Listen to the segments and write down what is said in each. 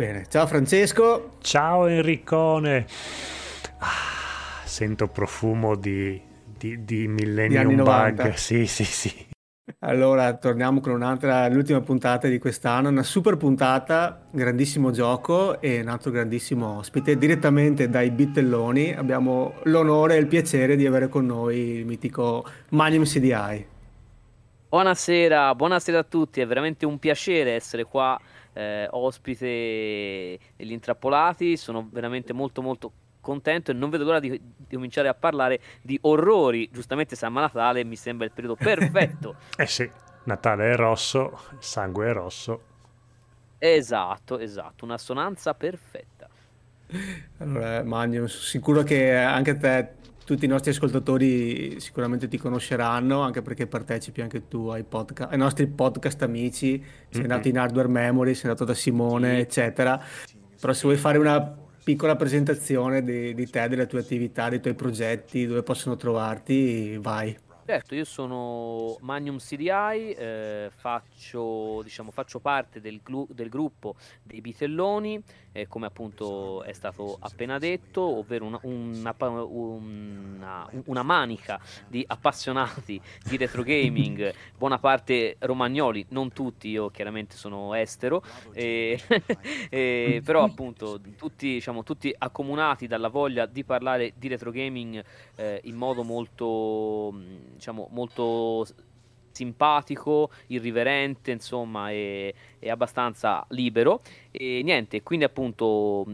Bene, ciao Francesco. Ciao Enricone. Ah, sento profumo di, di, di Millennium Di anni Bug. 90. Sì, sì, sì. Allora, torniamo con un'altra, l'ultima puntata di quest'anno, una super puntata, grandissimo gioco e un altro grandissimo ospite direttamente dai Bitelloni. Abbiamo l'onore e il piacere di avere con noi il mitico Magnum CDI. Buonasera, buonasera a tutti, è veramente un piacere essere qua eh, ospite degli Intrappolati, sono veramente molto molto contento e non vedo l'ora di, di cominciare a parlare di orrori, giustamente siamo a Natale, mi sembra il periodo perfetto. Eh sì, Natale è rosso, il sangue è rosso. esatto, esatto, un'assonanza perfetta. Allora, Magnum, sono sicuro che anche te, tutti i nostri ascoltatori sicuramente ti conosceranno, anche perché partecipi anche tu ai podcast, ai nostri podcast amici, sei Mhm. andato in Hardware Memory, sei andato da Simone, Sì. eccetera. Però se vuoi fare una piccola presentazione di, di te, delle tue attività, dei tuoi progetti, dove possono trovarti, vai. Certo, io sono Magnum CDI, eh, faccio, diciamo, faccio parte del, glu- del gruppo dei Bitelloni, eh, come appunto è stato appena detto, ovvero una, una una- una manica di appassionati di retro gaming, buona parte romagnoli, non tutti, io chiaramente sono estero, e- e- però appunto tutti, diciamo, tutti accomunati dalla voglia di parlare di retro gaming eh, in modo molto, diciamo, molto simpatico, irriverente, insomma, e, e abbastanza libero. E niente, quindi appunto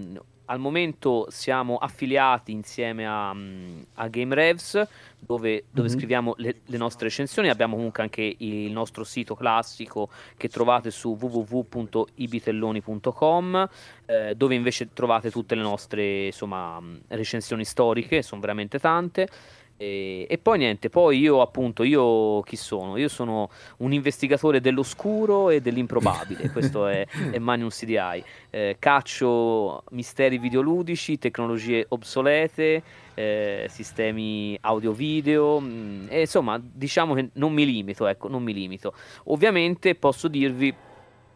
al momento siamo affiliati insieme a, a Game Revs, dove, dove Mhm. scriviamo le, le nostre recensioni. Abbiamo comunque anche il nostro sito classico che trovate su www.ibitelloni.com eh, dove invece trovate tutte le nostre insomma, recensioni storiche, sono veramente tante. E, e poi niente, poi io appunto, io chi sono? Io sono un investigatore dell'oscuro e dell'improbabile, questo è, è Magnum CDI. Eh, caccio misteri videoludici, tecnologie obsolete, eh, sistemi audio-video, mh, e insomma diciamo che non mi limito, ecco, non mi limito. Ovviamente posso dirvi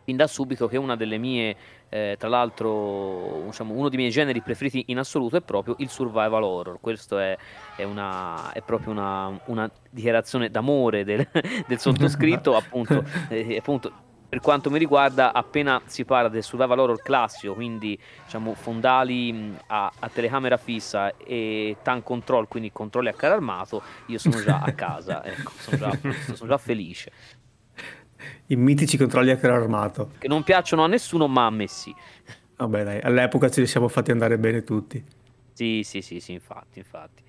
fin da subito che una delle mie, eh, tra l'altro, diciamo, uno dei miei generi preferiti in assoluto è proprio il survival horror. Questo è, è, una, è proprio una, una dichiarazione d'amore del, del sottoscritto, appunto, eh, appunto. Per quanto mi riguarda, appena si parla del survival horror classico, quindi diciamo fondali a, a telecamera fissa e tank control, quindi controlli a carro armato, io sono già a casa, ecco, sono già, sono già felice. I mitici controlli a carro armato. Che non piacciono a nessuno, ma a me sì. Vabbè, dai, all'epoca ce li siamo fatti andare bene tutti. Sì, sì, sì, sì, infatti, infatti.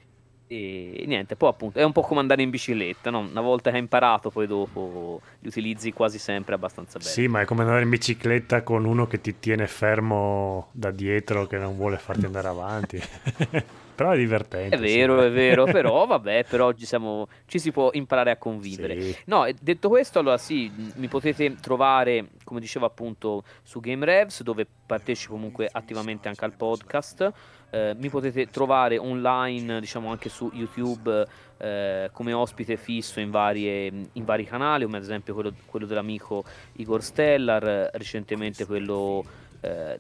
E niente, poi appunto è un po' come andare in bicicletta, no? Una volta che hai imparato, poi dopo li utilizzi quasi sempre abbastanza bene. Sì, ma è come andare in bicicletta con uno che ti tiene fermo da dietro, che non vuole farti andare avanti. Però è divertente. È vero, sì. è vero, però vabbè, per oggi siamo, ci si può imparare a convivere. Sì. No, detto questo, allora sì, mi potete trovare, come dicevo appunto, su Game Revs, dove partecipo comunque attivamente anche al podcast. Eh, mi potete trovare online, diciamo anche su YouTube, eh, come ospite fisso in, varie- in vari canali, come ad esempio quello, quello dell'amico Igor Stellar, recentemente quello eh,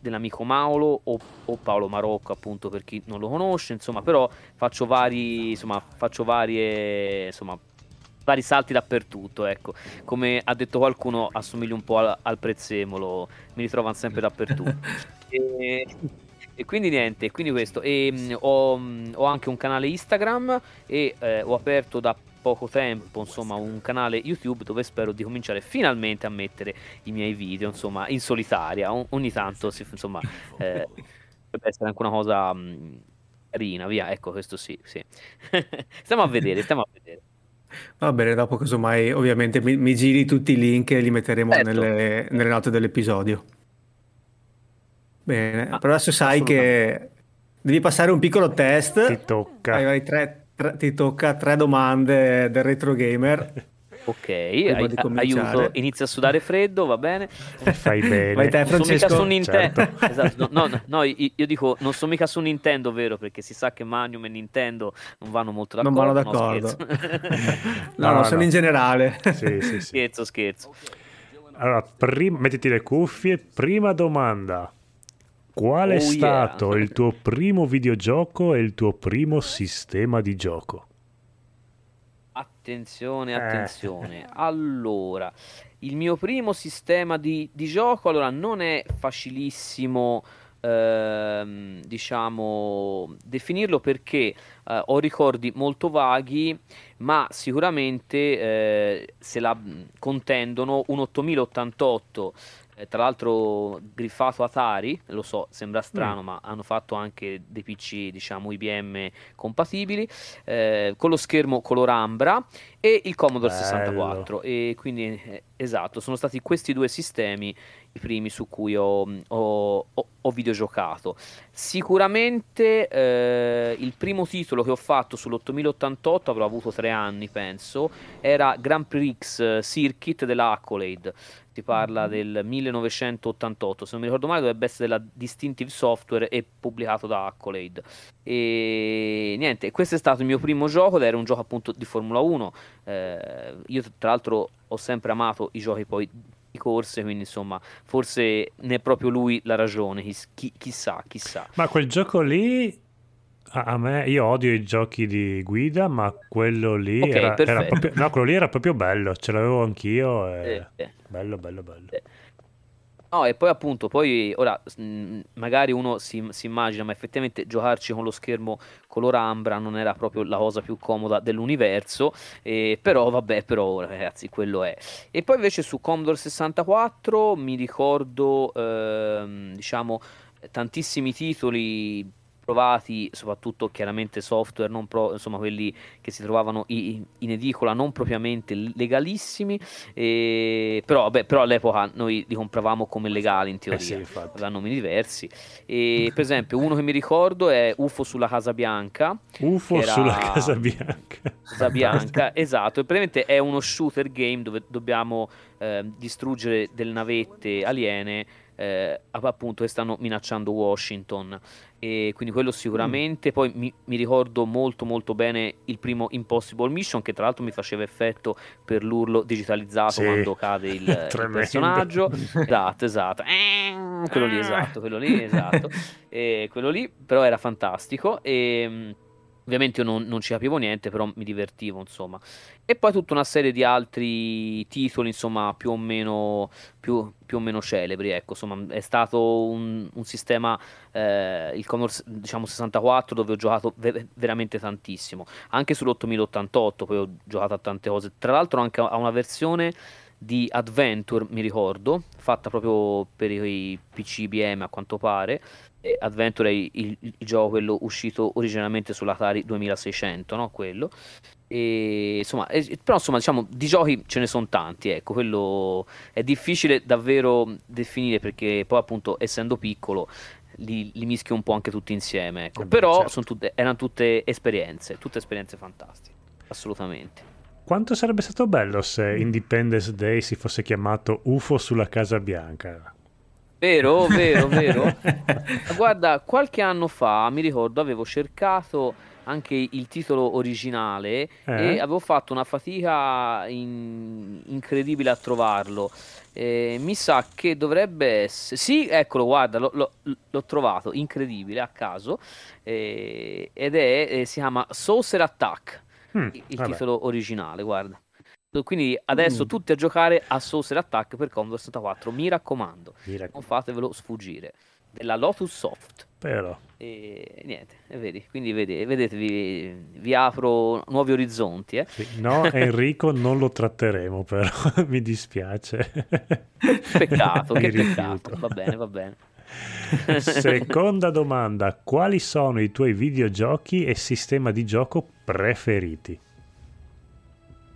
dell'amico Mauro o, o Paolo Marocco, appunto per chi non lo conosce, insomma, però faccio vari, insomma, faccio varie, insomma, vari salti dappertutto, ecco. Come ha detto qualcuno, assomiglio un po' al, al prezzemolo, mi ritrovano sempre dappertutto. e, e quindi niente, quindi questo. E, mh, ho, mh, ho anche un canale Instagram e eh, ho aperto da poco tempo, insomma, un canale YouTube dove spero di cominciare finalmente a mettere i miei video, insomma, in solitaria. O- ogni tanto, si- insomma, eh, potrebbe essere anche una cosa mh, carina, via. Ecco, questo sì, sì. stiamo a vedere, stiamo a vedere. Va bene, dopo casomai ovviamente mi, mi giri tutti i link e li metteremo Certo. nelle, nelle note dell'episodio. Bene, Ah, però adesso sai che devi passare un piccolo test. Ti tocca. Hai, hai tre- tre- ti tocca tre domande del retro gamer. Ok, ai- aiuto, inizia a sudare freddo, va bene. Fai bene. Vai te, Non sono mica su Nintendo. Certo. Esatto, no, no, no, io, dico non sono mica su Nintendo, vero? Perché si sa che Magnum e Nintendo non vanno molto Non d'accordo. vanno no, d'accordo. No, no, No, sono no. in generale. Sì, sì, sì. scherzo, scherzo. allora, prim- mettiti le cuffie. Prima domanda. Qual è Oh, stato yeah. il tuo primo videogioco e il tuo primo sistema di gioco? Attenzione, Eh. attenzione. Allora, il mio primo sistema di, di gioco, allora, non è facilissimo, ehm, diciamo, definirlo perché eh, ho ricordi molto vaghi, ma sicuramente eh, se la contendono un 8088 eh, tra l'altro griffato Atari, lo so, sembra strano, ma hanno fatto anche dei PC, diciamo, IBM compatibili, eh, con lo schermo color ambra e il Commodore Bello. 64. E quindi, eh, esatto, sono stati questi due sistemi i primi su cui ho, ho- ho- ho videogiocato. Sicuramente eh, il primo titolo che ho fatto sull'8088, avrò avuto tre anni, penso, era Grand Prix eh, Circuit della Accolade. Si parla del 1988, se non mi ricordo male dovrebbe essere della Distinctive Software e pubblicato da Accolade. E niente, questo è stato il mio primo gioco ed era un gioco appunto di Formula 1. Eh, io tra l'altro ho sempre amato i giochi poi di corse, quindi insomma forse ne è proprio lui la ragione, chi- chissà, chissà. Ma quel gioco lì, a, me, io odio i giochi di guida, ma quello lì Ok, era, era proprio, no, quello lì era proprio bello, ce l'avevo anch'io. E... Eh. Bello, bello, bello. Eh. No, e poi appunto, poi ora magari uno si, si immagina, ma effettivamente giocarci con lo schermo color ambra non era proprio la cosa più comoda dell'universo, eh, però vabbè, però ragazzi, quello è. E poi invece su Commodore 64 mi ricordo, ehm, diciamo, tantissimi titoli provati, soprattutto chiaramente software, non pro- insomma quelli che si trovavano in edicola, non propriamente legalissimi, e- però, vabbè, però all'epoca noi li compravamo come legali in Eh teoria, sì, infatti. avevano nomi diversi. E, per esempio, uno che mi ricordo è UFO sulla Casa Bianca. UFO sulla Casa Bianca. Casa Bianca, esatto, e praticamente è uno shooter game dove dobbiamo eh, distruggere delle navette aliene eh, appunto che stanno minacciando Washington e quindi quello sicuramente. Poi mi, mi ricordo molto molto bene il primo Impossible Mission che tra l'altro mi faceva effetto per l'urlo digitalizzato Sì. quando cade il, il personaggio. Esatto esatto. Eh, quello lì esatto quello lì esatto. E quello lì però era fantastico. E mh, ovviamente io non, non ci capivo niente però mi divertivo insomma. E poi tutta una serie di altri titoli insomma più o meno più, più o meno celebri ecco insomma è stato un, un sistema eh, il Commodore diciamo 64 dove ho giocato ve- veramente tantissimo. Anche sull'8088 poi ho giocato a tante cose. Tra l'altro anche a una versione di Adventure mi ricordo fatta proprio per i PC IBM a quanto pare e Adventure è il, il- gioco quello uscito originalmente sull'Atari 2600 no? quello e, insomma, eh, però insomma diciamo di giochi ce ne sono tanti ecco quello è difficile davvero definire perché poi appunto essendo piccolo li, li mischi un po' anche tutti insieme ecco. Eh beh, però certo. tutte, erano tutte esperienze tutte esperienze fantastiche assolutamente Quanto sarebbe stato bello se Independence Day si fosse chiamato UFO sulla Casa Bianca? Vero, vero, vero. Guarda, qualche anno fa mi ricordo avevo cercato anche il titolo originale Eh? e avevo fatto una fatica in- incredibile a trovarlo. Eh, mi sa che dovrebbe essere. Sì, eccolo, guarda, l'ho, l'ho- l'ho trovato, incredibile, a caso. Eh, ed è, eh, si chiama Saucer Attack, Mm, il vabbè. titolo originale, guarda. Quindi adesso Mm. tutti a giocare a Saucer Attack per Commodore 64, mi raccomando Mi raccomando. non fatevelo sfuggire della Lotus Soft Però, e niente e vedi quindi vedi, vedete vi, vi apro nuovi orizzonti eh. sì. no, Enrico non lo tratteremo, però mi dispiace. peccato Mi che rifiuto. peccato va bene va bene Seconda domanda, quali sono i tuoi videogiochi e sistema di gioco preferiti?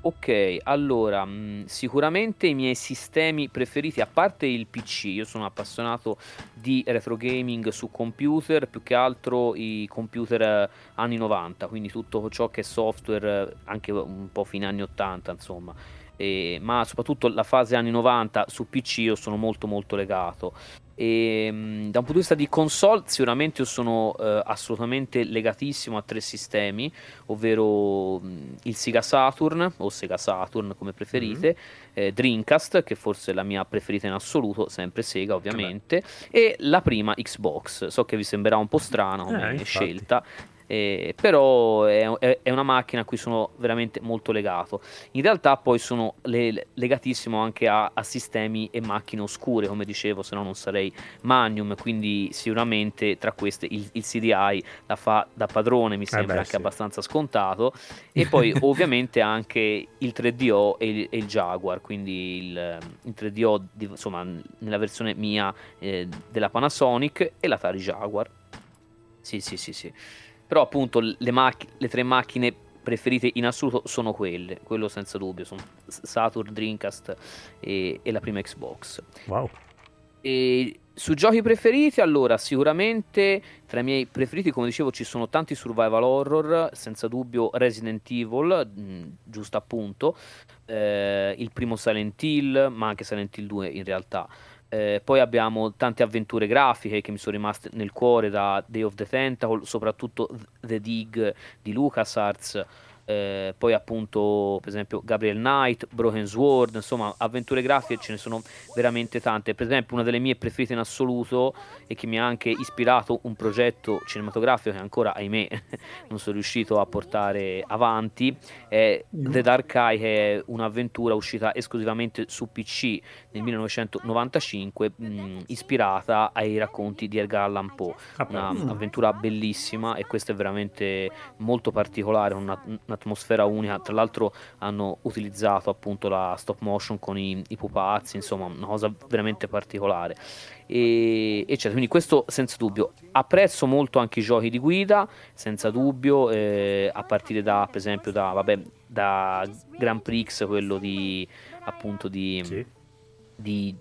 ok allora mh, sicuramente i miei sistemi preferiti a parte il PC io sono appassionato di retro gaming su computer più che altro i computer eh, anni 90 quindi tutto ciò che è software eh, anche un po' fine anni 80 insomma. E- ma soprattutto la fase anni 90 su PC io sono molto molto legato E, um, da un punto di vista di console, sicuramente io sono uh, assolutamente legatissimo a tre sistemi, ovvero um, il Sega Saturn o Sega Saturn come preferite, mm-hmm. eh, Dreamcast, che forse è la mia preferita in assoluto, sempre Sega ovviamente, e la prima Xbox. So che vi sembrerà un po' strana come eh, scelta, eh, però è, è, una macchina a cui sono veramente molto legato. In realtà poi sono le, legatissimo anche a, a, sistemi e macchine oscure, come dicevo, se no non sarei Magnum, quindi sicuramente tra queste il, il CDI la fa da padrone, mi sembra eh beh, anche sì. abbastanza scontato, e poi ovviamente anche il 3DO e il, e il Jaguar, quindi il, il 3DO di, insomma nella versione mia eh, della Panasonic e l'Atari Jaguar. Sì, sì, sì, sì. Però appunto le, macch- le tre macchine preferite in assoluto sono quelle, quello senza dubbio, sono Saturn, Dreamcast e, e la prima Xbox. Wow. E su giochi preferiti, allora sicuramente tra i miei preferiti, come dicevo, ci sono tanti survival horror, senza dubbio Resident Evil, mh, giusto appunto, eh, il primo Silent Hill, ma anche Silent Hill 2 in realtà. Eh, poi abbiamo tante avventure grafiche che mi sono rimaste nel cuore da Day of the Tentacle, soprattutto The Dig di LucasArts eh, poi appunto per esempio Gabriel Knight, Broken Sword, insomma avventure grafiche ce ne sono veramente tante, per esempio una delle mie preferite in assoluto e che mi ha anche ispirato un progetto cinematografico che ancora ahimè non sono riuscito a portare avanti è The Dark Eye che è un'avventura uscita esclusivamente su PC nel 1995 mh, ispirata ai racconti di Edgar Allan Poe, un'avventura bellissima e questa è veramente molto particolare, una, una un'atmosfera unica. Tra l'altro hanno utilizzato appunto la stop motion con i, i pupazzi, insomma, una cosa veramente particolare. E, eccetera. Quindi questo senza dubbio. Apprezzo molto anche i giochi di guida, senza dubbio, eh, a partire da, per esempio, da, vabbè, da Grand Prix, quello di appunto di, sì. di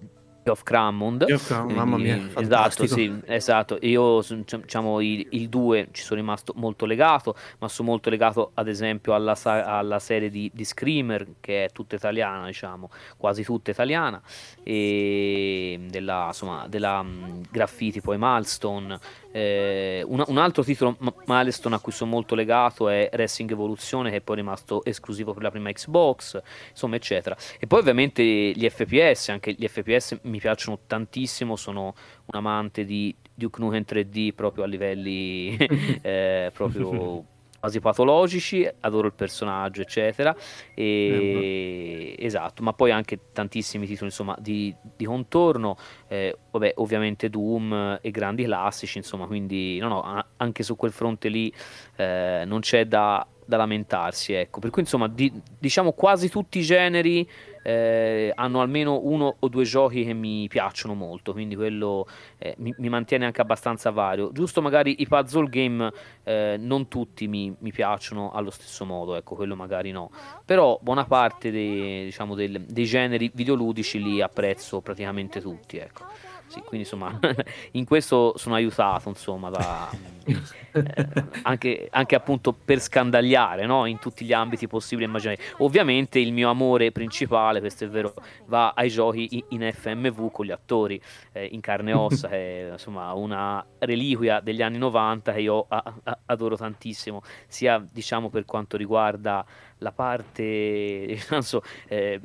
of Crammond. mamma mia, esatto, sì, esatto. Io diciamo il 2 ci sono rimasto molto legato, ma sono molto legato ad esempio alla, alla serie di, di, Screamer che è tutta italiana, diciamo, quasi tutta italiana e della, insomma, della Graffiti poi Milestone eh, un, un, altro titolo milestone a cui sono molto legato è Racing Evoluzione, che è poi rimasto esclusivo per la prima Xbox, insomma, eccetera. E poi ovviamente gli FPS, anche gli FPS mi piacciono tantissimo, sono un amante di Duke Nukem 3D proprio a livelli eh, proprio quasi patologici, adoro il personaggio, eccetera. E, eh, esatto, ma poi anche tantissimi titoli insomma, di, di contorno, eh, vabbè, ovviamente Doom e grandi classici, insomma, quindi no, no, anche su quel fronte lì eh, non c'è da, da lamentarsi, ecco. Per cui insomma, di, diciamo quasi tutti i generi eh, hanno almeno uno o due giochi che mi piacciono molto, quindi quello eh, mi, mi, mantiene anche abbastanza vario. Giusto magari i puzzle game eh, non tutti mi, mi, piacciono allo stesso modo, ecco, quello magari no. Però buona parte dei, diciamo, del, dei generi videoludici li apprezzo praticamente tutti, ecco. Sì, quindi insomma in questo sono aiutato insomma da, eh, anche, anche, appunto per scandagliare no? in tutti gli ambiti possibili e immaginari. Ovviamente il mio amore principale, questo è vero, va ai giochi in, FMV con gli attori eh, in carne e ossa, che è insomma una reliquia degli anni 90 che io a, a, adoro tantissimo, sia diciamo per quanto riguarda la parte non so, eh,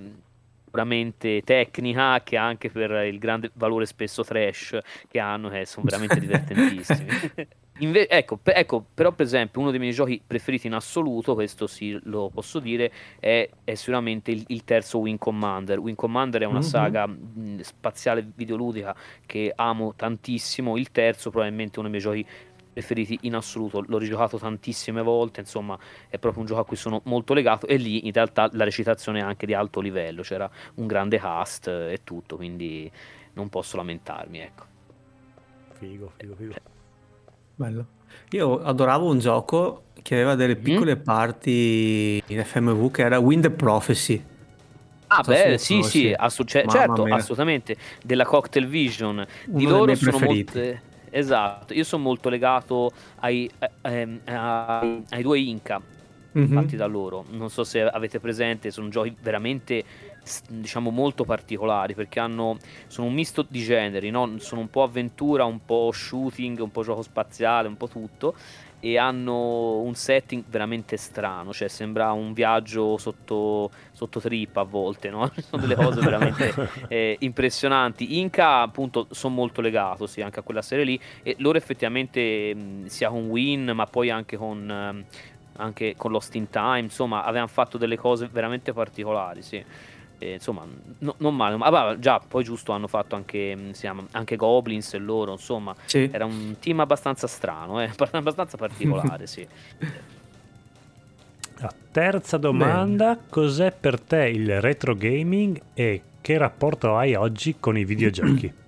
puramente tecnica che anche per il grande valore spesso trash che hanno che sono veramente divertentissimi Inve- ecco, pe- ecco, però per esempio uno dei miei giochi preferiti in assoluto, questo sì lo posso dire, è, è sicuramente il, il, terzo Wing Commander. Wing Commander è una mm-hmm. saga mh, spaziale videoludica che amo tantissimo, il terzo probabilmente uno dei miei giochi preferiti in assoluto, l'ho rigiocato tantissime volte, insomma è proprio un gioco a cui sono molto legato e lì in realtà la recitazione è anche di alto livello, c'era un grande cast e tutto, quindi non posso lamentarmi, ecco. Figo, figo, figo. Bello. Io adoravo un gioco che aveva delle mm-hmm. piccole mm. parti in FMV che era Wind Prophecy. Ah, so beh, sì, sì, assu- cioè, certo, mia. assolutamente. Della Cocktail Vision. Uno di loro sono molte. Esatto, io sono molto legato ai, ai, ai, ai due Inca mm-hmm. fatti da loro. Non so se avete presente, sono giochi veramente diciamo molto particolari perché hanno, sono un misto di generi, no? sono un po' avventura, un po' shooting, un po' gioco spaziale, un po' tutto e hanno un setting veramente strano, cioè sembra un viaggio sotto, sotto trip a volte, no? sono delle cose veramente eh, impressionanti. Inca appunto sono molto legato sì, anche a quella serie lì e loro effettivamente mh, sia con Win ma poi anche con, anche con Lost in Time, insomma avevano fatto delle cose veramente particolari, sì. E, insomma, no, non male. Ma vabbè, già, poi giusto hanno fatto anche, mm, chiama, anche Goblins e loro, insomma, sì. era un team abbastanza strano, eh? abbastanza particolare, sì. La terza domanda, Bene. cos'è per te il retro gaming e che rapporto hai oggi con i videogiochi?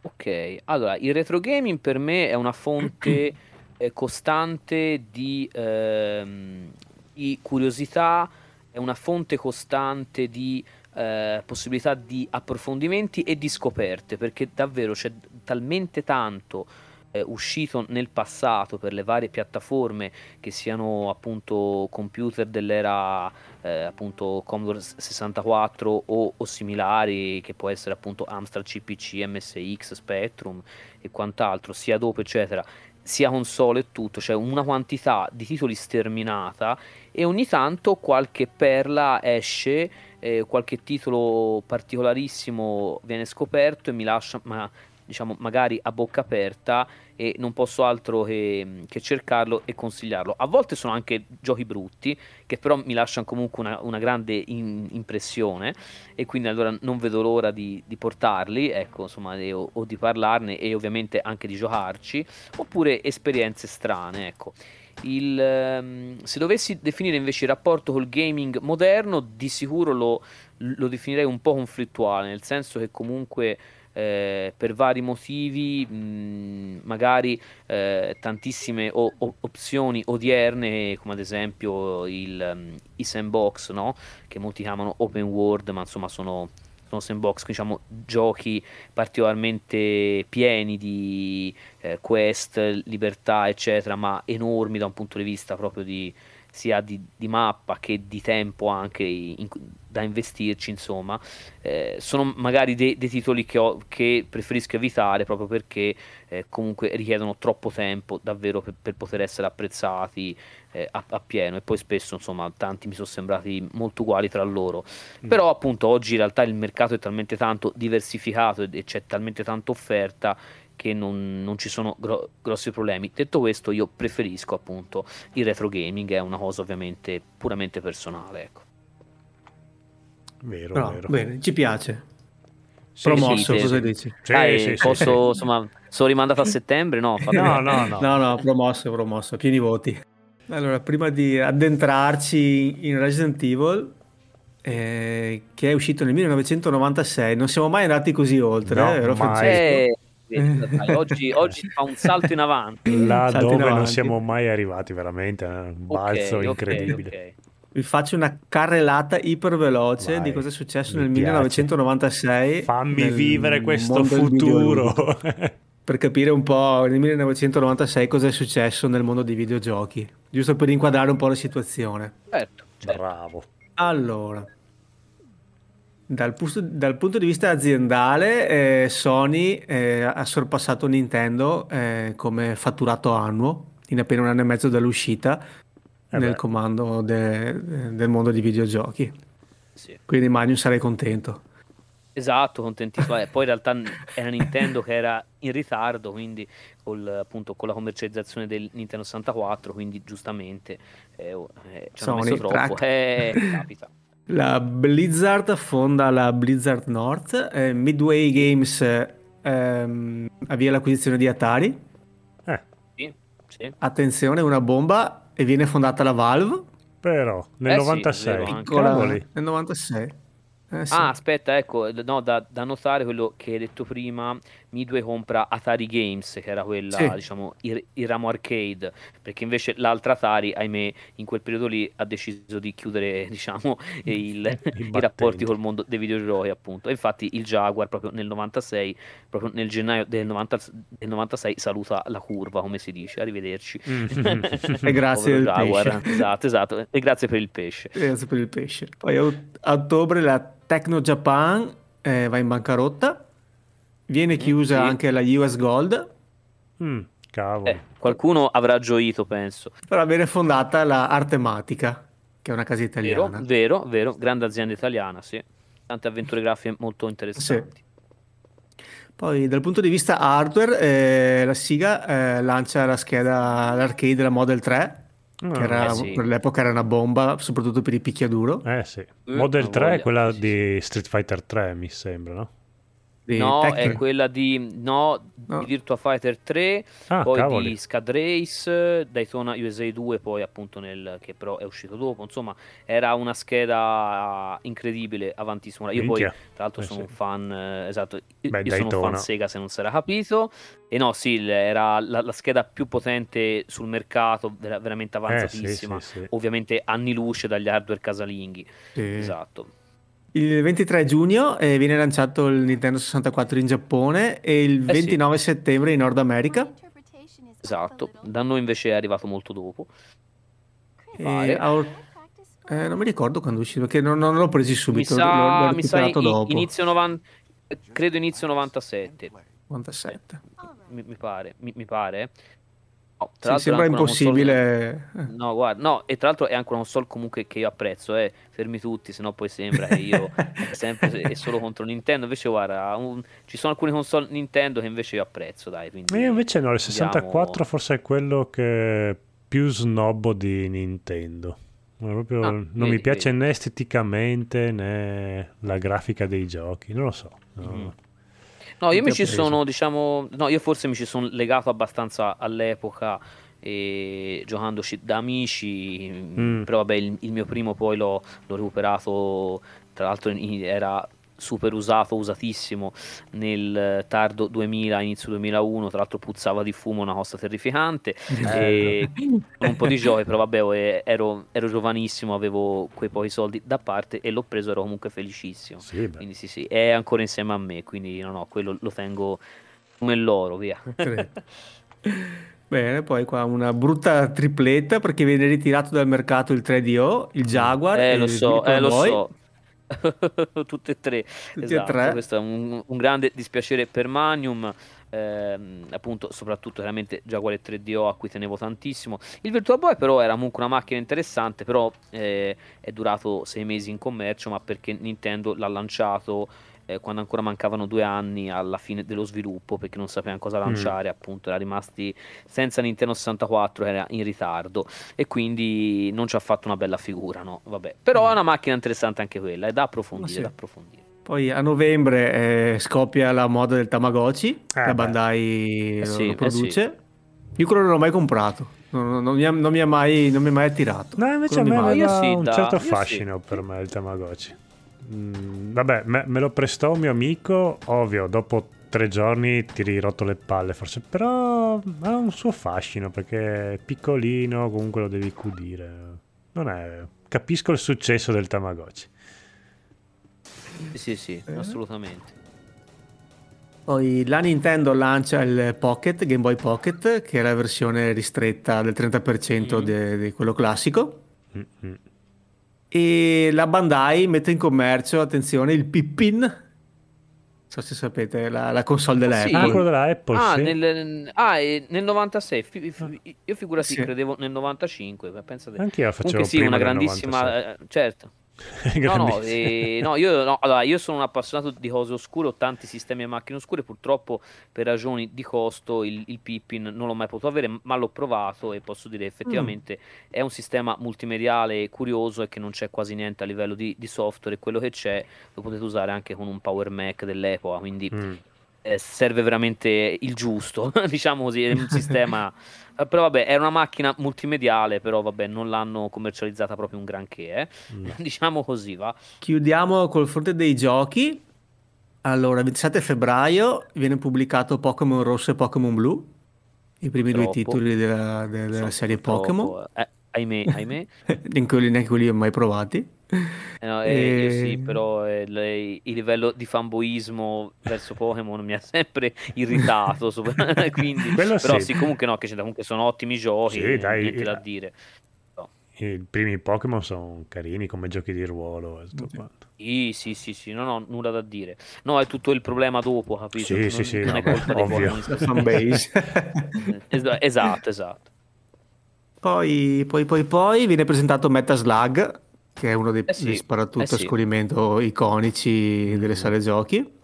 Ok, allora, il retro gaming per me è una fonte eh, costante di, ehm, di curiosità, è una fonte costante di eh, possibilità di approfondimenti e di scoperte, perché davvero c'è talmente tanto eh, uscito nel passato per le varie piattaforme che siano appunto computer dell'era eh, appunto Commodore 64 o, o, similari che può essere appunto Amstrad CPC, MSX, Spectrum e quant'altro sia dopo eccetera. Sia console e tutto, cioè una quantità di titoli sterminata e ogni tanto qualche perla esce, eh, qualche titolo particolarissimo viene scoperto e mi lascia, ma diciamo magari a bocca aperta e non posso altro che, che, cercarlo e consigliarlo. A volte sono anche giochi brutti che però mi lasciano comunque una, una grande in, impressione e quindi allora non vedo l'ora di, di portarli, ecco, insomma, e, o, o, di parlarne e ovviamente anche di giocarci, oppure esperienze strane, ecco. Il, um, se dovessi definire invece il rapporto col gaming moderno, di sicuro lo, lo definirei un po' conflittuale, nel senso che comunque eh, per vari motivi, mh, magari eh, tantissime o- o- opzioni odierne, come ad esempio il, um, i sandbox, no? che molti chiamano open world, ma insomma sono, sono sandbox, diciamo giochi particolarmente pieni di eh, quest, libertà, eccetera, ma enormi da un punto di vista proprio di sia di, di mappa che di tempo anche in, da investirci, insomma, eh, sono magari dei, dei titoli che, ho, che, preferisco evitare proprio perché eh, comunque richiedono troppo tempo davvero per, per poter essere apprezzati eh, a, a, pieno e poi spesso insomma tanti mi sono sembrati molto uguali tra loro. Mm. Però appunto oggi in realtà il mercato è talmente tanto diversificato e c'è talmente tanta offerta che non, non ci sono gro- grossi problemi. Detto questo, io preferisco appunto il retro gaming, è una cosa ovviamente puramente personale. Ecco. Vero, no, vero. Bene, ci piace. Sì, Promosso, sì, cosa dici? Sì, Dai, sì, posso, insomma, sono rimandato a settembre? No, no, no, no, no, no, promosso, promosso, pieni voti. Allora, prima di addentrarci in Resident Evil, eh, che è uscito nel 1996, non siamo mai andati così oltre, no, eh, mai. Dai, oggi, oggi fa un salto in avanti. Là salto dove non siamo mai arrivati, veramente, è un balzo okay, incredibile. Okay, okay. Vi faccio una carrellata iperveloce Vai, di cosa è successo nel piace. 1996. Fammi vivere questo futuro. per capire un po' nel 1996 cosa è successo nel mondo dei videogiochi, giusto per inquadrare un po' la situazione. Certo, certo. bravo. Allora, dal, dal, punto di vista aziendale, eh, Sony eh, ha sorpassato Nintendo eh, come fatturato annuo in appena un anno e mezzo dall'uscita eh nel comando de, del mondo dei videogiochi. Sì. Quindi Magnum sarei contento. Esatto, contentissimo. Eh, poi in realtà era Nintendo che era in ritardo, quindi col, appunto, con la commercializzazione del Nintendo 64, quindi giustamente eh, eh, ci hanno messo troppo. Eh, capita. La Blizzard fonda la Blizzard North, eh, Midway Games ehm, avvia l'acquisizione di Atari. Eh. Sì, sì. Attenzione, una bomba e viene fondata la Valve. Però nel eh 96, sì, piccola, nel 96. Eh, sì. Ah, aspetta, ecco, no, da, da notare quello che hai detto prima, Midway compra Atari Games, che era quella, Sì. diciamo, il, il ramo arcade, perché invece l'altra Atari, ahimè, in quel periodo lì ha deciso di chiudere, diciamo, il- i rapporti col mondo dei videogiochi, appunto. E infatti il Jaguar, proprio nel 96, proprio nel gennaio del, 90 del 96, saluta la curva, come si dice. Arrivederci. Mm. E grazie Jaguar. pesce. Esatto, esatto. E grazie per il pesce. Grazie per il pesce. Poi a, ot- a ottobre la Tecno Japan eh, va in bancarotta. Viene chiusa sì. anche la US Gold, Mm, cavolo. Eh, qualcuno avrà gioito, penso. però viene fondata la Artematica, che è una casa Vero, italiana. vero, vero, grande azienda italiana, sì. Tante avventure grafiche molto interessanti. Poi dal punto di vista hardware, eh, la Siga eh, lancia la scheda l'arcade, la Model 3, Ah, che era, eh sì. per l'epoca era una bomba, soprattutto per i picchiaduro. Eh sì. Eh, Model ha 3 è quella sì, sì. di Street Fighter 3, mi sembra, no? Di No, Tekken. è quella di, no, No. di Virtua Fighter 3, Ah, poi cavoli. di Scad Race, Daytona USA 2, poi appunto nel, che però è uscito dopo. Insomma, era una scheda incredibile, avantissima. Io Minchia. poi, tra l'altro, Eh, sono sì. un fan, eh, esatto, io Beh, io sono un fan Sega se non si era capito. E no, sì, era la, la scheda più potente sul mercato, vera- veramente Eh, sì, avanzatissima. sì, sì. Ovviamente anni luce dagli hardware casalinghi. Sì. Esatto. Il 23 giugno eh, viene lanciato il Nintendo 64 in Giappone e il Eh sì. 29 settembre in Nord America. Esatto. Da noi invece è arrivato molto dopo. Or- eh, non mi ricordo quando è uscito, perché non, non l'ho presi Mi subito, l'ho, sa, l'ho mi sa in- dopo. inizio 90, credo inizio 97, 97. mi, mi pare, mi, mi pare. No, Sì, tra l'altro sembra console- impossibile. eh. No, guarda, no, e tra l'altro è anche una console comunque che io apprezzo, eh. Fermi tutti, sennò poi sembra che io sempre e solo contro Nintendo. Invece, guarda, un- ci sono alcune console Nintendo che invece io apprezzo, dai. Quindi Io invece no, il andiamo- 64 forse è quello che più snobbo di Nintendo. Ma proprio Ah, non vedi, mi piace vedi. né esteticamente né la grafica dei giochi, non lo so. no. Mhm. No, io mi ci preso. sono, diciamo, no, io forse mi ci sono legato abbastanza all'epoca e giocandoci da amici, Mm. però vabbè, il, il mio primo poi l'ho, l'ho recuperato, tra l'altro in- era super usato, usatissimo nel tardo 2000, inizio 2001, tra l'altro puzzava di fumo, una cosa terrificante, e con un po' di giochi, però vabbè, eh, ero, ero giovanissimo, avevo quei pochi soldi da parte e l'ho preso, ero comunque felicissimo. Sì. Quindi sì, sì, è ancora insieme a me, quindi no, no, quello lo tengo come l'oro, via. Bene, poi qua una brutta tripletta perché viene ritirato dal mercato il 3DO, il Jaguar Eh, lo so, eh, lo so. Tutte e tre, Tutti e esatto. tre. Questo è un, un grande dispiacere per Magnum, ehm, appunto, soprattutto chiaramente Jaguar 3DO a cui tenevo tantissimo. Il Virtual Boy però era comunque una macchina interessante, però eh, è durato sei mesi in commercio, ma perché Nintendo l'ha lanciato eh, quando ancora mancavano due anni alla fine dello sviluppo, perché non sapevano cosa lanciare, appunto, era rimasti senza Nintendo 64, era in ritardo e quindi non ci ha fatto una bella figura, no? Vabbè. Però è una macchina interessante anche quella, è da approfondire, sì. da approfondire. Poi a novembre eh, scoppia la moda del Tamagotchi, Eh, la. Bandai Eh lo- sì, lo eh produce. Io quello non l'ho mai comprato, non, non- non mi, ha, non mi ha mai, non mi ha mai attirato. No, invece a Quello me mi io aveva sì, un da- certo sì. fascino per me il Tamagotchi. Mm, vabbè, me, me lo prestò un mio amico, ovvio, dopo tre giorni ti eri rotto le palle forse, però ha un suo fascino perché è piccolino, comunque lo devi cudire. Non è... Capisco il successo del Tamagotchi. Sì, sì, sì, Eh. assolutamente. Poi la Nintendo lancia il Pocket, Game Boy Pocket, che è la versione ristretta del 30% Mhm. de- di quello classico. Mm, mm. E la Bandai mette in commercio, attenzione, il Pippin. Non so se sapete, la, la console della Sì. Ah, della Apple, Ah, sì. nel, ah, nel 96, fi- fi- io figurati Sì. credevo nel 95, ma pensate. Anch'io la facevo Comunque sì, prima una del grandissima, 96. eh, certo. No, no, eh, no, io, no, allora, io sono un appassionato di cose oscure, ho tanti sistemi a macchine oscure, purtroppo per ragioni di costo il, il Pippin non l'ho mai potuto avere, ma l'ho provato e posso dire effettivamente è un sistema multimediale curioso e che non c'è quasi niente a livello di, di software e quello che c'è lo potete usare anche con un Power Mac dell'epoca, quindi Mm. eh, serve veramente il giusto, diciamo così, è un sistema... Eh, però vabbè, è una macchina multimediale, però vabbè, non l'hanno commercializzata proprio un granché, eh. Mm. diciamo così, va. Chiudiamo col fronte dei giochi. Allora, 27 febbraio viene pubblicato Pokémon Rosso e Pokémon Blu, i primi due Troppo. titoli della, della Sono serie Pokémon. eh, ahimè, ahimè. Neanche quelli, neanche quelli ho mai provati. Eh no, eh, io sì, E- però eh, le- il livello di fanboismo verso Pokémon mi ha sempre irritato, sopra- quindi, Quello però sì. sì, comunque no, che c'è- comunque sono ottimi giochi, Sì, dai, niente da dire. No. I primi Pokémon sono carini come giochi di ruolo e tutto quanto. Sì, sì, sì, sì, non ho nulla da dire. No, è tutto il problema dopo, capito? Sì, non, sì, sì, non è vabbè, colpa dei ovvio. Pokémon. Fanbase. Es- esatto, esatto. Poi, poi, poi, poi viene presentato Metaslug, che è uno dei, Eh sì, sparatutto eh sì. a scorrimento iconici delle sale giochi.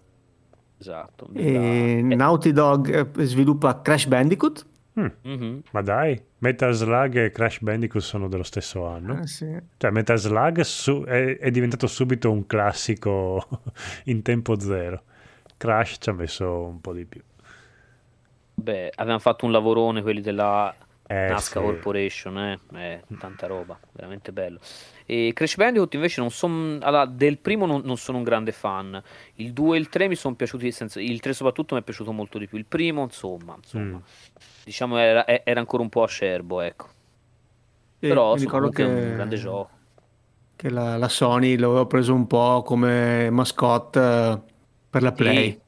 Esatto. E Da- Naughty Dog eh, sviluppa Crash Bandicoot. Mm, Mhm. Ma dai, Metal Slug e Crash Bandicoot sono dello stesso anno. Eh, sì. Cioè, Metal Slug su- è, è diventato subito un classico in tempo zero. Crash ci ha messo un po' di più. Beh, avevano fatto un lavorone quelli della Eh, Nazca sì. Corporation, eh? Eh, tanta roba, veramente bello. E Crash Bandicoot invece non sono allora, del primo non, non sono un grande fan. Il 2 e il 3 mi sono piaciuti, senza- il 3 soprattutto mi è piaciuto molto di più. Il primo, insomma, insomma Mm. diciamo era, era ancora un po' acerbo, ecco. E Però sono ricordo che, un grande gioco. che la, la Sony lo aveva preso un po' come mascotte eh, per la Play,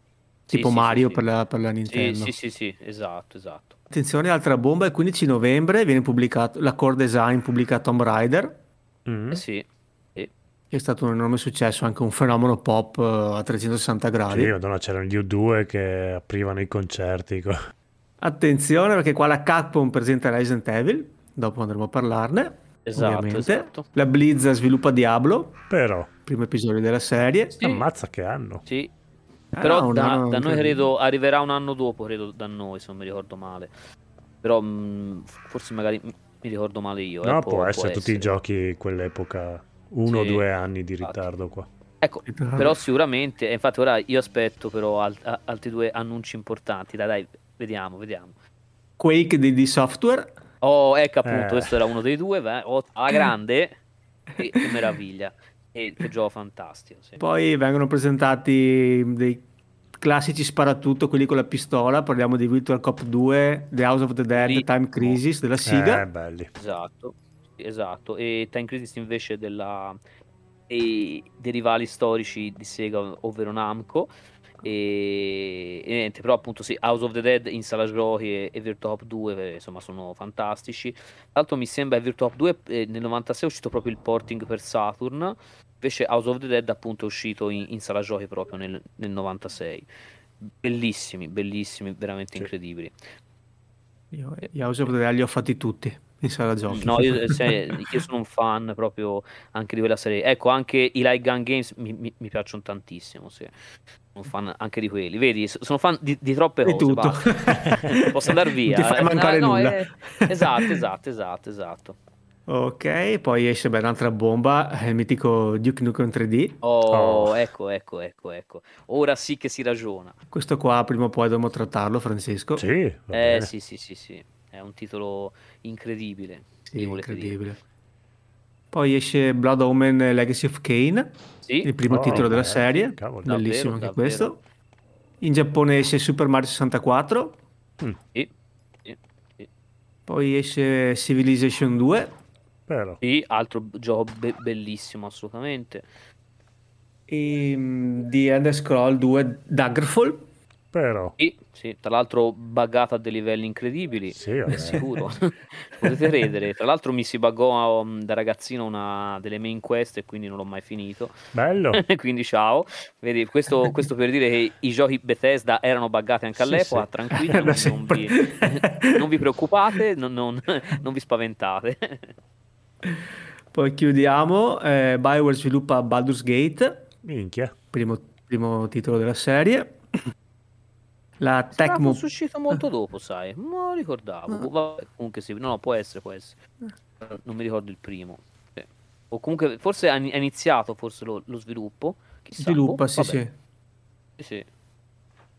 Sì. tipo Sì, Mario sì, Per, la, per la Sì, Nintendo. sì, sì, sì, esatto, esatto. Attenzione, altra bomba, il 15 novembre viene pubblicato, la Core Design pubblica Tomb Raider, Mm. Eh sì, sì. che è stato un enorme successo, anche un fenomeno pop eh, a 360 gradi. Sì, madonna, c'erano gli U2 che aprivano i concerti. co- Attenzione perché qua la Capcom presenta Resident Evil, dopo andremo a parlarne. Esatto, ovviamente. esatto. La Blizz sviluppa Diablo, Però, primo episodio della serie. Sì. ammazza che hanno. Sì, Però un da, anno da noi credo arriverà un anno dopo, credo da noi, se non mi ricordo male. Però mh, forse magari mi ricordo male io. eh, No, può, essere tutti i giochi quell'epoca, uno o Sì, due anni di infatti. ritardo qua. Ecco, però sicuramente, e infatti ora io aspetto però al- a- altri due annunci importanti. Dai, dai, vediamo, vediamo. Quake di, di software. Oh, ecco appunto, Eh. questo era uno dei due, beh, oh, alla grande, che, che meraviglia. E che gioco fantastico, sì. Poi vengono presentati dei classici sparatutto, quelli con la pistola. Parliamo di Virtual Cop 2, The House of the Dead, Lì- Time Crisis della Siga. Eh, belli. Esatto, esatto. E Time Crisis invece della, e dei rivali storici di Sega, ovvero Namco. E, e niente, però appunto sì, House of the Dead in sala giochi e, e Virtua Cop 2 eh, insomma sono fantastici. Tra l'altro mi sembra che Virtua Cop 2 eh, nel 96 è uscito proprio il porting per Saturn, invece House of the Dead appunto è uscito in, in sala giochi proprio nel, nel 96. Bellissimi, bellissimi, veramente Sì. incredibili. Io gli House of the Dead li ho fatti tutti in sala giochi. No, io, se- io sono un fan proprio anche di quella serie. Ecco, anche i Light Gun Games mi, mi- mi piacciono tantissimo. Sì. Sono fan anche di quelli. Vedi, sono fan di, di troppe Di cose. tutto. Posso andare via. Non ti fai Eh, mancare no, nulla. eh, esatto, esatto, esatto, esatto. Ok, poi esce beh, un'altra bomba, il mitico Duke Nukem 3D. Oh, Oh. ecco, ecco, ecco, ecco. Ora sì che si ragiona. Questo qua prima o poi dobbiamo trattarlo, Francesco. Sì, Eh, sì, sì, sì, sì. È un titolo incredibile. Sì, volete dire. incredibile. Poi esce Blood Omen Legacy of Kane, Sì, il primo Oh, titolo della eh, serie, cavolo. bellissimo Davvero, anche davvero. questo. In Giappone esce Super Mario 64, Mm, sì, sì. poi esce Civilization 2 però, Sì, altro gioco be- bellissimo, assolutamente. e mm, The Elder Scroll 2 Daggerfall. però, Sì, sì, tra l'altro buggata a dei livelli incredibili, sì, vabbè. sicuro. Potete credere. Tra l'altro mi si buggò um, da ragazzino una delle main quest e quindi non l'ho mai finito. Bello. quindi ciao. Vedi, questo, questo per dire che i giochi Bethesda erano buggati anche Sì, all'epoca, sì. tranquilli, Da non, non vi, non vi preoccupate, non, non- non vi spaventate. Poi chiudiamo, eh, BioWare sviluppa Baldur's Gate, Minchia. primo, primo titolo della serie. La Tecmo fosse uscito molto dopo, sai, non lo ricordavo. Vabbè, comunque sì, no, no, può essere, può essere. Non mi ricordo il primo. Sì. O comunque, forse ha iniziato forse lo, lo sviluppo. Chissà, sviluppa, boh, sì, vabbè. sì. Sì, sì.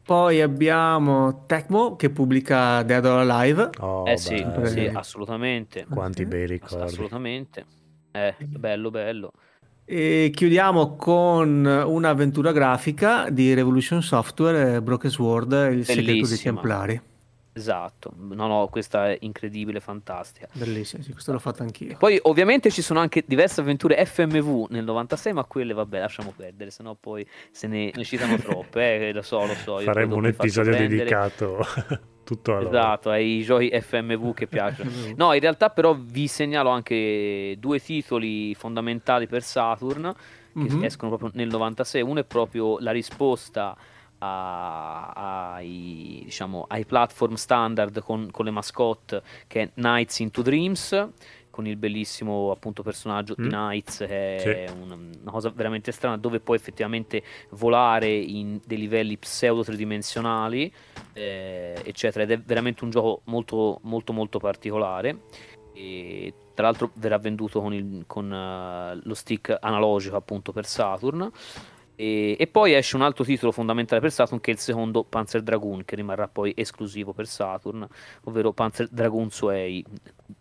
Poi abbiamo Tecmo che pubblica Dead or Alive. Oh, eh sì, sì, assolutamente. Quanti bei ricordi. Assolutamente. Eh, bello, bello. E chiudiamo con un'avventura grafica di Revolution Software, Broken Sword, il Bellissima. segreto dei Templari. Esatto, no, no, questa è incredibile, fantastica. Bellissima, sì, questo l'ho fatto anch'io. Poi ovviamente ci sono anche diverse avventure FMV nel 96, ma quelle vabbè, lasciamo perdere, sennò poi se ne, ne citano troppe, eh, lo so, lo so. Faremo un episodio dedicato tutto a Esatto, ai giochi FMV che piacciono. no, in realtà però vi segnalo anche due titoli fondamentali per Saturn che mm-hmm. escono proprio nel 96. Uno è proprio la risposta a, ai, diciamo, ai platform standard con, con, le mascotte che è Nights into Dreams con il bellissimo appunto personaggio mm. di Knights che è una, una, cosa veramente strana dove puoi effettivamente volare in dei livelli pseudo tridimensionali eh, eccetera ed è veramente un gioco molto molto molto particolare. E tra l'altro verrà venduto con, il, con uh, lo stick analogico appunto per Saturn e, e, poi esce un altro titolo fondamentale per Saturn che è il secondo Panzer Dragoon che rimarrà poi esclusivo per Saturn, ovvero Panzer Dragoon Zuei.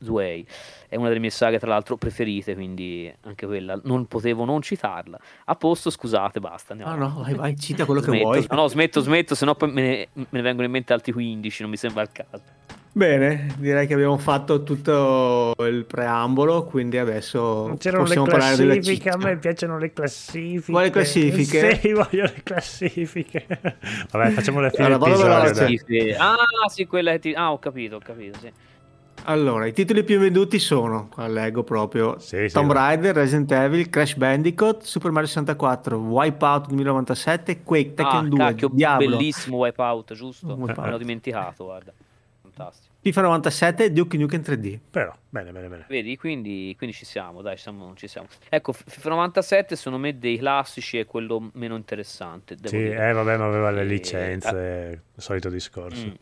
Zuei. È una delle mie saghe tra l'altro preferite, quindi anche quella non potevo non citarla. A posto, scusate, basta. Andiamo. Ah no, vai, vai, cita quello smetto, che vuoi. No, smetto, smetto, se no poi me ne, me ne vengono in mente altri 15, non mi sembra il caso. Bene, direi che abbiamo fatto tutto il preambolo, quindi adesso C'erano possiamo le parlare della classifiche, a me piacciono le classifiche. Quali classifiche? Sì, voglio le classifiche. Vabbè, facciamo le fine allora, episodio. Ah, sì, quella che Ah, ho capito, ho capito, sì. Allora, i titoli più venduti sono, qua leggo proprio, sì, Tomb sì, Raider, Resident Evil, Crash Bandicoot, Super Mario 64, Wipeout 2097, Quake, Tekken ah, 2, cacchio, Diablo. bellissimo Wipeout, giusto? Wipeout. Me l'ho dimenticato, guarda fantastico. FIFA 97 Duke Nukem 3D. Però, bene, bene, bene. Vedi, quindi, quindi ci siamo, dai, siamo, ci siamo. Ecco, FIFA 97 secondo me dei classici è quello meno interessante. sì, dire. eh, vabbè, ma aveva le licenze, eh, il solito discorso. Mm.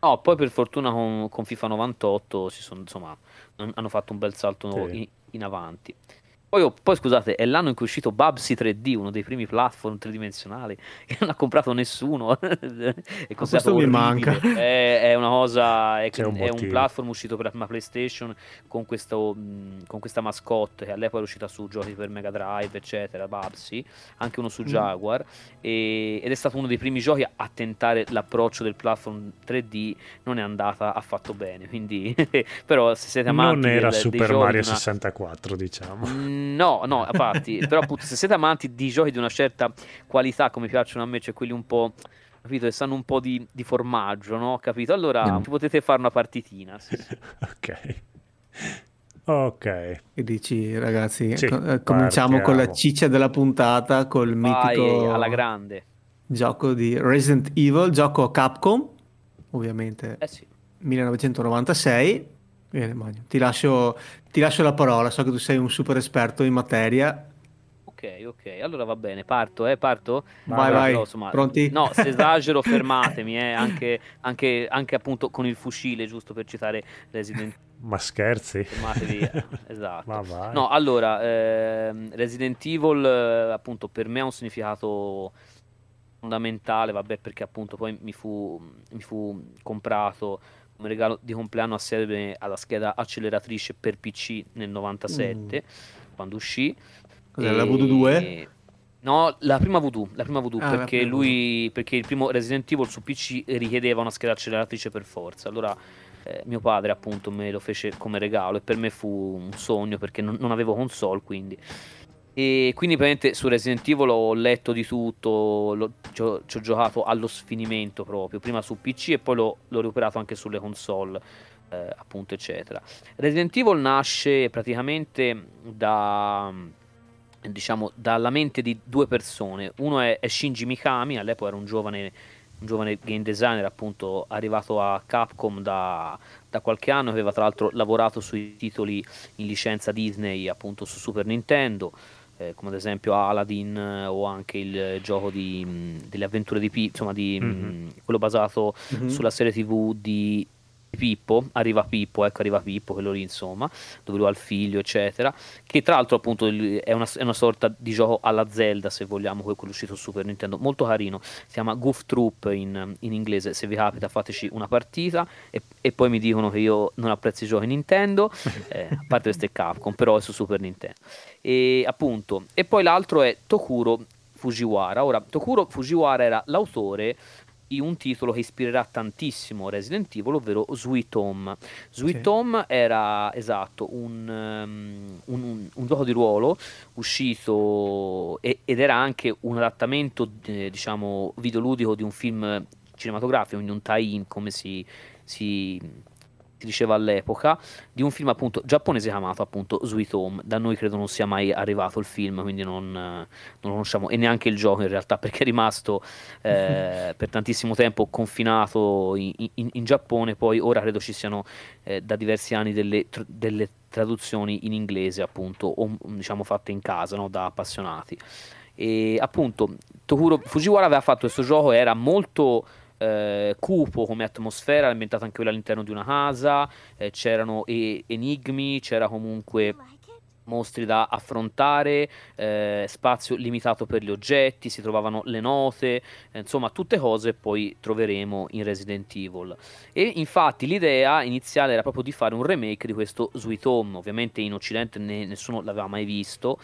No, poi per fortuna con, con FIFA 98 si sono, insomma, hanno fatto un bel salto sì. in, in avanti. Poi, poi, scusate, è l'anno in cui è uscito Babsy 3D, uno dei primi platform tridimensionali che non ha comprato nessuno. è questo mi manca. È, è, una cosa, è, un, è un, platform uscito per la PlayStation con, questo, con, questa mascotte che all'epoca è uscita su giochi per Mega Drive, eccetera, Babsy, anche uno su mm. Jaguar. Mm. E, ed è stato uno dei primi giochi a, a, tentare l'approccio del platform 3D, non è andata affatto bene. Quindi, però se siete amanti Non era del, Super Mario una... 64, diciamo. Mm, No, no, infatti, però appunto se siete amanti di giochi di una certa qualità come piacciono a me, cioè quelli un po' capito, che sanno un po' di, di formaggio, no? Capito? Allora mm. potete fare una partitina. Sì. ok. Ok. E dici, ragazzi, sì, co- eh, cominciamo partiamo. con la ciccia della puntata, col Vai, mitico alla grande. gioco di Resident Evil, gioco Capcom, ovviamente eh sì. 1996 Bene, Magno. Ti lascio, ti lascio la parola, so che tu sei un super esperto in materia. Ok, ok, allora va bene, parto, eh, parto? Vai, vai, però, insomma, pronti? No, se esagero fermatemi, eh, anche, anche, anche, appunto con il fucile, giusto per citare Resident Evil. Ma scherzi? Fermatevi, eh, esatto. No, allora, eh, Resident Evil eh, appunto per me ha un significato fondamentale, vabbè, perché appunto poi mi fu, mi fu comprato come regalo di compleanno assieme alla scheda acceleratrice per PC nel 97 mm. quando uscì. Cos'è, e... la Voodoo 2? No, la prima Voodoo, la prima Voodoo ah, perché prima lui perché il primo Resident Evil su PC richiedeva una scheda acceleratrice per forza. Allora eh, mio padre appunto me lo fece come regalo e per me fu un sogno perché non, non avevo console, quindi e quindi praticamente su Resident Evil ho letto di tutto, ci, ho, ci, ho, giocato allo sfinimento proprio, prima su PC e poi l'ho, l'ho recuperato anche sulle console, eh, appunto, eccetera. Resident Evil nasce praticamente da diciamo dalla mente di due persone. Uno è, è Shinji Mikami, all'epoca era un giovane, un giovane game designer, appunto, arrivato a Capcom da, da qualche anno, aveva tra l'altro lavorato sui titoli in licenza Disney, appunto, su Super Nintendo eh, come ad esempio Aladdin eh, o anche il gioco di, mh, delle avventure di P, insomma di, mm-hmm. mh, quello basato mm-hmm. sulla serie tv di Pippo, arriva Pippo, ecco arriva Pippo, quello lì insomma, dove lui ha il figlio eccetera, che tra l'altro appunto è una, è una sorta di gioco alla Zelda se vogliamo, quello uscito su Super Nintendo, molto carino, si chiama Goof Troop in, in inglese, se vi capita fateci una partita e, e, poi mi dicono che io non apprezzo i giochi Nintendo, eh, a parte questo è Capcom, però è su Super Nintendo. E appunto, e poi l'altro è Tokuro Fujiwara. Ora, Tokuro Fujiwara era l'autore un titolo che ispirerà tantissimo Resident Evil, ovvero Sweet Home. Sweet sì. Home era esatto un, um, un, un, un, gioco di ruolo uscito e, ed era anche un adattamento, eh, diciamo, videoludico di un film cinematografico, quindi un tie-in come si, si si diceva all'epoca, di un film appunto giapponese chiamato appunto Sweet Home. Da noi credo non sia mai arrivato il film, quindi non, non lo conosciamo, e neanche il gioco in realtà, perché è rimasto eh, per tantissimo tempo confinato in, in, in, Giappone, poi ora credo ci siano eh, da diversi anni delle, delle, traduzioni in inglese appunto, o diciamo fatte in casa no? da appassionati. E appunto Tokuro Fujiwara aveva fatto questo gioco, era molto eh, cupo come atmosfera, ambientata anche quella all'interno di una casa, eh, c'erano e- enigmi, c'era comunque mostri da affrontare, eh, spazio limitato per gli oggetti, si trovavano le note, eh, insomma tutte cose poi troveremo in Resident Evil. E infatti l'idea iniziale era proprio di fare un remake di questo Sweet Home, ovviamente in Occidente ne- nessuno l'aveva mai visto,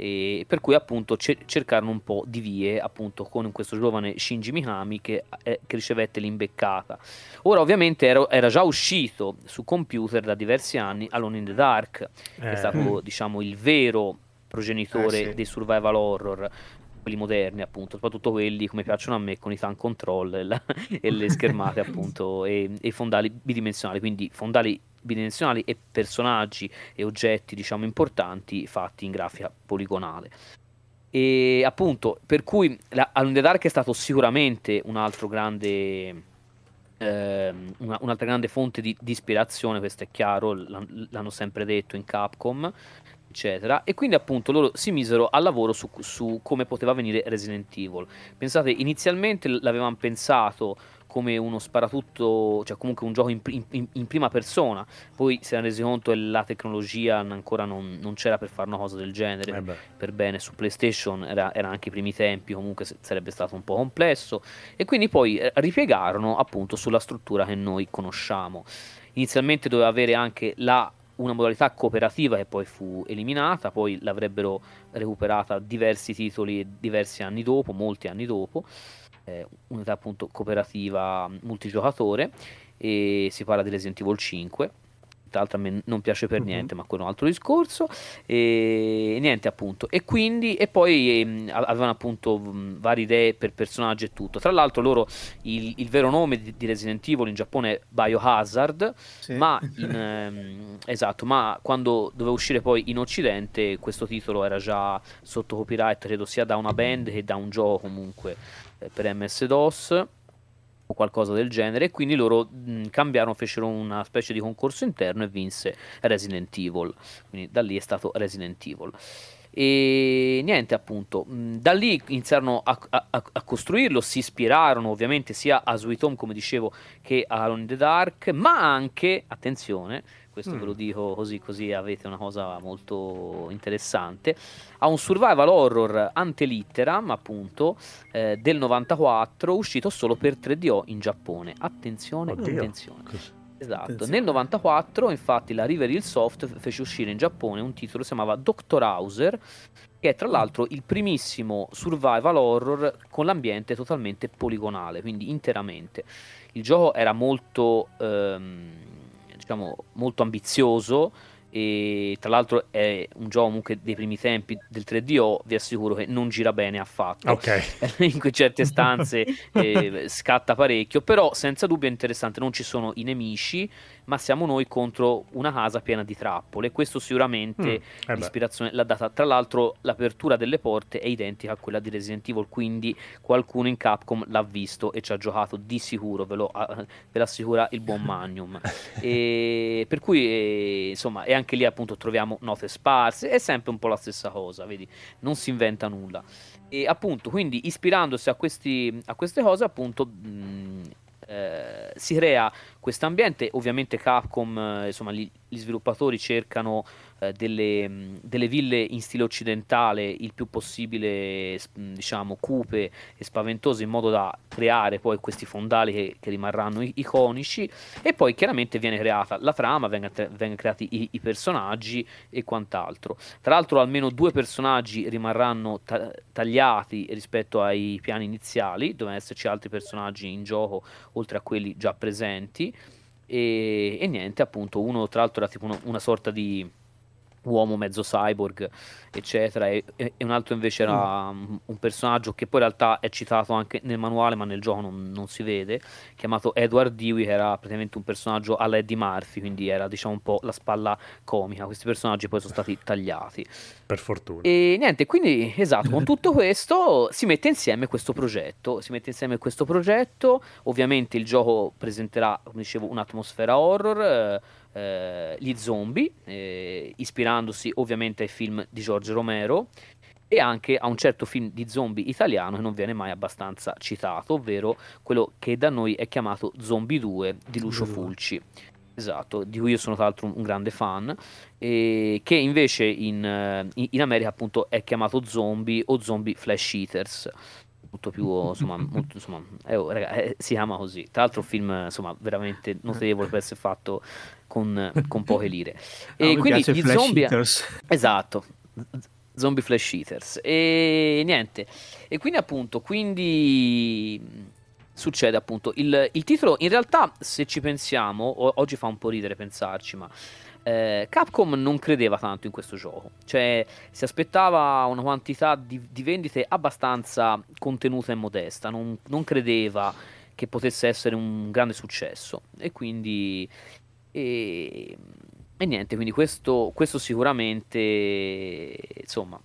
e per cui appunto cer- cercarono un po' di vie appunto con questo giovane Shinji Mikami che, eh, che ricevette l'imbeccata ora ovviamente era, era, già uscito su computer da diversi anni Alone in the Dark eh. che è stato mm. diciamo il vero progenitore eh, sì. dei survival horror quelli moderni appunto, soprattutto quelli come piacciono a me con i tank control e, la, e le schermate appunto e, i fondali bidimensionali, quindi fondali bidimensionali e personaggi e oggetti diciamo importanti fatti in grafica poligonale. E appunto, per cui la, Alone in the Dark è stato sicuramente un altro grande eh, una, un'altra grande fonte di, di, ispirazione, questo è chiaro, l'hanno sempre detto in Capcom, eccetera. E quindi appunto loro si misero al lavoro su, su come poteva venire Resident Evil. Pensate, inizialmente l'avevano pensato come uno sparatutto, cioè comunque un gioco in, in, in prima persona. Poi si erano resi conto che la tecnologia ancora non, non c'era per fare una cosa del genere. Eh per bene, su PlayStation era, era, anche i primi tempi, comunque sarebbe stato un po' complesso. E quindi poi eh, ripiegarono appunto sulla struttura che noi conosciamo. Inizialmente doveva avere anche la una modalità cooperativa che poi fu eliminata, poi l'avrebbero recuperata diversi titoli diversi anni dopo, molti anni dopo, eh, unità appunto cooperativa multigiocatore e si parla di Resident Evil 5 tra l'altro a me non piace per mhm. niente, uh-huh. ma quello è un altro discorso. E niente, appunto. E quindi, e poi eh, avevano appunto mh, varie idee per personaggi e tutto. Tra l'altro, loro il, il vero nome di, di, Resident Evil in Giappone è Biohazard, sì. ma in, ehm, esatto, ma quando doveva uscire poi in Occidente, questo titolo era già sotto copyright, credo sia da una band che da un gioco comunque per MS-DOS o qualcosa del genere e quindi loro mh, cambiarono, fecero una specie di concorso interno e vinse Resident Evil, quindi da lì è stato Resident Evil. E niente, appunto, da lì iniziarono a, a, a, costruirlo, si ispirarono ovviamente sia a Sweet Home, come dicevo, che a Alone in the Dark, ma anche, attenzione, questo mm. ve lo dico così, così avete una cosa molto interessante, a un survival horror antelitteram, appunto, eh, del 94, uscito solo per 3DO in Giappone. Attenzione, Oddio. attenzione. Esatto, attenzione. nel 94 infatti la River Hill Soft fece uscire in Giappone un titolo che si chiamava Doctor Hauser, che è tra l'altro il primissimo survival horror con l'ambiente totalmente poligonale, quindi interamente. Il gioco era molto... Ehm, diciamo, molto ambizioso e tra l'altro è un gioco comunque dei primi tempi del 3DO vi assicuro che non gira bene affatto okay. in certe stanze eh, scatta parecchio però senza dubbio è interessante non ci sono i nemici ma siamo noi contro una casa piena di trappole. Questo sicuramente mm, eh l'ispirazione l'ha data. Tra l'altro, l'apertura delle porte è identica a quella di Resident Evil, quindi qualcuno in Capcom l'ha visto e ci ha giocato di sicuro, ve lo ve l'assicura il buon Magnum. e, per cui, eh, insomma, e anche lì appunto troviamo note sparse, è sempre un po' la stessa cosa, vedi, non si inventa nulla. E appunto, quindi ispirandosi a, questi, a queste cose, appunto. Mh, eh, si crea questo ambiente. Ovviamente Capcom, eh, insomma, gli, gli sviluppatori cercano eh, delle, mm, delle, ville in stile occidentale il più possibile mm, diciamo cupe e spaventose in modo da creare poi questi fondali che, che rimarranno iconici. E poi chiaramente viene creata la trama vengono, creati i, i, personaggi e quant'altro. Tra l'altro almeno due personaggi rimarranno ta- tagliati rispetto ai piani iniziali dovevano esserci altri personaggi in gioco oltre a quelli già presenti e, e niente appunto uno tra l'altro era tipo uno, una sorta di uomo mezzo cyborg, eccetera, e, e un altro invece era mm. un personaggio che poi in realtà è citato anche nel manuale, ma nel gioco non, non si vede, chiamato Edward Dewey, che era praticamente un personaggio alla Eddie Murphy, quindi era diciamo un po' la spalla comica. Questi personaggi poi sono stati tagliati. Per fortuna. E niente, quindi esatto, con tutto questo si mette insieme questo progetto, si mette insieme questo progetto, ovviamente il gioco presenterà, come dicevo, un'atmosfera horror. Eh, eh, gli zombie, eh, ispirandosi ovviamente ai film di Giorgio Romero e anche a un certo film di zombie italiano che non viene mai abbastanza citato, ovvero quello che da noi è chiamato Zombie 2 di Lucio Fulci. Esatto, di cui io sono tra l'altro un, un grande fan, e che invece in, eh, in, America appunto è chiamato Zombie o Zombie Flash Eaters. Molto più insomma, molto, insomma eh, oh, raga, eh, si chiama così. Tra l'altro un film insomma veramente notevole per essere fatto con, con poche lire. E no, quindi gli zombie eaters. esatto zombie flash eaters. E niente. E quindi appunto quindi succede appunto il, il titolo in realtà se ci pensiamo o, oggi fa un po' ridere pensarci ma eh, Capcom non credeva tanto in questo gioco, cioè si aspettava una quantità di, di vendite abbastanza contenuta e modesta, non, non, credeva che potesse essere un grande successo. E quindi... E, e niente, quindi questo, questo sicuramente, insomma,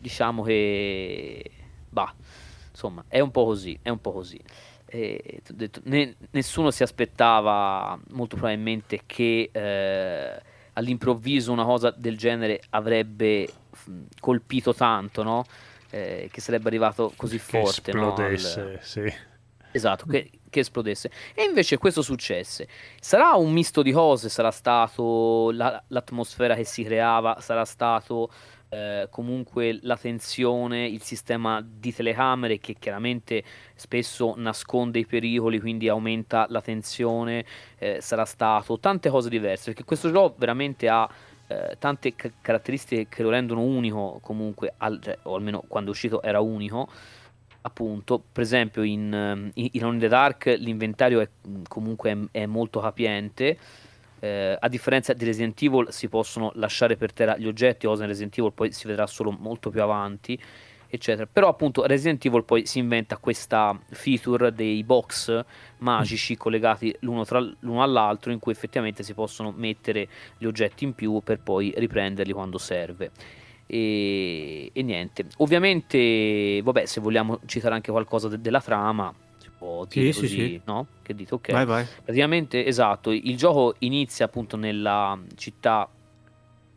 diciamo che... Bah, insomma, è un po' così, è un po' così. E, detto, ne, nessuno si aspettava molto probabilmente che... Eh, all'improvviso una cosa del genere avrebbe colpito tanto, no? Eh, che sarebbe arrivato così forte. Che esplodesse, no? Al... sì. Esatto, che, che, esplodesse. E invece questo successe. Sarà un misto di cose, sarà stato la, l'atmosfera che si creava, sarà stato eh, comunque la tensione, il sistema di telecamere che chiaramente spesso nasconde i pericoli, quindi aumenta la tensione, eh, sarà stato tante cose diverse, perché questo gioco veramente ha eh, tante c- caratteristiche che lo rendono unico comunque, al, cioè, o almeno quando è uscito era unico appunto, per esempio in, in, in On the Dark l'inventario è comunque è, è molto capiente, eh, a differenza di Resident Evil si possono lasciare per terra gli oggetti, cosa in Resident Evil poi si vedrà solo molto più avanti, eccetera. Però appunto Resident Evil poi si inventa questa feature dei box magici mm. collegati l'uno, tra, l'uno all'altro in cui effettivamente si possono mettere gli oggetti in più per poi riprenderli quando serve. E, e niente, ovviamente, vabbè, se vogliamo citare anche qualcosa de- della trama, può dire sì, così, sì, sì. no? Che dite, ok. Vai, vai. Praticamente, esatto, il gioco inizia appunto nella città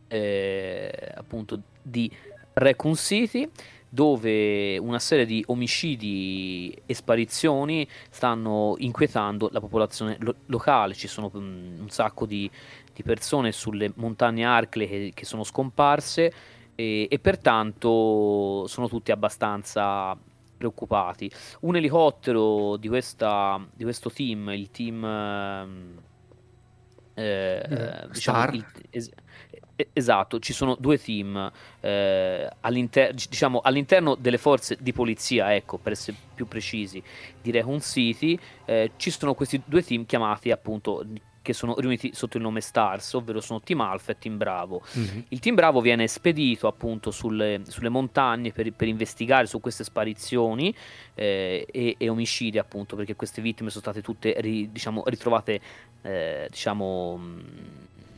eh, appunto di Raccoon City dove una serie di omicidi e sparizioni stanno inquietando la popolazione lo- locale. Ci sono um, un sacco di, di, persone sulle montagne Arcle che, che sono scomparse e, e, pertanto sono tutti abbastanza preoccupati. Un elicottero di, questa, di questo team, il team... Ehm, eh, eh, diciamo, il, es- esatto, ci sono due team eh, all'inter- diciamo, all'interno delle forze di polizia, ecco, per essere più precisi, di Recon City, eh, ci sono questi due team chiamati appunto che sono riuniti sotto il nome Stars, ovvero sono Team Alpha e Team Bravo. Mm-hmm. Il Team Bravo viene spedito appunto sulle, sulle montagne per, per, investigare su queste sparizioni eh, e, e, omicidi, appunto, perché queste vittime sono state tutte ri, diciamo, ritrovate, eh, diciamo, mm,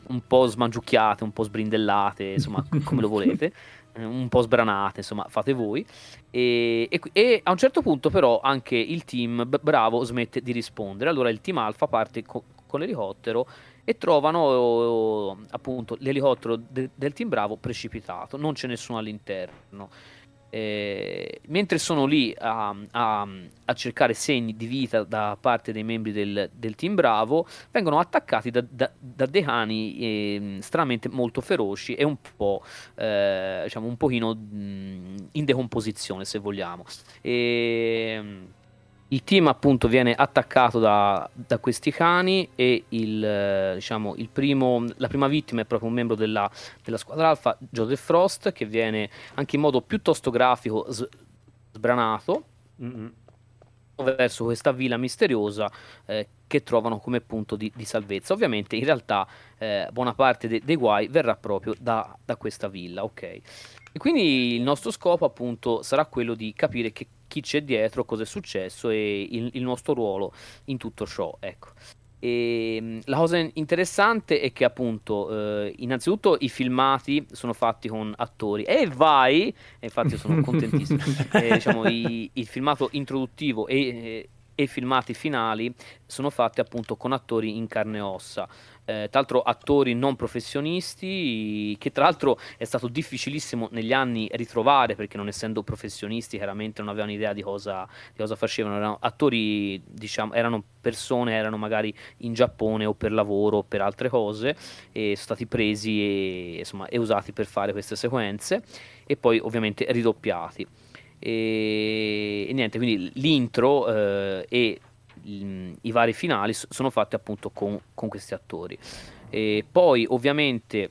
un po' smangiucchiate, un po' sbrindellate, insomma, come lo volete. un po' sbranate, insomma, fate voi. E, e, e, a un certo punto, però, anche il team bravo smette di rispondere. Allora il team alfa parte co- con l'elicottero e trovano appunto l'elicottero de- del team Bravo precipitato, non c'è nessuno all'interno. Eh, mentre sono lì a, a, a, cercare segni di vita da parte dei membri del, del team Bravo, vengono attaccati da, da, da dei cani eh, stranamente molto feroci e un po', eh, diciamo, un pochino mh, in decomposizione, se vogliamo. E, il team appunto viene attaccato da, da questi cani e il, diciamo, il primo, la prima vittima è proprio un membro della, della squadra alfa, Joseph Frost, che viene anche in modo piuttosto grafico s- sbranato mm-hmm. verso questa villa misteriosa eh, che trovano come punto di, di, salvezza. Ovviamente in realtà eh, buona parte de- dei guai verrà proprio da, da questa villa, ok? E quindi il nostro scopo appunto sarà quello di capire che chi c'è dietro, cosa è successo e il, il nostro ruolo in tutto ciò. Ecco. E, ehm, la cosa interessante è che appunto eh, innanzitutto i filmati sono fatti con attori e vai e infatti sono contentissimo eh, diciamo, i, il filmato introduttivo e, e, filmati finali sono fatti appunto con attori in carne e ossa eh, tra l'altro attori non professionisti, che tra l'altro è stato difficilissimo negli anni ritrovare perché non essendo professionisti chiaramente non avevano idea di cosa, di cosa facevano, erano attori, diciamo, erano persone, erano magari in Giappone o per lavoro o per altre cose e sono stati presi e, insomma, e usati per fare queste sequenze e poi ovviamente ridoppiati. E, e niente, quindi l'intro eh, e i vari finali sono fatti appunto con, con questi attori. E poi ovviamente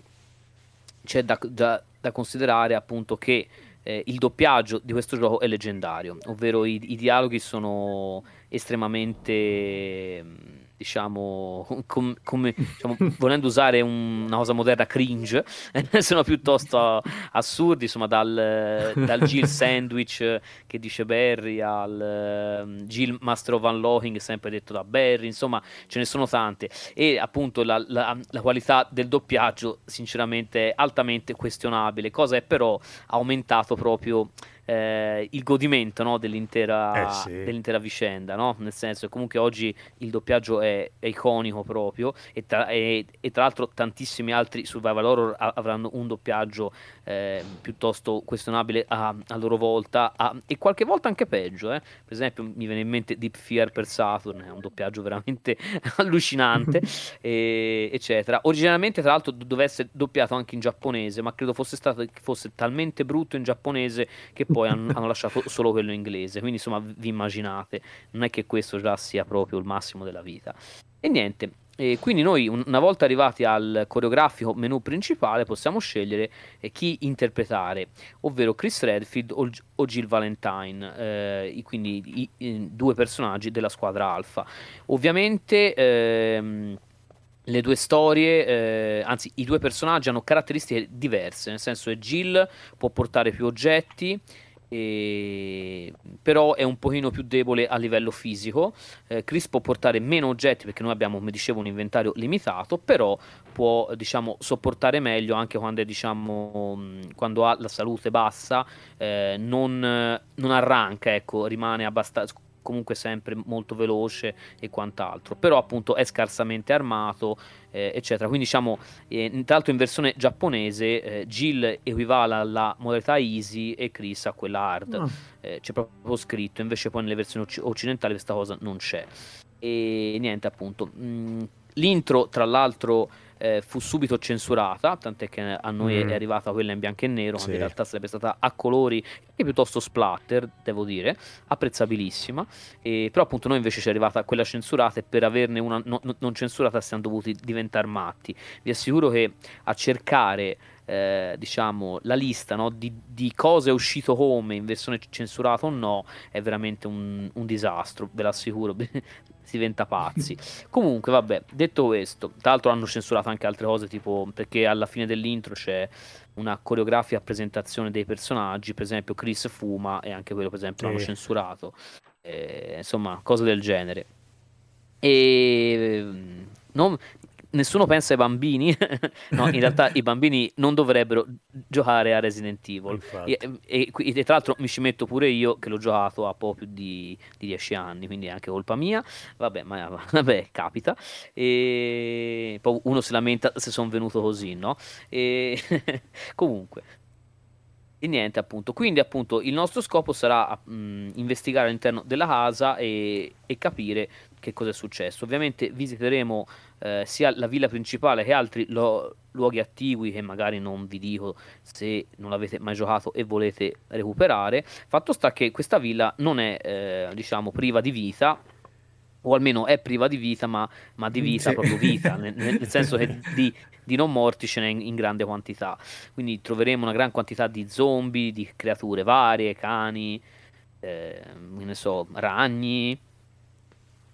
c'è da, da, da considerare appunto che eh, il doppiaggio di questo gioco è leggendario, ovvero i, i dialoghi sono estremamente diciamo, com, come, diciamo volendo usare un, una cosa moderna, cringe, sono piuttosto assurdi, insomma, dal, dal Jill Sandwich che dice Barry al uh, Jill Master of Unlocking, sempre detto da Barry, insomma, ce ne sono tante. E appunto la, la, la qualità del doppiaggio, sinceramente, è altamente questionabile, cosa è però aumentato proprio eh, il godimento no, dell'intera, eh sì. dell'intera, vicenda, no? nel senso che comunque oggi il doppiaggio è, è iconico proprio e tra, e, e tra, l'altro tantissimi altri survival horror avranno un doppiaggio eh, piuttosto questionabile a, a loro volta a, e qualche volta anche peggio, eh? per esempio mi viene in mente Deep Fear per Saturn, è un doppiaggio veramente allucinante, e, eccetera. Originalmente tra l'altro doveva essere doppiato anche in giapponese, ma credo fosse stato fosse talmente brutto in giapponese che poi hanno, hanno, lasciato solo quello inglese. Quindi, insomma, vi immaginate, non è che questo già sia proprio il massimo della vita. E niente. E quindi noi una volta arrivati al coreografico menu principale possiamo scegliere eh, chi interpretare, ovvero Chris Redfield o, Jill Valentine, eh, quindi i, i, due personaggi della squadra alfa. Ovviamente ehm, le due storie, eh, anzi i due personaggi hanno caratteristiche diverse, nel senso che Jill può portare più oggetti, e... però è un pochino più debole a livello fisico. Eh, Chris può portare meno oggetti perché noi abbiamo, come dicevo, un inventario limitato, però può diciamo, sopportare meglio anche quando, è, diciamo, quando ha la salute bassa, eh, non, non arranca, ecco, rimane abbastanza comunque sempre molto veloce e quant'altro, però appunto è scarsamente armato, eh, eccetera. Quindi diciamo, eh, tra l'altro in versione giapponese eh, Jill equivale alla modalità easy e Chris a quella hard, oh. c'è proprio scritto, invece poi nelle versioni occidentali questa cosa non c'è. E niente appunto, mm, l'intro tra l'altro eh, fu subito censurata, tant'è che a noi mm. è arrivata quella in bianco e nero, sì. in realtà sarebbe stata a colori e piuttosto splatter, devo dire, apprezzabilissima, e, però appunto noi invece ci è arrivata quella censurata e per averne una no, non censurata siamo dovuti diventare matti. Vi assicuro che a cercare eh, diciamo, la lista no, di, di, cosa è uscito come in versione censurata o no è veramente un, un disastro, ve l'assicuro. Si diventa pazzi. Comunque, vabbè, detto questo, tra l'altro hanno censurato anche altre cose, tipo perché alla fine dell'intro c'è una coreografia a presentazione dei personaggi, per esempio Chris fuma e anche quello per esempio sì. l'hanno censurato. Eh, insomma, cose del genere. E non, nessuno pensa ai bambini. no, in realtà i bambini non dovrebbero giocare a Resident Evil. E, e, e, tra l'altro mi ci metto pure io che l'ho giocato a poco più di, di 10 anni, quindi è anche colpa mia. Vabbè, ma vabbè, capita. E poi uno si lamenta se sono venuto così, no? E comunque. e niente, appunto. Quindi, appunto, il nostro scopo sarà mh, investigare all'interno della casa e, e, capire che cosa è successo. Ovviamente visiteremo eh, sia la villa principale che altri lo, luoghi attigui che magari non vi dico se non l'avete mai giocato e volete recuperare. Fatto sta che questa villa non è, eh, diciamo, priva di vita, o almeno è priva di vita, ma, ma di vita sì. proprio vita, nel, nel senso che di, di, non morti ce n'è in, in, grande quantità. Quindi troveremo una gran quantità di zombie, di creature varie, cani, eh, ne so, ragni,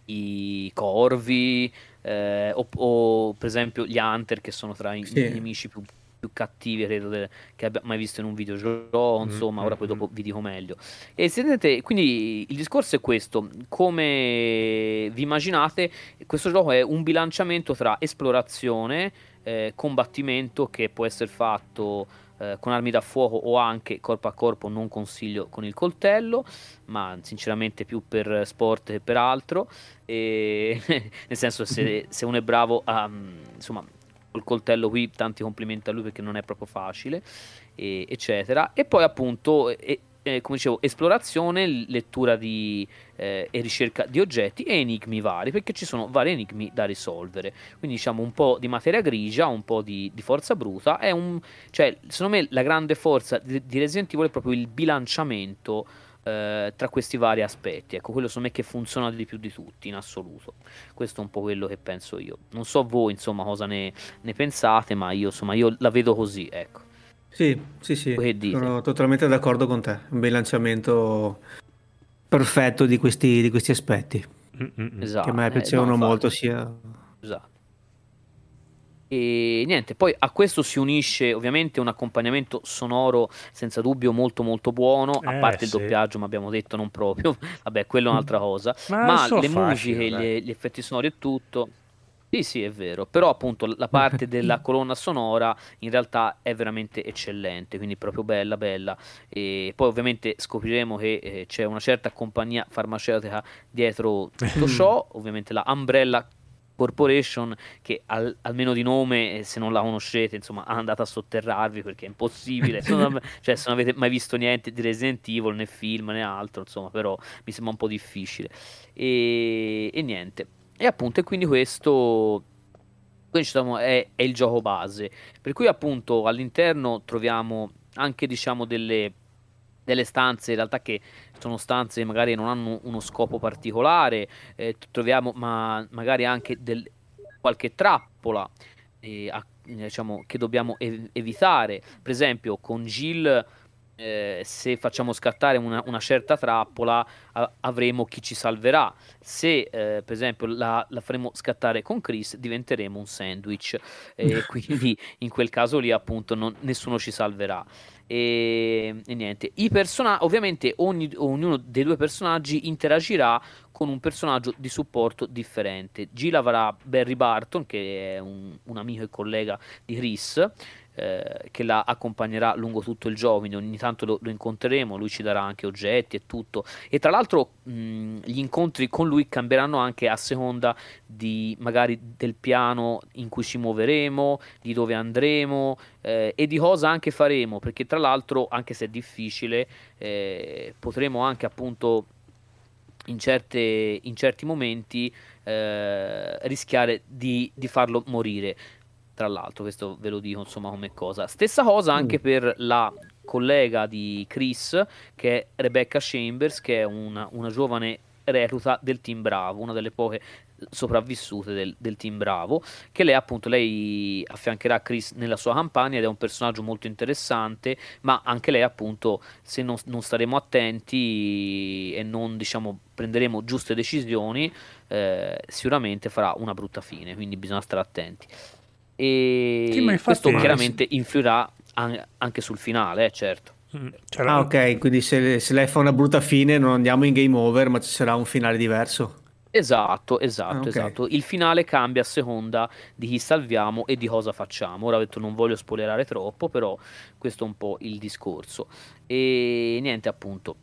i corvi, eh, o, o, per esempio gli hunter che sono tra i, sì. i nemici più più cattivi credo de- che abbia mai visto in un videogioco mm, insomma mm-hmm. ora poi mm. dopo vi dico meglio e sedete quindi il discorso è questo come vi immaginate questo gioco è un bilanciamento tra esplorazione eh, combattimento che può essere fatto eh, con armi da fuoco o anche corpo a corpo non consiglio con il coltello ma sinceramente più per sport che per altro. E, nel senso se, se uno è bravo a insomma col coltello qui tanti complimenti a lui perché non è proprio facile e, eccetera. E poi appunto e, e, come dicevo esplorazione lettura di, eh, e ricerca di oggetti e enigmi vari perché ci sono vari enigmi da risolvere quindi diciamo un po' di materia grigia un po' di, di forza bruta è un cioè secondo me la grande forza di, di Resident Evil è proprio il bilanciamento eh, tra questi vari aspetti. Ecco, quello secondo me che funziona di più di tutti in assoluto. Questo è un po' quello che penso io. Non so voi, insomma, cosa ne, ne pensate, ma io, insomma, io la vedo così, ecco. Sì, sì, sì, sono totalmente d'accordo con te. Un bilanciamento perfetto di questi, di questi aspetti. Esatto. Che a me eh, piacevano eh, no, molto sia... Esatto. E niente, poi a questo si unisce ovviamente un accompagnamento sonoro senza dubbio molto molto buono, a eh, parte il doppiaggio, ma abbiamo detto non proprio, vabbè, quello è un'altra cosa, ma, ma le musiche, gli, gli effetti sonori e tutto. Sì, sì, è vero, però appunto la parte della colonna sonora in realtà è veramente eccellente, quindi proprio bella, bella. E poi ovviamente scopriremo che eh, c'è una certa compagnia farmaceutica dietro tutto ciò, ovviamente la Umbrella Corporation che al, almeno di nome, eh, se non la conoscete, insomma, andate a sotterrarvi perché è impossibile. non, cioè, se non avete mai visto niente di Resident Evil, né film né altro, insomma, però mi sembra un po' difficile. E, e niente. E appunto, e quindi questo diciamo, è, è, il gioco base. Per cui appunto all'interno troviamo anche diciamo delle, delle stanze in realtà che sono stanze che magari non hanno uno scopo particolare, eh, troviamo ma magari anche del, qualche trappola eh, a, diciamo, che dobbiamo ev- evitare. Per esempio, con Jill, eh, se facciamo scattare una, una certa trappola, a- avremo chi ci salverà. Se, eh, per esempio, la, la, faremo scattare con Chris, diventeremo un sandwich. E quindi in quel caso lì, appunto, non, nessuno ci salverà. E, e niente, i personaggi, ovviamente ogni, ognuno dei due personaggi interagirà con un personaggio di supporto differente. Jill avrà Barry Barton, che è un, un amico e collega di Chris, eh, che la accompagnerà lungo tutto il gioco, quindi ogni tanto lo, lo, incontreremo, lui ci darà anche oggetti e tutto. E tra l'altro mh, gli incontri con lui cambieranno anche a seconda di magari del piano in cui ci muoveremo, di dove andremo eh, e di cosa anche faremo, perché tra l'altro, anche se è difficile, eh, potremo anche appunto in, certe, in certi momenti eh, rischiare di, di farlo morire tra l'altro, questo ve lo dico insomma come cosa. Stessa cosa anche mm. per la collega di Chris, che è Rebecca Chambers, che è una, una giovane recluta del team Bravo, una delle poche sopravvissute del, del, team Bravo, che lei appunto lei affiancherà Chris nella sua campagna ed è un personaggio molto interessante, ma anche lei appunto se non, non staremo attenti e non diciamo prenderemo giuste decisioni, eh, sicuramente farà una brutta fine, quindi bisogna stare attenti. E sì, questo chiaramente influirà an- anche sul finale, eh, certo. Mm, ah, ok, quindi se, se, lei fa una brutta fine non andiamo in game over, ma ci sarà un finale diverso. Esatto, esatto, ah, okay. esatto. Il finale cambia a seconda di chi salviamo e di cosa facciamo. Ora ho detto non voglio spoilerare troppo, però questo è un po' il discorso. E niente, appunto.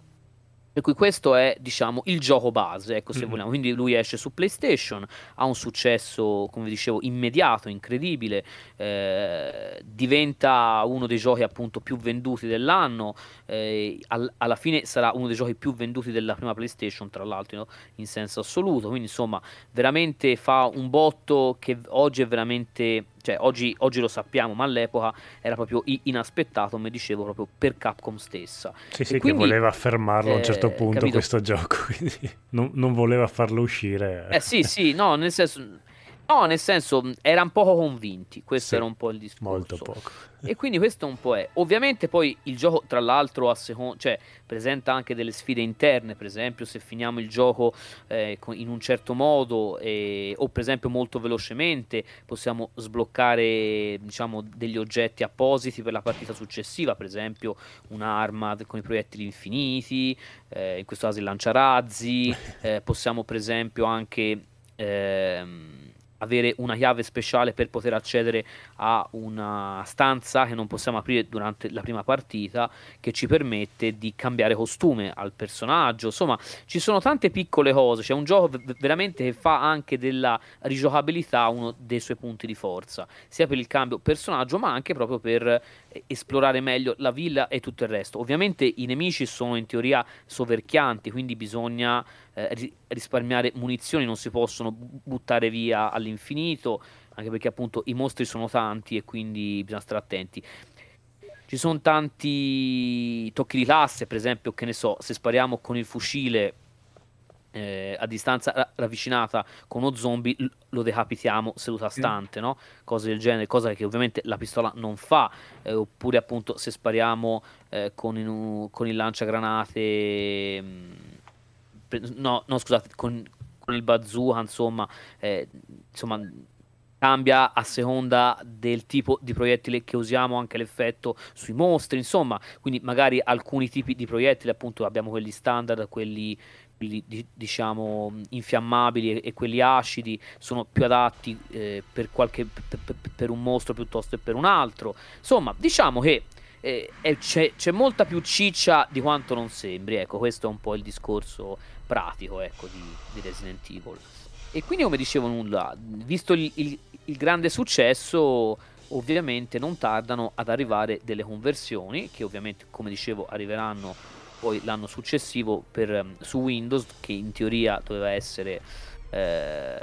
Per cui questo è, diciamo, il gioco base, ecco, se Mm-mm. vogliamo. Quindi lui esce su PlayStation, ha un successo, come dicevo, immediato, incredibile, eh, diventa uno dei giochi appunto più venduti dell'anno, eh, al- alla fine sarà uno dei giochi più venduti della prima PlayStation, tra l'altro, no? in senso assoluto. Quindi, insomma, veramente fa un botto che oggi è veramente, cioè oggi, oggi lo sappiamo, ma all'epoca era proprio inaspettato, come dicevo, proprio per Capcom stessa. Sì, E sì, quindi, che voleva fermarlo a un certo eh, punto capito? questo gioco, quindi non, non voleva farlo uscire. Eh sì, sì, no, nel senso, no, nel senso, erano poco convinti, questo Sì, era un po' il discorso. Molto poco. E quindi questo un po' è. Ovviamente poi il gioco, tra l'altro, a secon- cioè, presenta anche delle sfide interne, per esempio se finiamo il gioco eh, in un certo modo eh, o per esempio molto velocemente possiamo sbloccare diciamo degli oggetti appositi per la partita successiva, per esempio un'arma con i proiettili infiniti, eh, in questo caso il lanciarazzi, eh, possiamo per esempio anche ehm, avere una chiave speciale per poter accedere a una stanza che non possiamo aprire durante la prima partita che ci permette di cambiare costume al personaggio. Insomma, ci sono tante piccole cose. C'è un gioco veramente che fa anche della rigiocabilità uno dei suoi punti di forza, sia per il cambio personaggio, ma anche proprio per esplorare meglio la villa e tutto il resto. Ovviamente i nemici sono in teoria soverchianti, quindi bisogna eh, ri- risparmiare munizioni, non si possono bu- buttare via all'infinito, anche perché appunto i mostri sono tanti e quindi bisogna stare attenti. Ci sono tanti tocchi di classe, per esempio, che ne so, se spariamo con il fucile eh, a distanza ra- ravvicinata con uno zombie, lo decapitiamo seduta stante, no? Cose del genere, cosa che ovviamente la pistola non fa. eh, oppure appunto se spariamo eh, con, il- con il lanciagranate, pre- no, no, scusate, con, con il bazooka, insomma, eh, insomma, cambia a seconda del tipo di proiettile che usiamo anche l'effetto sui mostri, insomma, quindi magari alcuni tipi di proiettili, appunto abbiamo quelli standard, quelli, quelli, di- diciamo infiammabili e, quelli acidi sono più adatti eh, per, qualche, per, per- un mostro piuttosto che per un altro. Insomma, diciamo che eh, c'è, c'è molta più ciccia di quanto non sembri, ecco, questo è un po' il discorso pratico, ecco, di, di Resident Evil. E quindi, come dicevo, nulla, visto il, il- il grande successo, ovviamente non tardano ad arrivare delle conversioni, che ovviamente, come dicevo, arriveranno poi l'anno successivo per, ehm, su Windows, che in teoria doveva essere ehm,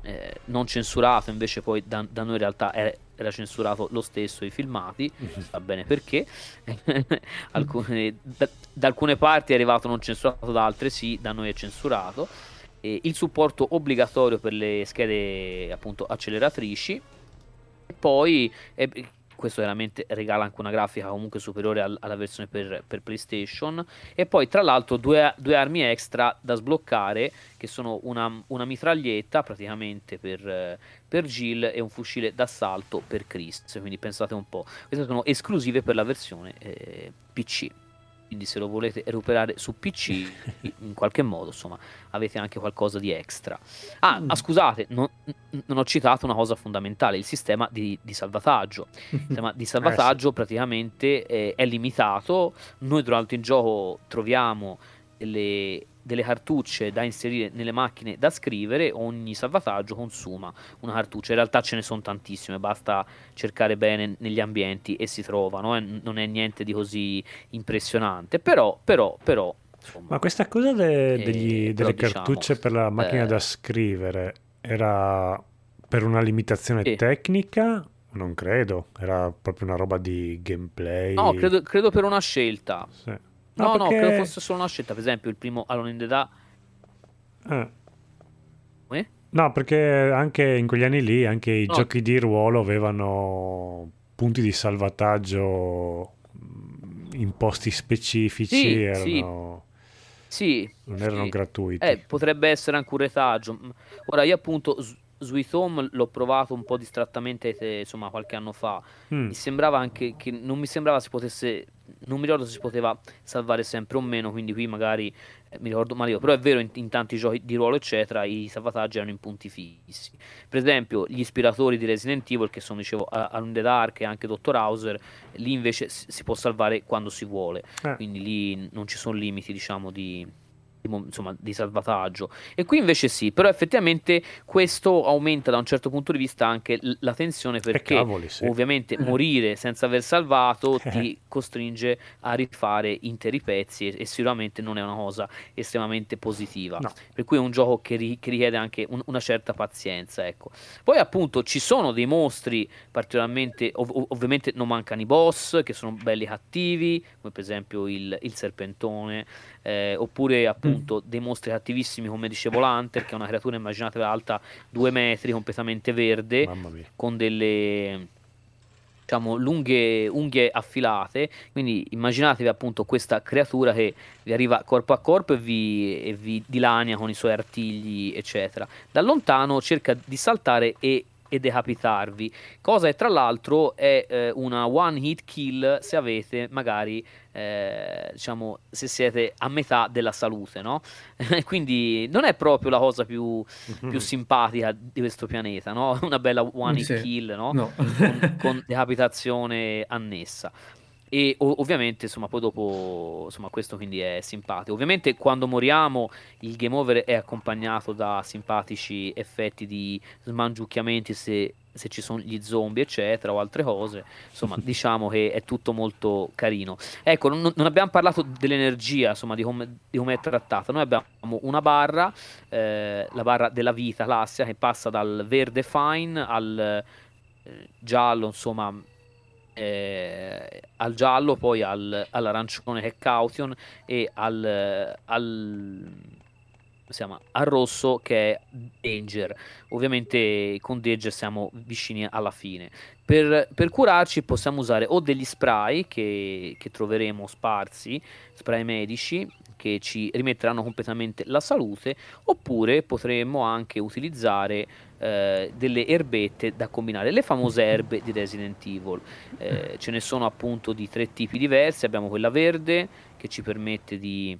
eh, non censurato, invece poi da, da noi in realtà era, era censurato lo stesso i filmati, va bene perché, Alcune- da, da alcune parti è arrivato non censurato, da altre sì, da noi è censurato. E il supporto obbligatorio per le schede appunto acceleratrici. Poi eh, questo veramente regala anche una grafica comunque superiore al- alla versione per, per PlayStation. E poi tra l'altro due, due armi extra da sbloccare che sono una, una mitraglietta praticamente per, per Jill e un fucile d'assalto per Chris. Quindi pensate un po' queste sono esclusive per la versione eh, PC quindi se lo volete recuperare su PC in qualche modo insomma avete anche qualcosa di extra. Ah, Mm. ah, scusate non, non ho citato una cosa fondamentale il sistema di, di salvataggio. Il sistema di salvataggio praticamente eh, è limitato. Noi durante il gioco troviamo delle, delle cartucce da inserire nelle macchine da scrivere ogni salvataggio consuma una cartuccia in realtà ce ne sono tantissime basta cercare bene negli ambienti e si trovano eh, non è niente di così impressionante però però però insomma, Ma questa cosa de- Eh, degli- però delle diciamo, cartucce per la macchina eh, da scrivere era per una limitazione tecnica? Non credo, era proprio una roba di gameplay. no credo, credo per una scelta Sì. No no, perché- credo fosse solo una scelta per esempio il primo Alone in the Dark eh. Come? No, perché anche in quegli anni lì, anche i No. giochi di ruolo avevano punti di salvataggio mh, in posti specifici, Sì, erano, sì non erano sì. gratuiti. Eh, potrebbe essere anche un retaggio. Mm, Ora, io appunto Sweet Home l'ho provato un po' distrattamente, eh, insomma, qualche anno fa. Mm. Mi sembrava anche che non mi sembrava si potesse non mi ricordo se si poteva salvare sempre o meno, quindi qui magari eh, mi ricordo male io, però è vero in, in, tanti giochi di ruolo eccetera i salvataggi erano in punti fissi. Per esempio gli ispiratori di Resident Evil che sono dicevo Alone the Dark e anche Dr. Hauser, lì invece si, si può salvare quando si vuole, eh. quindi lì non ci sono limiti diciamo di insomma, di salvataggio. E qui invece sì, però effettivamente questo aumenta da un certo punto di vista anche la tensione perché cavoli, sì. ovviamente morire senza aver salvato ti costringe a rifare interi pezzi e, e, sicuramente non è una cosa estremamente positiva. No. Per cui è un gioco che, ri, che richiede anche un, una certa pazienza. Ecco. Poi appunto ci sono dei mostri particolarmente, ov- ovviamente non mancano i boss che sono belli cattivi, come per esempio il, il serpentone eh, oppure appunto mm. Dei mostri cattivissimi come dicevo l'Hunter che è una creatura immaginatevi alta due metri completamente verde con delle diciamo lunghe unghie affilate. Quindi immaginatevi appunto questa creatura che vi arriva corpo a corpo e vi, e vi dilania con i suoi artigli eccetera. Da lontano cerca di saltare e e decapitarvi. Cosa che tra l'altro è eh, una one hit kill se avete magari eh, diciamo se siete a metà della salute, no? Quindi non è proprio la cosa più, più mhm. simpatica di questo pianeta, no? Una bella one hit sì. kill, no? no. con, con decapitazione annessa e ovviamente insomma poi dopo insomma questo quindi è simpatico. Ovviamente quando moriamo il game over è accompagnato da simpatici effetti di smangiucchiamenti se, se ci sono gli zombie eccetera o altre cose. Insomma diciamo che è tutto molto carino. Ecco non, non abbiamo parlato dell'energia insomma di come, di come, è trattata. Noi abbiamo una barra eh, la barra della vita classica che passa dal verde fine al eh, giallo insomma eh, al giallo, poi al, all'arancione che è Caution e al, al, chiama, al, rosso che è Danger. Ovviamente con Danger siamo vicini alla fine. Per, per curarci possiamo usare o degli spray che, che troveremo sparsi, spray medici, che ci rimetteranno completamente la salute, oppure potremmo anche utilizzare eh, delle erbette da combinare, le famose erbe di Resident Evil. Eh, ce ne sono appunto di tre tipi diversi, abbiamo quella verde che ci permette di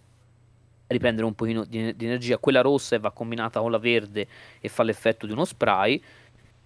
riprendere un pochino di, di energia, quella rossa va combinata con la verde e fa l'effetto di uno spray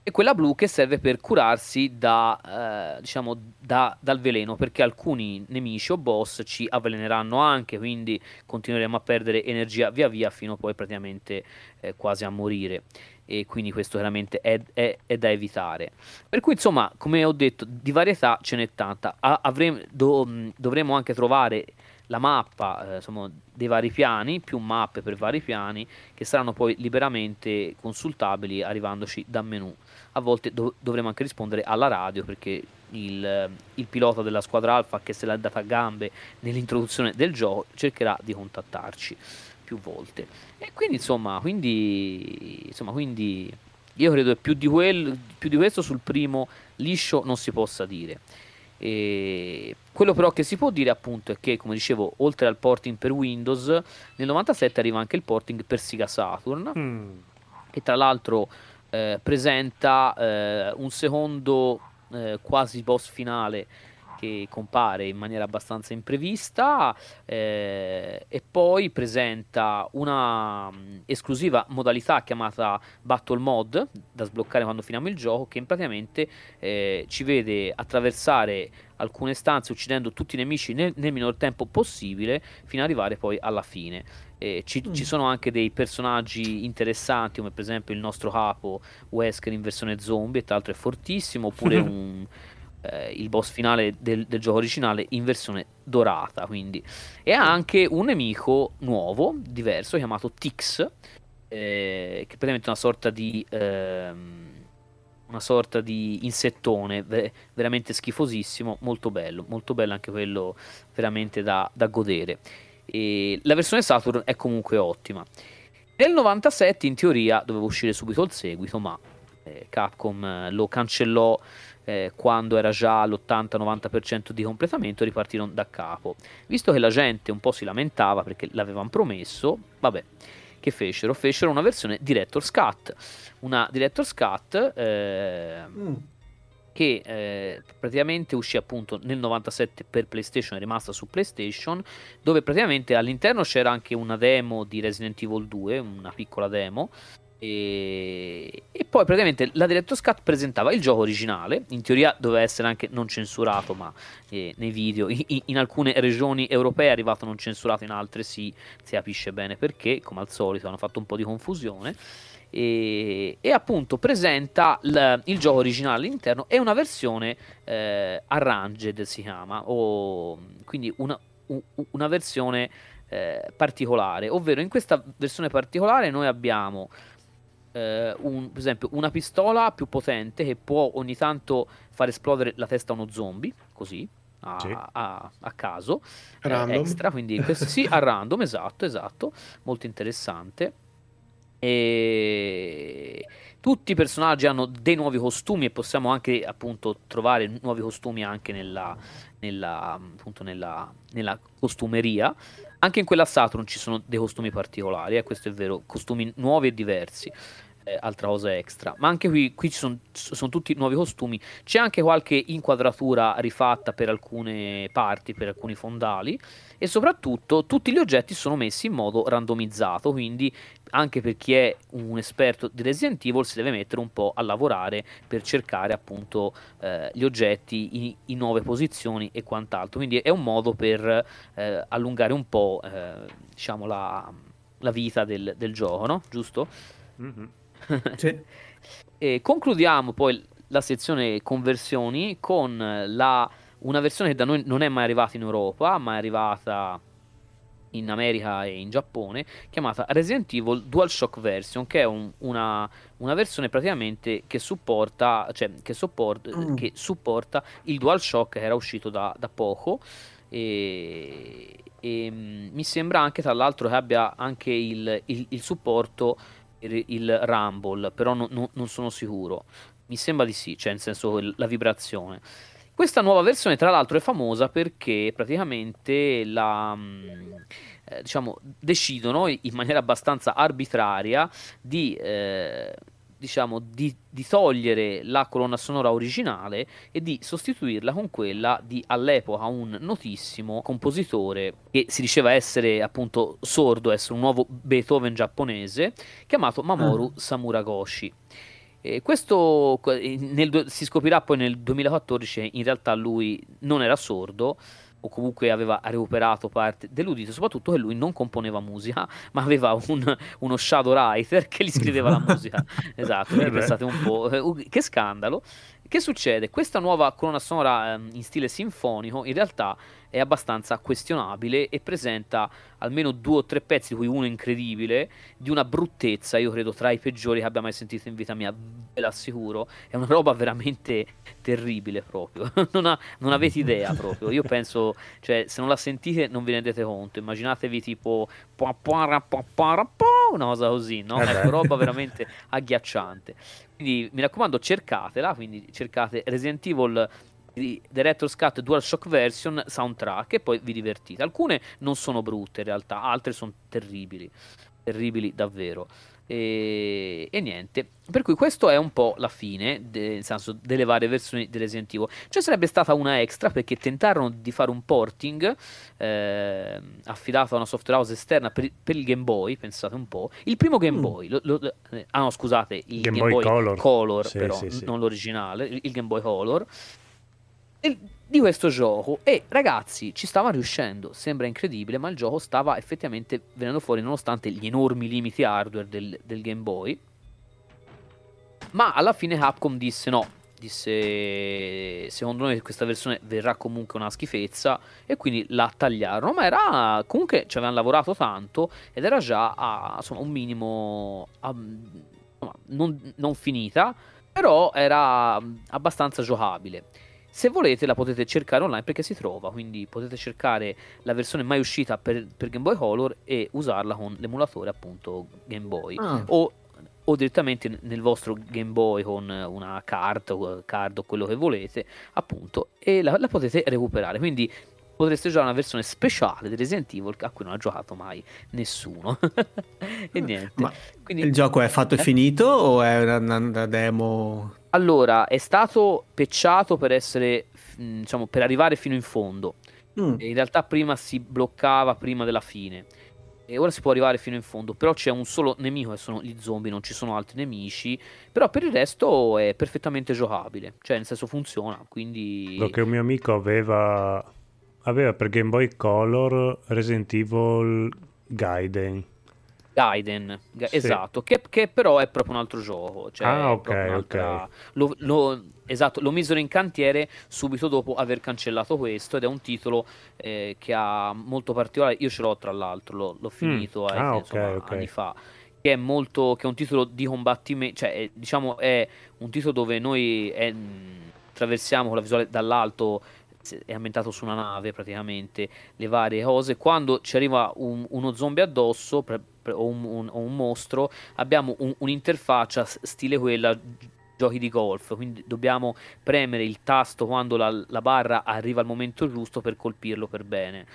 e quella blu che serve per curarsi da, eh, diciamo, da, dal veleno, perché alcuni nemici o boss ci avveleneranno anche, quindi continueremo a perdere energia via via fino poi praticamente eh, quasi a morire. E quindi questo chiaramente è, è, è, da evitare. Per cui, insomma, come ho detto, di varietà ce n'è tanta. Avremo, do, dovremo anche trovare la mappa eh, insomma, dei vari piani, più mappe per vari piani, che saranno poi liberamente consultabili arrivandoci dal menu a volte dov- dovremo anche rispondere alla radio perché il, il, pilota della squadra Alfa che se l'ha data a gambe nell'introduzione del gioco cercherà di contattarci più volte e quindi insomma quindi, insomma, quindi io credo che più di, quel, più di questo sul primo liscio non si possa dire e quello però che si può dire appunto è che come dicevo oltre al porting per Windows nel 97 arriva anche il porting per Sega Saturn mm. che tra l'altro eh, presenta eh, un secondo eh, quasi boss finale che compare in maniera abbastanza imprevista eh, e poi presenta una um, esclusiva modalità chiamata Battle Mod da sbloccare quando finiamo il gioco che praticamente eh, ci vede attraversare alcune stanze uccidendo tutti i nemici nel, nel minor tempo possibile fino ad arrivare poi alla fine eh, ci, mm. ci, sono anche dei personaggi interessanti, come per esempio il nostro capo Wesker in versione zombie, tra l'altro è fortissimo, oppure un, eh, il boss finale del, del, gioco originale in versione dorata. Quindi. E ha anche un nemico nuovo, diverso, chiamato Tix, eh, che è praticamente una sorta di. Ehm, una sorta di insettone ve- veramente schifosissimo, molto bello, molto bello anche quello veramente da, da godere. E la versione Saturn è comunque ottima. Nel 97 in teoria doveva uscire subito il seguito, ma eh, Capcom eh, lo cancellò eh, quando era già all'80-90% di completamento ripartirono da capo. Visto che la gente un po' si lamentava perché l'avevano promesso, vabbè, che fecero? Fecero una versione Director's Cut. Una Director's Cut... Eh, mm che eh, praticamente uscì appunto nel 97 per PlayStation, è rimasta su PlayStation, dove praticamente all'interno c'era anche una demo di Resident Evil 2, una piccola demo, e, e, poi praticamente la Director's Cut presentava il gioco originale, in teoria doveva essere anche non censurato, ma eh, nei video. In, in, alcune regioni europee è arrivato non censurato, in altre sì, si capisce bene perché, come al solito hanno fatto un po' di confusione. E, e appunto presenta l, il gioco originale all'interno. E una versione eh, arranged si chiama, o quindi una, una versione eh, particolare, ovvero in questa versione particolare noi abbiamo un, per esempio una pistola più potente che può ogni tanto far esplodere la testa a uno zombie, così, a, sì. a, a caso, eh, extra, quindi questo, sì, a random, esatto, esatto, molto interessante. E tutti i personaggi hanno dei nuovi costumi e possiamo anche appunto trovare nuovi costumi anche nella, nella, appunto, nella, nella costumeria. Anche in quella Saturn ci sono dei costumi particolari, eh, questo è vero, costumi nuovi e diversi eh, altra cosa extra. Ma anche qui, qui ci sono, sono tutti nuovi costumi. C'è anche qualche inquadratura rifatta per alcune parti, per alcuni fondali. E soprattutto tutti gli oggetti sono messi in modo randomizzato. Quindi anche per chi è un esperto di Resident Evil si deve mettere un po' a lavorare per cercare appunto eh, gli oggetti in, in, nuove posizioni e quant'altro. Quindi è un modo per eh, allungare un po' eh, diciamo la, la vita del, del, gioco, no? Giusto? Mm-hmm. Sì. e concludiamo poi la sezione conversioni con la, una versione che da noi non è mai arrivata in Europa, ma è arrivata in America e in Giappone, chiamata Resident Evil DualShock Version, che è un, una, una, versione praticamente che supporta, cioè, che, support, mm. che supporta il DualShock che era uscito da, da poco. E, e mm, mi sembra anche tra l'altro che abbia anche il, il, il supporto il Rumble, però no, no, non sono sicuro. Mi sembra di sì, cioè nel senso la vibrazione. Questa nuova versione, tra l'altro, è famosa perché praticamente la, mm, eh, diciamo, decidono in maniera abbastanza arbitraria di eh, diciamo, di, di, togliere la colonna sonora originale e di sostituirla con quella di all'epoca un notissimo compositore che si diceva essere appunto sordo, essere un nuovo Beethoven giapponese, chiamato Mamoru mm. Samuragoshi. E questo nel, si scoprirà poi nel 2014 che in realtà lui non era sordo, o comunque aveva recuperato parte dell'udito, soprattutto che lui non componeva musica, ma aveva un, uno shadow writer che gli scriveva la musica. esatto, quindi eh pensate un po', eh, che scandalo. Che succede? Questa nuova colonna sonora ehm, in stile sinfonico in realtà è abbastanza questionabile e presenta almeno due o tre pezzi, di cui uno incredibile, di una bruttezza, io credo tra i peggiori che abbia mai sentito in vita mia, ve l'assicuro, è una roba veramente terribile proprio, non, ha, non, avete idea proprio, io penso, cioè se non la sentite non vi rendete conto, immaginatevi tipo una cosa così, no? È una roba veramente agghiacciante. Quindi mi raccomando, cercatela, quindi cercate Resident Evil di Director's Cut DualShock Version soundtrack e poi vi divertite. Alcune non sono brutte in realtà, altre sono terribili, terribili davvero. E, e, niente, per cui questo è un po' la fine, de, nel senso delle varie versioni di Resident Evil. Ci sarebbe stata una extra perché tentarono di fare un porting eh, affidato a una software house esterna per, per, il Game Boy. Pensate un po', il primo Game mm. Boy, lo, lo, ah no, scusate, il Game, Game Boy, Boy, Color, Color sì, però, sì, sì. non l'originale, il Game Boy Color di questo gioco. E ragazzi ci stava riuscendo. Sembra incredibile ma il gioco stava effettivamente venendo fuori nonostante gli enormi limiti hardware del, del Game Boy. Ma alla fine Capcom disse no. Disse secondo noi questa versione verrà comunque una schifezza. E quindi la tagliarono. Ma era comunque ci avevano lavorato tanto ed era già a insomma, un minimo a, insomma, non, non finita però era abbastanza giocabile se volete la potete cercare online perché si trova, quindi potete cercare la versione mai uscita per, per Game Boy Color e usarla con l'emulatore appunto Game Boy. Ah. O, o, direttamente nel vostro Game Boy con una carta o card o quello che volete, appunto, e la, la potete recuperare. Quindi potreste giocare una versione speciale di Resident Evil a cui non ha giocato mai nessuno. e niente. Ma Quindi, il gioco è fatto e eh? finito o è una, una demo? Allora, è stato pecciato per essere, diciamo, per arrivare fino in fondo. Mm. In realtà prima si bloccava prima della fine. E ora si può arrivare fino in fondo. Però c'è un solo nemico che sono gli zombie, non ci sono altri nemici. Però per il resto è perfettamente giocabile. Cioè, nel senso funziona. Quindi. Lo che un mio amico aveva. Aveva per Game Boy Color Resident Evil Gaiden Gaiden, sì. esatto, che, che, però è proprio un altro gioco. Cioè ah, ok, ok. Lo, lo, esatto, lo misero in cantiere subito dopo aver cancellato questo ed è un titolo eh, che ha molto particolare. Io ce l'ho tra l'altro, l'ho, l'ho mm. finito mm. ah, insomma, okay, okay. anni fa. Che è, molto, che è un titolo di combattimento, cioè è, diciamo è un titolo dove noi è, attraversiamo con la visuale dall'alto è ambientato su una nave praticamente le varie cose quando ci arriva un, uno zombie addosso pre, pre, o, un, un, o, un, mostro abbiamo un'interfaccia stile quella giochi di golf, quindi dobbiamo premere il tasto quando la, la, barra arriva al momento giusto per colpirlo per bene.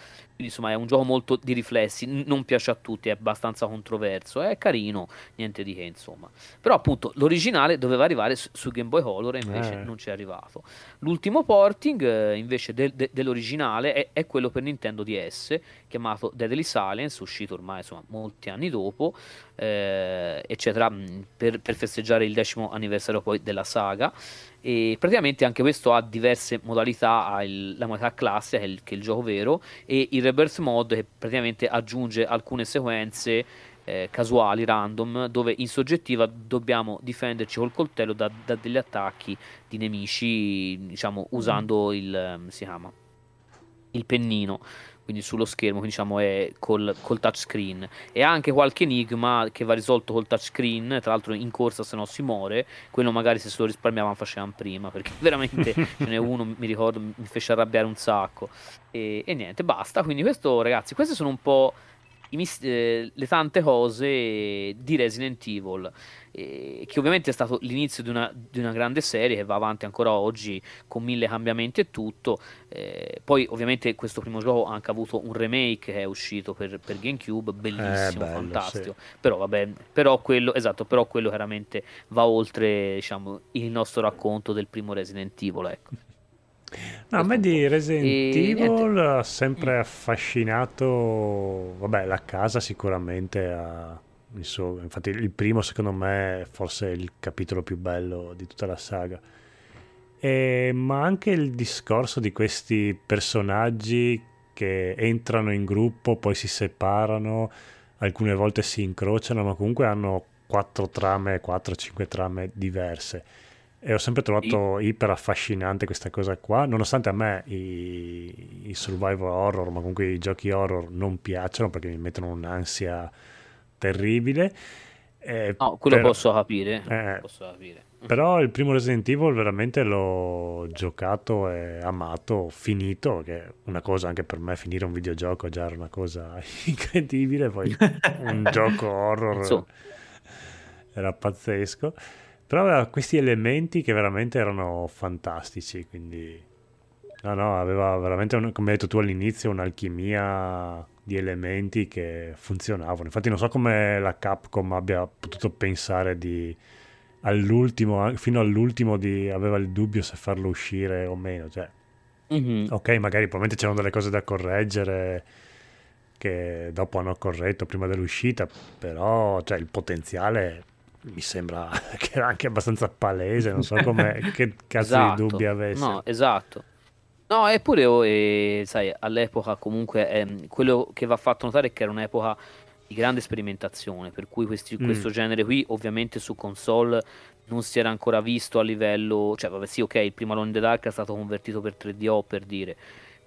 Quindi insomma è un gioco molto di riflessi, N- non piace a tutti, è abbastanza controverso, è carino, niente di che insomma. Però appunto l'originale doveva arrivare su, su Game Boy Color e invece eh. non ci è arrivato. L'ultimo porting eh, invece de- de- dell'originale è, è, quello per Nintendo DS, chiamato Deadly Silence, uscito ormai insomma molti anni dopo, eh, eccetera, per, per festeggiare il decimo anniversario poi della saga e praticamente anche questo ha diverse modalità, ha il, la modalità classica che è, il, che è il gioco vero e il rebirth mode che praticamente aggiunge alcune sequenze eh, casuali, random, dove in soggettiva dobbiamo difenderci col coltello da, da degli attacchi di nemici, diciamo, usando mm. il, si chiama, il pennino quindi sullo schermo, diciamo è col, col touchscreen. E anche qualche enigma che va risolto col touchscreen, tra l'altro in corsa se no si muore, quello magari se se lo risparmiavamo facevamo prima, perché veramente ce n'è uno, mi ricordo, mi fece arrabbiare un sacco. E, e niente, basta. Quindi questo ragazzi, queste sono un po' mis- eh, le tante cose di Resident Evil eh, che ovviamente è stato l'inizio di una, di una, grande serie che va avanti ancora oggi con mille cambiamenti e tutto. Eh, poi ovviamente questo primo gioco ha anche avuto un remake che è uscito per, per GameCube, bellissimo, eh, bello, fantastico. Sì. Però vabbè, però quello, esatto, però quello chiaramente va oltre diciamo, il nostro racconto del primo Resident Evil. Ecco. No, a me di Resident e... Evil ha sempre affascinato, vabbè, la casa sicuramente ha il suo, infatti il primo secondo me è forse il capitolo più bello di tutta la saga. E, ma anche il discorso di questi personaggi che entrano in gruppo, poi si separano, alcune volte si incrociano, ma comunque hanno quattro trame, 4-5 trame diverse. E ho sempre trovato sì. iper affascinante questa cosa qua, nonostante a me i, i survival horror, ma comunque i giochi horror non piacciono perché mi mettono un'ansia terribile. Eh, no, quello per... posso capire. Eh, posso capire. Però il primo Resident Evil veramente l'ho giocato e amato, finito, che è una cosa anche per me finire un videogioco già era una cosa incredibile, poi un gioco horror era pazzesco. Però aveva questi elementi che veramente erano fantastici, quindi no, no, aveva veramente, come hai detto tu all'inizio, un'alchimia di elementi che funzionavano. Infatti non so come la Capcom abbia potuto pensare di all'ultimo, fino all'ultimo di aveva il dubbio se farlo uscire o meno. Cioè, mm-hmm. ok, magari probabilmente c'erano delle cose da correggere che dopo hanno corretto prima dell'uscita, però cioè, il potenziale mi sembra che era anche abbastanza palese, non so come, che cazzo esatto. di dubbi avesse. No, esatto. No, eppure, oh, eh, sai, all'epoca comunque eh, quello che va fatto notare è che era un'epoca di grande sperimentazione, per cui questi, mm. questo genere qui ovviamente su console non si era ancora visto a livello, cioè vabbè sì ok, il primo Alone in the Dark è stato convertito per 3DO per dire,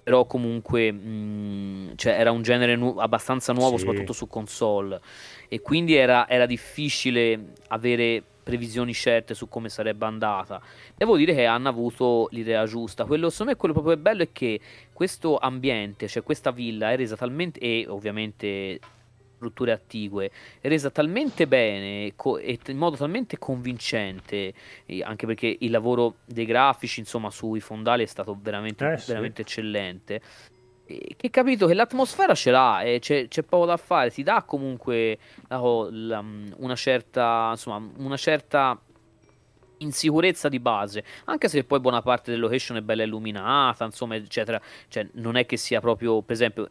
però comunque mh, cioè, era un genere nu- abbastanza nuovo sì. soprattutto su console e quindi era, era difficile avere previsioni certe su come sarebbe andata. Devo dire che hanno avuto l'idea giusta. Quello, secondo me, quello proprio bello è che questo ambiente, cioè questa villa, è resa talmente. e ovviamente strutture attigue resa talmente bene co- e in modo talmente convincente anche perché il lavoro dei grafici insomma sui fondali è stato veramente, eh, veramente sì. eccellente che capito che l'atmosfera ce l'ha e c'è, c'è, poco da fare, ti dà comunque la, la, una certa, insomma, una certa in sicurezza di base, anche se poi buona parte del location è bella illuminata, insomma, eccetera. Cioè, non è che sia proprio, per esempio,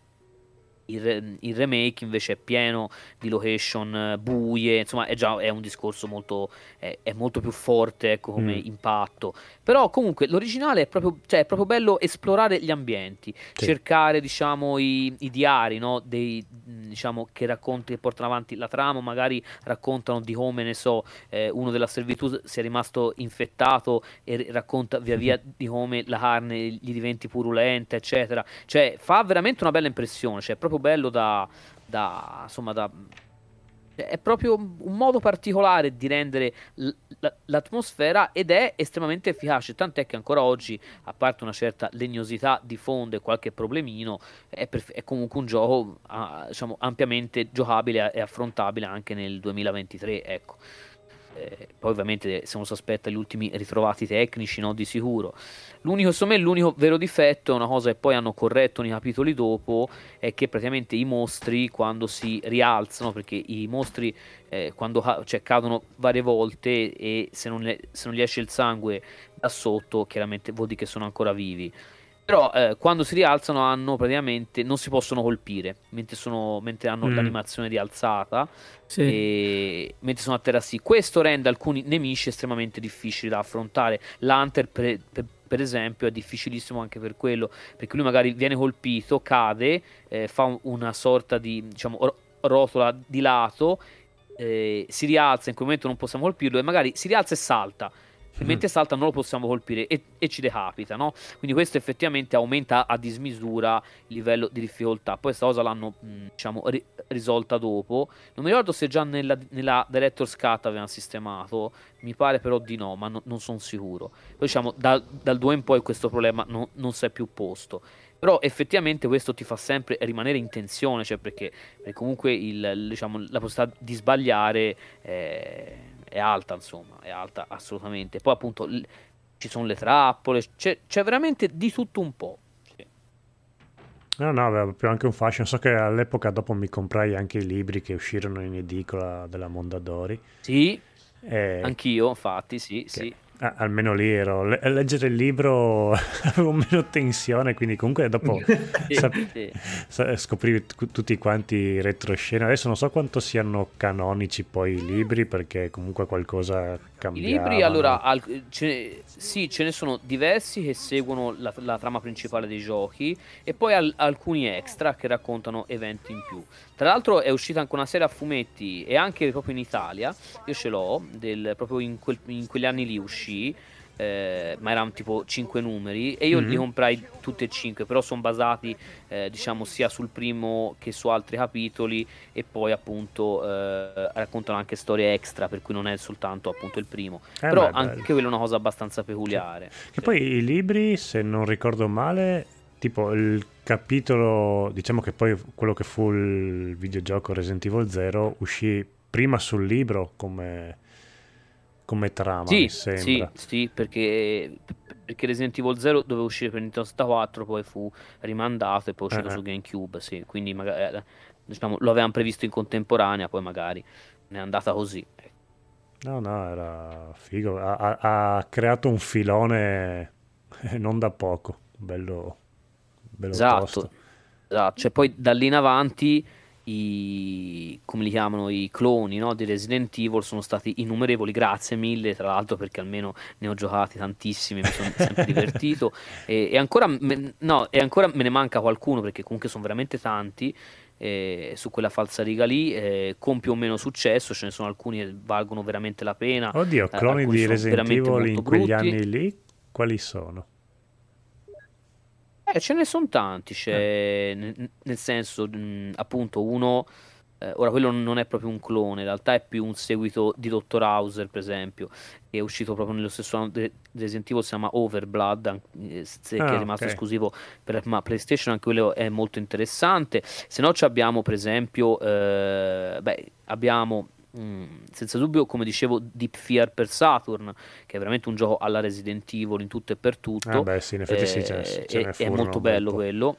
il, il, remake invece è pieno di location eh, buie, insomma è già è un discorso molto, è, è molto più forte ecco, come mm. impatto. Però comunque l'originale è proprio, cioè, è proprio bello esplorare gli ambienti, sì. cercare diciamo i, i diari no? Dei, diciamo, che racconti che portano avanti la trama, magari raccontano di come ne so, eh, uno della servitù sia rimasto infettato e racconta via via mm-hmm. di come la carne gli diventi purulenta, eccetera. Cioè fa veramente una bella impressione, cioè è proprio bello da, da insomma da è proprio un modo particolare di rendere l- l'atmosfera ed è estremamente efficace, tant'è che ancora oggi, a parte una certa legnosità di fondo e qualche problemino, è, perf- è comunque un gioco ah, diciamo, ampiamente giocabile e affrontabile anche nel 2023. Ecco. Eh, poi ovviamente se uno si aspetta gli ultimi ritrovati tecnici, no, di sicuro. L'unico, insomma, l'unico vero difetto una cosa che poi hanno corretto nei capitoli dopo, è che praticamente i mostri quando si rialzano, perché i mostri eh, quando ca- cioè, cadono varie volte e se non, le, se non gli esce il sangue da sotto, chiaramente vuol dire che sono ancora vivi. Però eh, quando si rialzano hanno praticamente non si possono colpire mentre, sono, mentre hanno mm. l'animazione di alzata sì. e, mentre sono a terra sì. Questo rende alcuni nemici estremamente difficili da affrontare. L'Hunter per, per, per, esempio è difficilissimo anche per quello perché lui magari viene colpito, cade, eh, fa una sorta di diciamo, rotola di lato, eh, si rialza, in quel momento non possiamo colpirlo e magari si rialza e salta. Mentre salta non lo possiamo colpire e, e, ci decapita, no? Quindi questo effettivamente aumenta a dismisura il livello di difficoltà. Poi questa cosa l'hanno, mh, diciamo, ri- risolta dopo. Non mi ricordo se già nella, nella Director's Cut avevano sistemato, mi pare però di no, ma no, non sono sicuro. Poi diciamo, da, dal 2 in poi questo problema no, non si è più posto però effettivamente questo ti fa sempre rimanere in tensione, cioè perché, perché comunque il, diciamo, la possibilità di sbagliare eh, è alta, insomma, è alta assolutamente. Poi appunto l- ci sono le trappole, c'è, c'è, veramente di tutto un po'. No, no, aveva proprio anche un fascino. So che all'epoca dopo mi comprai anche i libri che uscirono in edicola della Mondadori. Sì, e... anch'io, infatti, sì, sì. Ah, almeno lì ero. A leggere il libro avevo meno tensione quindi comunque dopo sì, sap- sì. scoprivi t- tutti quanti retroscena. Adesso non so quanto siano canonici poi i libri perché comunque qualcosa cambiava i libri allora al- ce sì ce ne sono diversi che seguono la, la trama principale dei giochi e poi al- alcuni extra che raccontano eventi in più. Tra l'altro è uscita anche una serie a fumetti e anche proprio in Italia, io ce l'ho, del, proprio in, quel, in, quegli anni lì uscì, eh, ma erano tipo 5 numeri e io mm-hmm. li comprai tutti e 5, però sono basati eh, diciamo sia sul primo che su altri capitoli e poi appunto eh, raccontano anche storie extra, per cui non è soltanto appunto il primo. Eh però anche quello è una cosa abbastanza peculiare. Sì. Che poi i libri, se non ricordo male, tipo il capitolo, diciamo che poi quello che fu il videogioco Resident Evil 0 uscì prima sul libro come, come trama, sì, mi sembra. Sì, sì, perché, perché Resident Evil 0 doveva uscire per Nintendo 64, poi fu rimandato e poi è uscito eh, su GameCube, sì, quindi magari, eh, diciamo, lo avevamo previsto in contemporanea, poi magari ne è andata così. No, no, era figo, ha, ha, ha creato un filone non da poco, bello bello esatto, esatto. Cioè, poi da lì in avanti i, come li chiamano, i cloni no, di Resident Evil sono stati innumerevoli, grazie mille tra l'altro perché almeno ne ho giocati tantissimi, mi sono sempre divertito e, e, ancora me, no, e ancora me ne manca qualcuno perché comunque sono veramente tanti eh, su quella falsa riga lì eh, con più o meno successo, ce ne sono alcuni che valgono veramente la pena. Oddio, eh, cloni di Resident Evil in quegli brutti. anni lì, quali sono? Eh, ce ne sono tanti, c'è, eh. nel, nel senso, mh, appunto, uno... Eh, ora, quello non è proprio un clone, in realtà è più un seguito di Dr. Hauser, per esempio, che è uscito proprio nello stesso anno di Resident Evil, si chiama Overblood, eh, che ah, è rimasto okay. esclusivo per ma PlayStation, anche quello è molto interessante. Se no, abbiamo, per esempio, eh, beh, abbiamo Mm, senza dubbio, come dicevo, Deep Fear per Saturn, che è veramente un gioco alla Resident Evil in tutto e per tutto. Ah beh, sì, in effetti eh, sì, ce ne, ce è, è molto bello quello.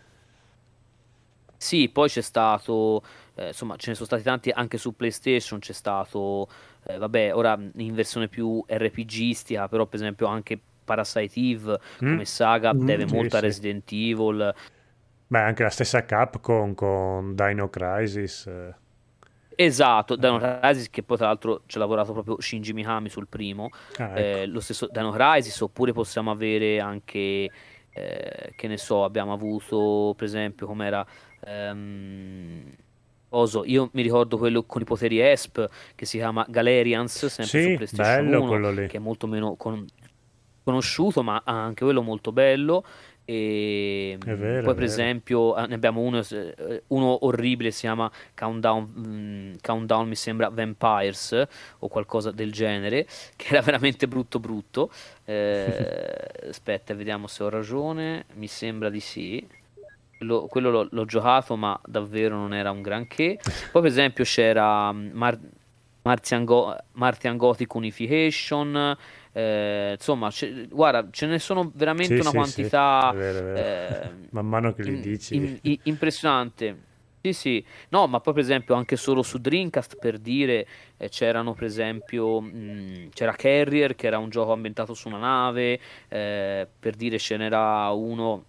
Sì, poi c'è stato, eh, insomma, ce ne sono stati tanti anche su PlayStation, c'è stato, eh, vabbè, ora in versione più RPGistica, però per esempio anche Parasite Eve mm. come saga mm, deve sì, molto a Resident Evil. Beh, anche la stessa Capcom con Dino Crisis. Eh. Esatto, Dino Crisis che poi tra l'altro ci ha lavorato proprio Shinji Mikami sul primo, ah, ecco. eh, lo stesso Dino Crisis, oppure possiamo avere anche, eh, che ne so, abbiamo avuto per esempio com'era... Um, Oso. Io mi ricordo quello con i poteri ESP che si chiama Galerians, sempre sì, su PlayStation 1, che è molto meno con- conosciuto, ma anche quello molto bello. E vero, poi, per esempio, eh, ne abbiamo uno, eh, uno orribile, si chiama Countdown, Countdown, mi sembra Vampires o qualcosa del genere, che era veramente brutto, brutto. Eh, aspetta, vediamo se ho ragione. Mi sembra di sì. Lo, quello l'ho, l'ho, giocato, ma davvero non era un granché. Poi, per esempio, c'era Mar- Martian, Go- Martian Gothic Unification. Eh, insomma, ce, guarda, ce ne sono veramente sì, una sì, quantità. Sì. È vero, è vero. Eh, Man mano che li dici, in, in, impressionante. Sì, sì, no, ma poi per esempio anche solo su Dreamcast per dire eh, c'erano per esempio mh, c'era Carrier che era un gioco ambientato su una nave, eh, per dire ce n'era uno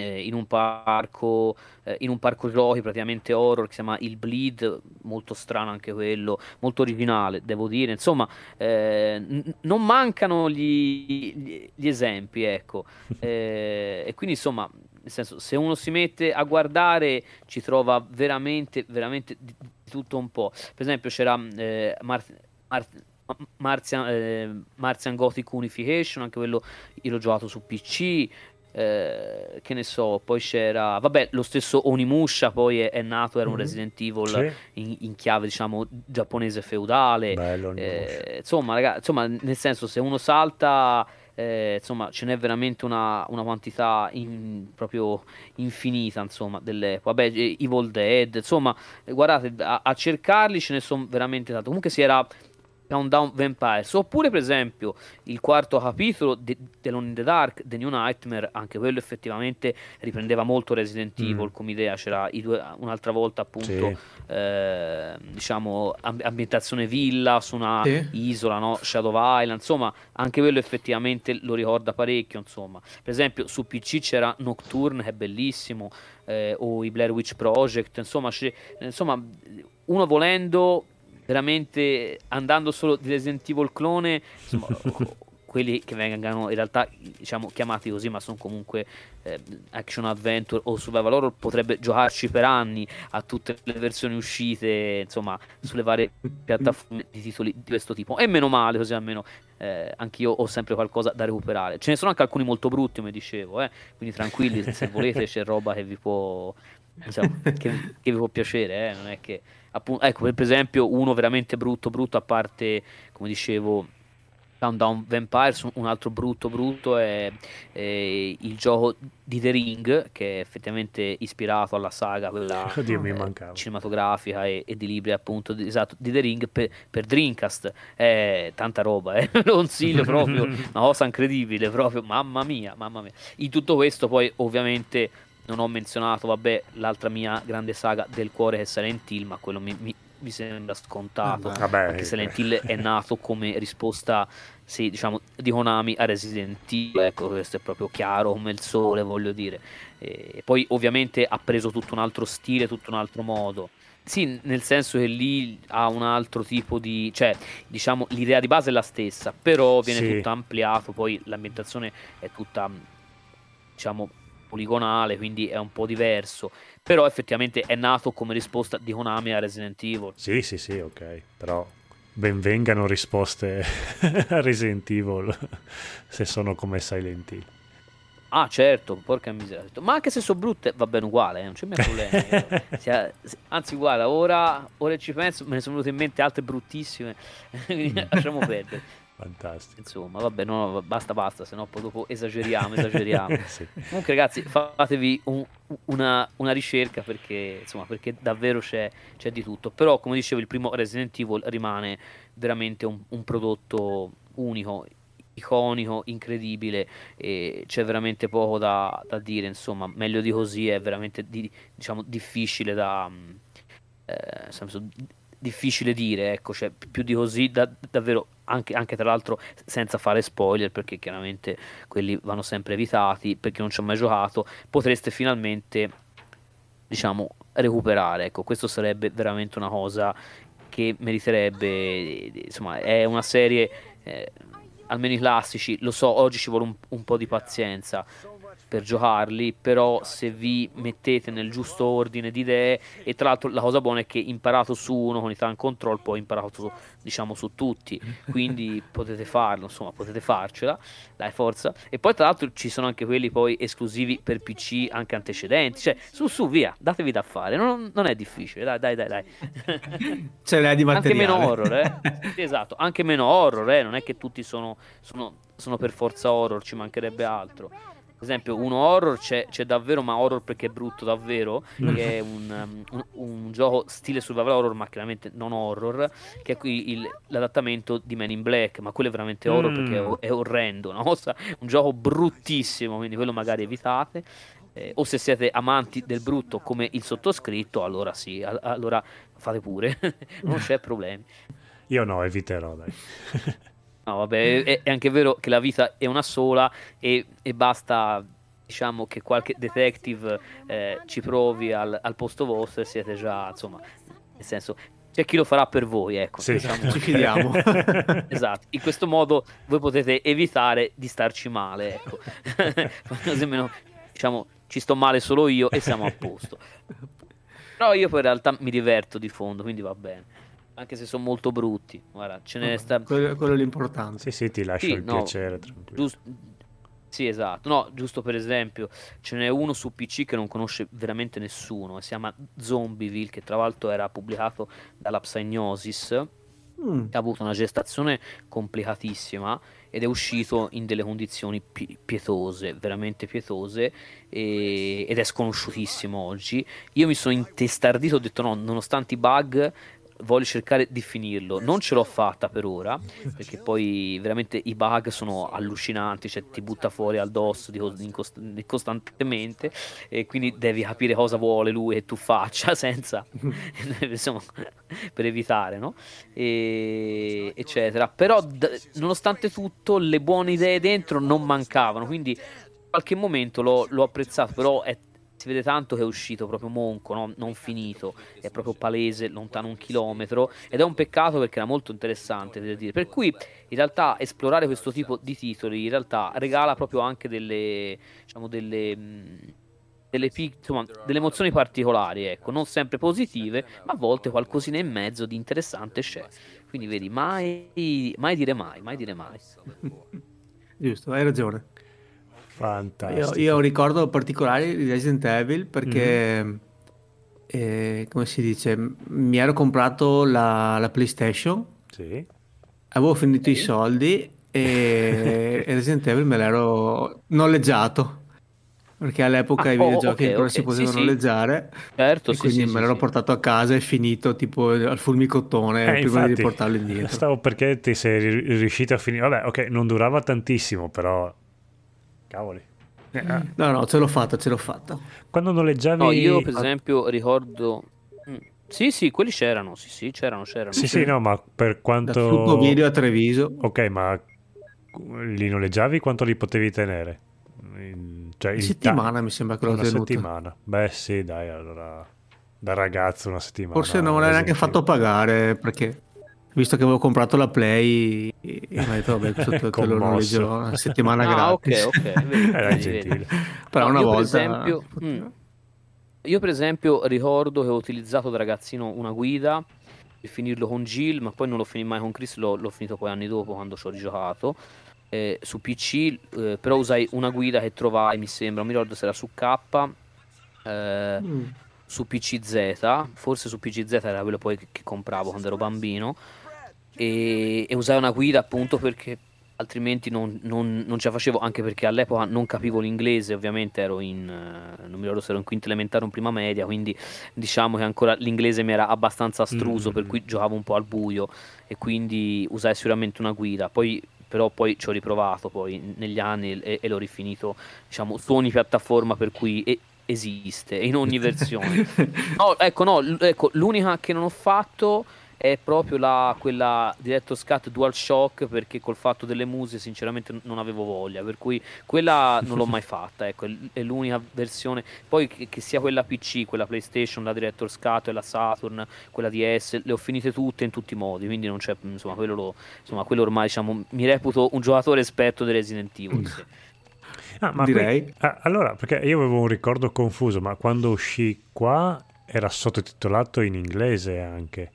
eh, in un parco eh, in un parco giochi praticamente horror che si chiama Il Bleed molto strano anche quello molto originale devo dire. Insomma eh, n- non mancano gli, gli, gli esempi ecco. Eh, e quindi insomma nel senso se uno si mette a guardare ci trova veramente veramente di, tutto un po' per esempio c'era eh, Mar- Mar- Martian, eh, Martian Gothic Unification, anche quello io l'ho giocato su PC, eh, che ne so, poi c'era, vabbè, lo stesso Onimusha poi è, è nato, era un mm-hmm. Resident Evil sì. in, in, chiave, diciamo, giapponese feudale. Bello, eh, insomma, ragazzi, insomma, nel senso, se uno salta, eh, insomma, ce n'è veramente una, una quantità in, proprio infinita, insomma, dell'epoca. Vabbè, Evil Dead, insomma, guardate, a, a cercarli ce ne sono veramente tanti. Comunque si era Countdown Vampires oppure per esempio il quarto capitolo di The Lone in the Dark The New Nightmare anche quello effettivamente riprendeva molto Resident mm. Evil come idea c'era due, un'altra volta appunto sì. eh, diciamo ambientazione villa su una sì. isola no? Shadow Island insomma anche quello effettivamente lo ricorda parecchio insomma per esempio su PC c'era Nocturne che è bellissimo eh, o i Blair Witch Project insomma, insomma uno volendo veramente andando solo di Resident Evil clone, insomma, quelli che vengano in realtà diciamo chiamati così, ma sono comunque eh, action adventure o survival horror, potrebbe giocarci per anni a tutte le versioni uscite, insomma, sulle varie piattaforme di titoli di questo tipo. E meno male, così almeno eh, anch'io ho sempre qualcosa da recuperare. Ce ne sono anche alcuni molto brutti, come dicevo, eh? quindi tranquilli, se volete c'è roba che vi può, diciamo, che, che vi può piacere, eh? non è che appunto, ecco, per esempio, uno veramente brutto, brutto, a parte, come dicevo, Countdown Vampires, un altro brutto brutto è, è, il gioco di The Ring, che è effettivamente ispirato alla saga, quella Oddio, eh, cinematografica e, e, di libri appunto, di, esatto, di The Ring per, per Dreamcast. È tanta roba, eh? lo consiglio proprio, una cosa incredibile, proprio, mamma mia, mamma mia. In tutto questo poi ovviamente non ho menzionato, vabbè, l'altra mia grande saga del cuore che è Silent Hill, ma quello mi, mi, mi sembra scontato. Ah, vabbè, perché Silent Hill è nato come risposta, sì, diciamo, di Konami a Resident Evil. Ecco, questo è proprio chiaro come il sole, voglio dire. E poi ovviamente ha preso tutto un altro stile, tutto un altro modo. Sì, nel senso che lì ha un altro tipo di... cioè, diciamo, l'idea di base è la stessa, però viene sì. tutto ampliato, poi l'ambientazione è tutta, diciamo, poligonale, quindi è un po' diverso. Però effettivamente è nato come risposta di Konami a Resident Evil. Sì, sì, sì, ok. Però benvengano risposte a Resident Evil se sono come Silent Hill. Ah, certo, porca miseria. Ma anche se sono brutte, va bene uguale, eh, non c'è mai problema. Anzi, guarda, ora, ora ci penso, me ne sono venute in mente altre bruttissime. lasciamo perdere. Fantastico. Insomma, vabbè, no, basta, basta, se no poi dopo esageriamo, esageriamo. sì. Comunque ragazzi, fatevi un, una, una, ricerca perché, insomma, perché davvero c'è, c'è, di tutto. Però, come dicevo, il primo Resident Evil rimane veramente un, un prodotto unico. Iconico, incredibile e c'è veramente poco da, da, dire, insomma, meglio di così è veramente di, diciamo, difficile da... Eh, senso, difficile dire, ecco, cioè, più di così da, davvero anche, anche, tra l'altro senza fare spoiler perché chiaramente quelli vanno sempre evitati perché non ci ho mai giocato potreste finalmente diciamo recuperare ecco questo sarebbe veramente una cosa che meriterebbe insomma è una serie eh, almeno i classici lo so oggi ci vuole un, un po' di pazienza per giocarli, però se vi mettete nel giusto ordine di idee e tra l'altro la cosa buona è che imparato su uno con i time control poi imparato su, diciamo su tutti, quindi potete farlo, insomma potete farcela, dai forza. E poi tra l'altro ci sono anche quelli poi esclusivi per PC anche antecedenti, cioè su su via, datevi da fare, non, non è difficile, dai dai dai dai. Ce l'hai di materiale. Anche meno horror, eh? sì, esatto, anche meno horror, eh? non è che tutti sono, sono, sono per forza horror, ci mancherebbe altro per esempio uno horror c'è, c'è, davvero ma horror perché è brutto davvero mm. che è un, um, un, un, gioco stile survival horror ma chiaramente non horror che è qui il, l'adattamento di Men in Black ma quello è veramente horror mm. perché è, è orrendo una cosa, un gioco bruttissimo quindi quello magari evitate eh, o se siete amanti del brutto come il sottoscritto allora sì a- allora fate pure non c'è problemi io no eviterò dai No, vabbè, è, è, anche vero che la vita è una sola e, e basta diciamo che qualche detective eh, ci provi al, al, posto vostro e siete già, insomma, nel senso, c'è chi lo farà per voi, ecco. Sì, diciamo. ci fidiamo. esatto, in questo modo voi potete evitare di starci male, ecco. almeno, diciamo, ci sto male solo io e siamo a posto. Però io poi in realtà mi diverto di fondo, quindi va bene anche se sono molto brutti. Guarda, ce ne sta... quello, quello è l'importante. Sì, sì, ti lascio sì, il no, piacere. Giust... Sì, esatto. No, giusto per esempio, ce n'è uno su PC che non conosce veramente nessuno. Si chiama Zombieville, che tra l'altro era pubblicato dalla Psygnosis. Mm. Ha avuto una gestazione complicatissima ed è uscito in delle condizioni pi- pietose, veramente pietose, e- ed è sconosciutissimo oggi. Io mi sono intestardito, ho detto no, nonostante i bug, voglio cercare di finirlo. Non ce l'ho fatta per ora, perché poi veramente i bug sono allucinanti, cioè ti butta fuori al DOS di, di costantemente e quindi devi capire cosa vuole lui e tu faccia senza insomma, per evitare, no? E, eccetera. Però d- nonostante tutto le buone idee dentro non mancavano, quindi in qualche momento l'ho, l'ho apprezzato, però è si vede tanto che è uscito proprio monco, no? non finito, è proprio palese, lontano un chilometro ed è un peccato perché era molto interessante, devo dire. Per cui in realtà esplorare questo tipo di titoli in realtà regala proprio anche delle, diciamo, delle, delle, insomma, delle emozioni particolari, ecco, non sempre positive, ma a volte qualcosina in mezzo di interessante c'è. Quindi vedi, mai, mai dire mai, mai dire mai. Giusto, hai ragione. Fantastico. Io, io ricordo particolari di Resident Evil perché, mm-hmm. eh, come si dice, mi ero comprato la, la PlayStation, sì. avevo finito sì. i soldi e, e Resident Evil me l'ero noleggiato perché all'epoca ah, i oh, videogiochi okay, ancora okay. si potevano sì, noleggiare certo, e quindi sì, me l'ero portato a casa e finito tipo al fulmicottone eh, prima infatti, di portarlo indietro stavo perché ti sei riuscito a finire vabbè ok non durava tantissimo però Cavoli. Eh, no, no, ce l'ho fatta, ce l'ho fatta. Quando noleggiavi... No, io per esempio ricordo... Mm, sì, sì, quelli c'erano, sì, sì, c'erano, c'erano. Sì, sì, no, ma per quanto... Da video a Treviso. Ok, ma li noleggiavi quanto li potevi tenere? In, cioè, in settimana ta... mi sembra che l'ho una tenuto. settimana. Beh, sì, dai, allora da ragazzo una settimana. Forse non me l'hai neanche fatto pagare perché Visto che avevo comprato la Play, e mi ha detto, vabbè, questo te lo noleggio una settimana ah, gratis. ok, ok. Vedi, Era gentile. Però no, una volta... Per esempio, mh, mm, io per esempio ricordo che ho utilizzato da ragazzino una guida per finirlo con Jill, ma poi non l'ho finito mai con Chris, l'ho, l'ho finito poi anni dopo quando ci ho rigiocato. Eh, su PC, eh, però usai una guida che trovai, mi sembra, non mi ricordo se era su K. Eh, mm. Su PCZ, forse su PCZ era quello poi che, che compravo quando ero bambino e, e usai una guida appunto perché altrimenti non, non, non, ce la facevo anche perché all'epoca non capivo l'inglese ovviamente ero in uh, non mi ricordo se ero in quinta elementare o in prima media quindi diciamo che ancora l'inglese mi era abbastanza astruso mm-hmm. per cui giocavo un po' al buio e quindi usai sicuramente una guida poi però poi ci ho riprovato poi negli anni e, e l'ho rifinito diciamo su ogni piattaforma per cui e, esiste in ogni versione no, ecco, no, ecco, l'unica che non ho fatto è proprio la, quella Director's Cut DualShock perché col fatto delle muse sinceramente non avevo voglia per cui quella non l'ho mai fatta ecco, è l'unica versione poi che, che, sia quella PC, quella PlayStation, la Director's Cut e la Saturn, quella DS le ho finite tutte in tutti i modi quindi non c'è insomma quello, lo, insomma, quello ormai diciamo mi reputo un giocatore esperto di Resident Evil sì. Ah, ma Direi. Qui, ah, allora, perché io avevo un ricordo confuso, ma quando uscì qua era sottotitolato in inglese anche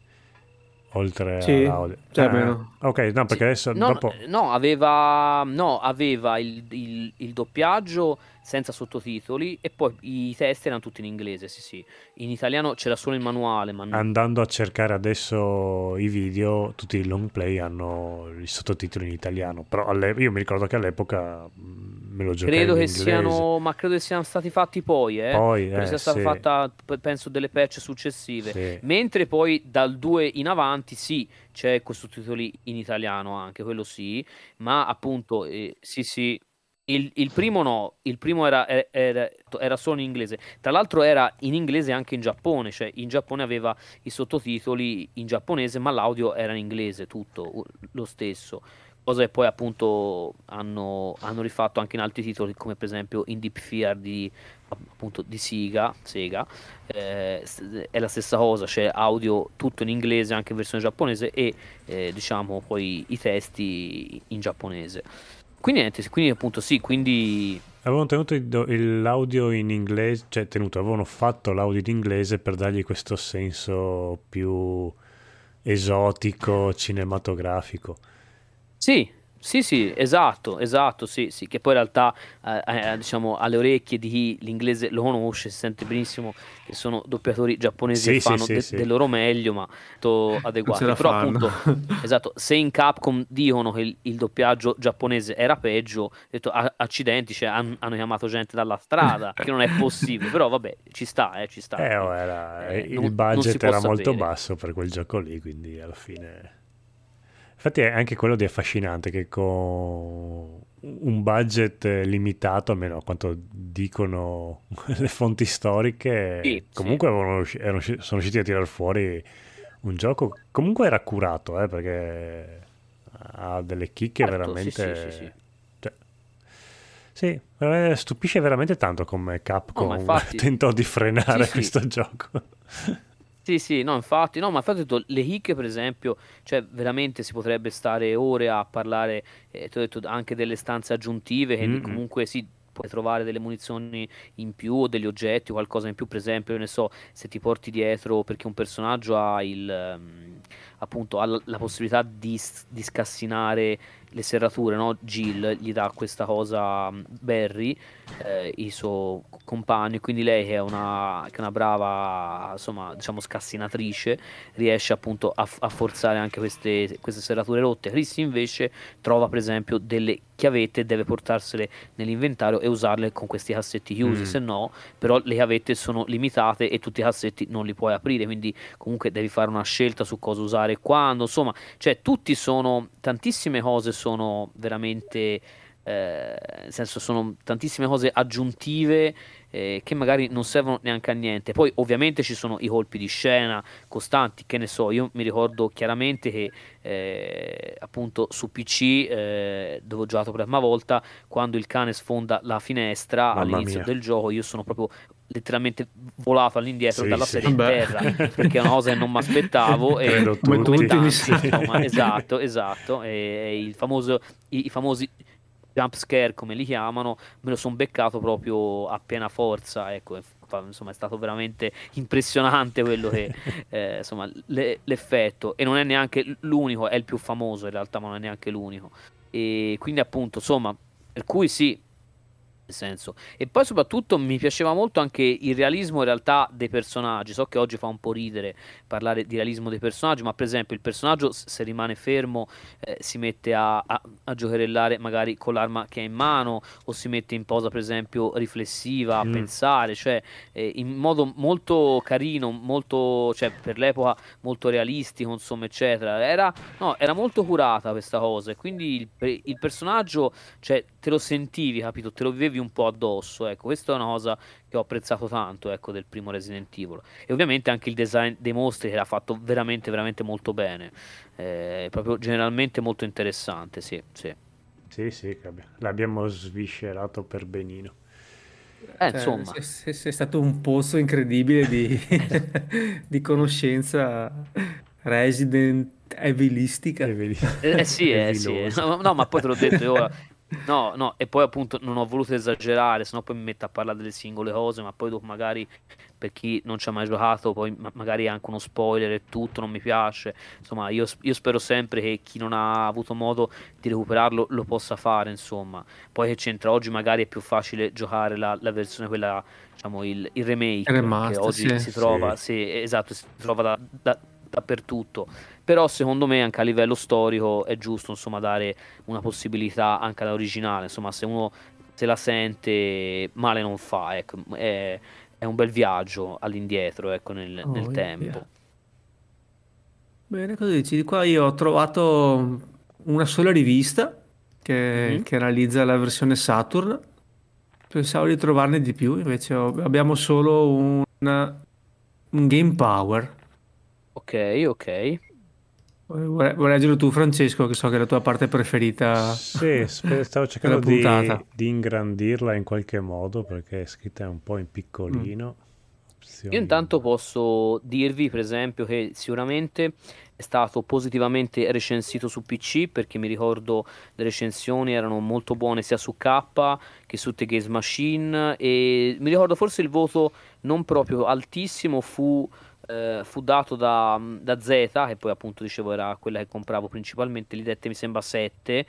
oltre sì, all'audio. Cioè, ah, ok, no, perché adesso no, dopo... no, aveva, no, aveva il, il, il, doppiaggio senza sottotitoli e poi i testi erano tutti in inglese, sì sì. In italiano c'era solo il manuale. Ma Andando a cercare adesso i video, tutti i long play hanno i sottotitoli in italiano, però io mi ricordo che all'epoca me lo giocai credo che siano ma credo che siano stati fatti poi eh poi eh, sia stata sì. fatta penso delle patch successive sì. mentre poi dal 2 in avanti sì c'è questo titoli in italiano anche quello sì ma appunto eh, sì sì il, il, primo no, il primo era, era, era, solo in inglese. Tra l'altro era in inglese anche in Giappone, cioè in Giappone aveva i sottotitoli in giapponese, ma l'audio era in inglese, tutto lo stesso cosa che poi appunto hanno, hanno, rifatto anche in altri titoli come per esempio in Deep Fear di, appunto, di Sega, Sega eh, è la stessa cosa, c'è audio tutto in inglese anche in versione giapponese e eh, diciamo poi i testi in giapponese quindi niente, quindi appunto sì, quindi Avevano tenuto l'audio in inglese, cioè tenuto, avevano fatto l'audio in inglese per dargli questo senso più esotico, cinematografico. Sì, sì, sì, esatto, esatto, sì, sì, che poi in realtà eh, eh, diciamo alle orecchie di chi l'inglese lo conosce si sente benissimo che sono doppiatori giapponesi sì, che fanno sì, de- sì, del loro meglio, ma to- adeguati. Però appunto, esatto, se in Capcom dicono che il, il doppiaggio giapponese era peggio, detto accidenti, cioè, han- hanno chiamato gente dalla strada, che non è possibile, però vabbè, ci sta, eh, ci sta. Eh, oh, era, eh, il non, budget non era molto basso per quel gioco lì, quindi alla fine Infatti è anche quello di affascinante che con un budget limitato, almeno a quanto dicono le fonti storiche, sì, comunque sì. Erano, sono riusciti a tirare fuori un gioco comunque era curato, eh, perché ha delle chicche certo, veramente... Sì, sì, sì, stupisce veramente tanto come Capcom no, infatti... tentò di frenare questo gioco. Sì, sì, no, infatti, no, ma infatti ho detto, le hicche, per esempio, cioè veramente si potrebbe stare ore a parlare, eh, ti ho detto, anche delle stanze aggiuntive, che mm-hmm. comunque sì, puoi trovare delle munizioni in più o degli oggetti o qualcosa in più, per esempio, ne so, se ti porti dietro perché un personaggio ha il... Um, appunto ha la possibilità di, di scassinare le serrature, no? Jill gli dà questa cosa mm, Barry, eh, il suo compagno, quindi lei che è una, che è una brava, insomma, diciamo scassinatrice, riesce appunto a, a forzare anche queste, queste, serrature rotte. Chris invece trova per esempio delle chiavette e deve portarsele nell'inventario e usarle con questi cassetti chiusi, mm. se no però le chiavette sono limitate e tutti i cassetti non li puoi aprire, quindi comunque devi fare una scelta su cosa usare e quando, insomma, cioè tutti sono, tantissime cose sono sono veramente, eh, nel senso sono tantissime cose aggiuntive eh, che magari non servono neanche a niente. Poi ovviamente ci sono i colpi di scena costanti, che ne so, io mi ricordo chiaramente che eh, appunto su PC eh, dove ho giocato per la prima volta, quando il cane sfonda la finestra Mamma all'inizio mia. del gioco, io sono proprio letteralmente volato all'indietro sì, dalla sì. sedia in terra perché è una cosa che non mi aspettavo e come tutti, tanti, insomma, esatto esatto e, e il famoso, i, i, famosi jump scare come li chiamano me lo sono beccato proprio a piena forza ecco insomma è stato veramente impressionante quello che eh, insomma le, l'effetto. E non è neanche l'unico è il più famoso in realtà ma non è neanche l'unico. E quindi appunto insomma per cui sì senso. E poi soprattutto mi piaceva molto anche il realismo in realtà dei personaggi. So che oggi fa un po' ridere parlare di realismo dei personaggi, ma per esempio il personaggio se rimane fermo eh, si mette a, a, a, giocherellare magari con l'arma che ha in mano o si mette in posa per esempio riflessiva a mm. pensare, cioè eh, in modo molto carino, molto, cioè per l'epoca molto realistico, insomma, eccetera. Era, no, era molto curata questa cosa e quindi il, il personaggio, cioè te lo sentivi, capito? Te lo vivevi un po' addosso, ecco, questa è una cosa che ho apprezzato tanto, ecco, del primo Resident Evil. E ovviamente anche il design dei mostri che era fatto veramente, veramente molto bene, eh, proprio generalmente molto interessante, sì, sì. Sì, sì, l'abbiamo sviscerato per benino. Eh, cioè, insomma. Sei, sei stato un pozzo incredibile di, di conoscenza Resident Evilistica. Eh, eh sì, eh, sì. No, no, ma poi te l'ho detto io No, no, e poi appunto non ho voluto esagerare, sennò poi mi metto a parlare delle singole cose, ma poi dopo magari per chi non ci ha mai giocato, poi magari anche uno spoiler e tutto, non mi piace. Insomma, io, io, spero sempre che chi non ha avuto modo di recuperarlo lo possa fare, insomma. Poi che c'entra, oggi magari è più facile giocare la, la versione quella, diciamo, il, il remake, Remaster, che oggi sì, si trova, sì. Sì, esatto, si trova da, da, dappertutto. Però secondo me anche a livello storico è giusto insomma dare una possibilità anche all'originale insomma se uno se la sente male non fa ecco. È, è un bel viaggio all'indietro ecco nel, oh, nel tempo. bene cosa dici? Di qua io ho trovato una sola rivista che, mm-hmm. che analizza la versione Saturn. Pensavo di trovarne di più invece abbiamo solo un, un Game Power ok ok Vuoi, vuoi leggerlo tu, Francesco, che so che è la tua parte preferita. Sì, stavo cercando di, di, ingrandirla in qualche modo perché è scritta un po' in piccolino. Mm. Io intanto posso dirvi, per esempio, che sicuramente è stato positivamente recensito su PC perché mi ricordo le recensioni erano molto buone sia su K che su The Games Machine e mi ricordo forse il voto non proprio altissimo fu eh, fu dato da, da Z, che poi appunto dicevo era quella che compravo principalmente, gli dette mi sembra 7,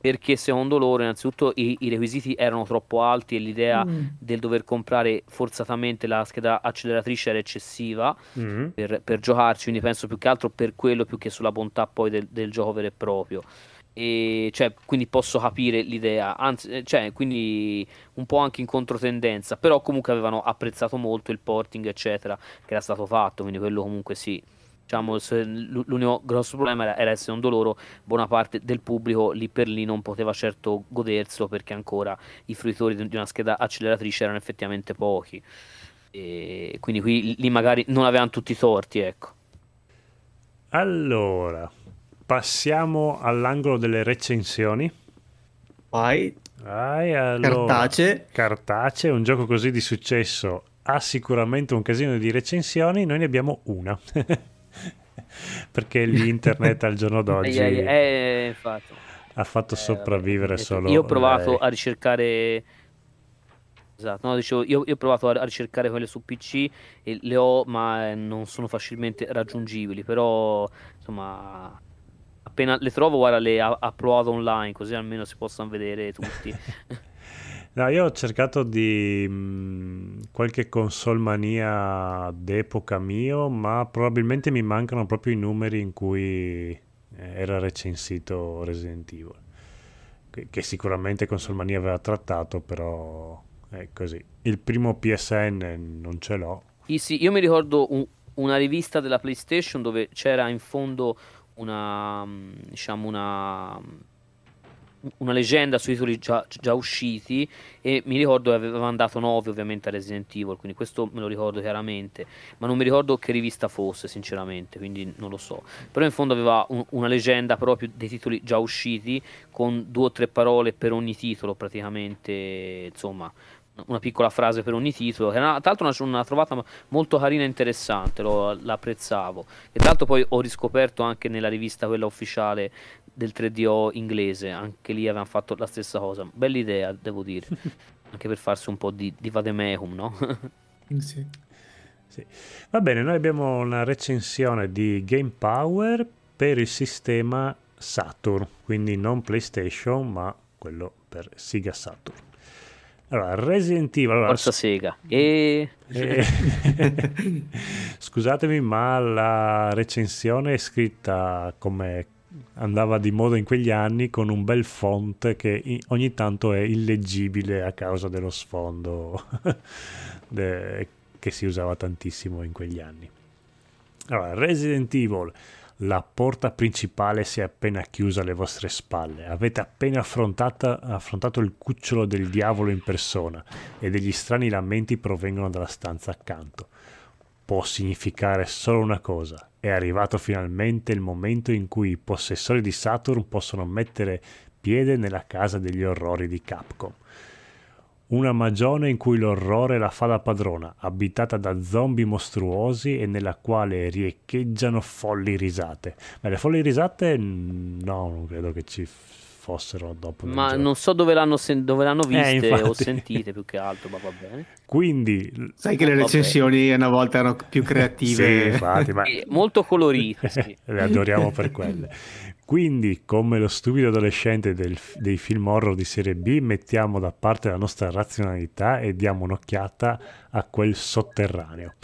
perché secondo loro innanzitutto i, i requisiti erano troppo alti e l'idea mm. del dover comprare forzatamente la scheda acceleratrice era eccessiva mm. per, per, giocarci, quindi penso più che altro per quello più che sulla bontà poi del, del gioco vero e proprio e cioè, quindi posso capire l'idea, anzi, eh, cioè, quindi un po' anche in controtendenza, però comunque avevano apprezzato molto il porting, eccetera, che era stato fatto, quindi quello comunque sì. Diciamo, l'unico grosso problema era, era secondo loro buona parte del pubblico lì per lì non poteva certo goderselo perché ancora i fruitori di una scheda acceleratrice erano effettivamente pochi. E quindi qui lì magari non avevano tutti i torti ecco. Allora passiamo all'angolo delle recensioni. Vai. Vai allora. Cartace. Cartace, un gioco così di successo ha sicuramente un casino di recensioni, noi ne abbiamo una. Perché l'internet al giorno d'oggi eh, ha fatto sopravvivere solo... Io ho provato a ricercare... Esatto, no, dicevo, io, io, ho provato a ricercare quelle su PC e le ho, ma non sono facilmente raggiungibili. Però, insomma, appena le trovo, guarda, le upload online, così almeno si possono vedere tutti. no, io ho cercato di mh, qualche console mania d'epoca mio, ma probabilmente mi mancano proprio i numeri in cui eh, era recensito Resident Evil. Che, che sicuramente console mania aveva trattato, però è così. Il primo PSN non ce l'ho. Sì, io mi ricordo un, una rivista della PlayStation dove c'era in fondo una, diciamo una, una leggenda sui titoli già, già, usciti e mi ricordo che avevano dato 9 ovviamente a Resident Evil, quindi questo me lo ricordo chiaramente, ma non mi ricordo che rivista fosse sinceramente, quindi non lo so. Però in fondo aveva un, una leggenda proprio dei titoli già usciti con due o tre parole per ogni titolo praticamente, insomma, una piccola frase per ogni titolo. Che tra l'altro una, una trovata molto carina e interessante, lo, l'apprezzavo. E tra l'altro poi ho riscoperto anche nella rivista quella ufficiale del 3DO inglese, anche lì avevano fatto la stessa cosa. Bella idea, devo dire, anche per farsi un po' di, di vademecum, no? sì. sì. Va bene, noi abbiamo una recensione di Game Power per il sistema Saturn, quindi non PlayStation, ma quello per Sega Saturn. Allora, Resident Evil. Allora, Forza Sega. E... eh, scusatemi, ma la recensione è scritta come andava di moda in quegli anni con un bel font che ogni tanto è illeggibile a causa dello sfondo de- che si usava tantissimo in quegli anni. Allora, Resident Evil, la porta principale si è appena chiusa alle vostre spalle. Avete appena affrontato il cucciolo del diavolo in persona e degli strani lamenti provengono dalla stanza accanto. Può significare solo una cosa. È arrivato finalmente il momento in cui i possessori di Saturn possono mettere piede nella casa degli orrori di Capcom. Una magione in cui l'orrore la fa da padrona, abitata da zombie mostruosi e nella quale riecheggiano folli risate. Ma le folli risate no, non credo che ci fossero dopo. Ma non so dove l'hanno, sen- dove l'hanno viste o infatti. sentite più che altro, ma va bene. Quindi, Sai che le Vabbè. recensioni una volta erano più sì, creative. infatti, ma E molto colorite, sì. le adoriamo per quelle. Quindi, come lo stupido adolescente del- dei film horror di serie B, mettiamo da parte la nostra razionalità e diamo un'occhiata a quel sotterraneo.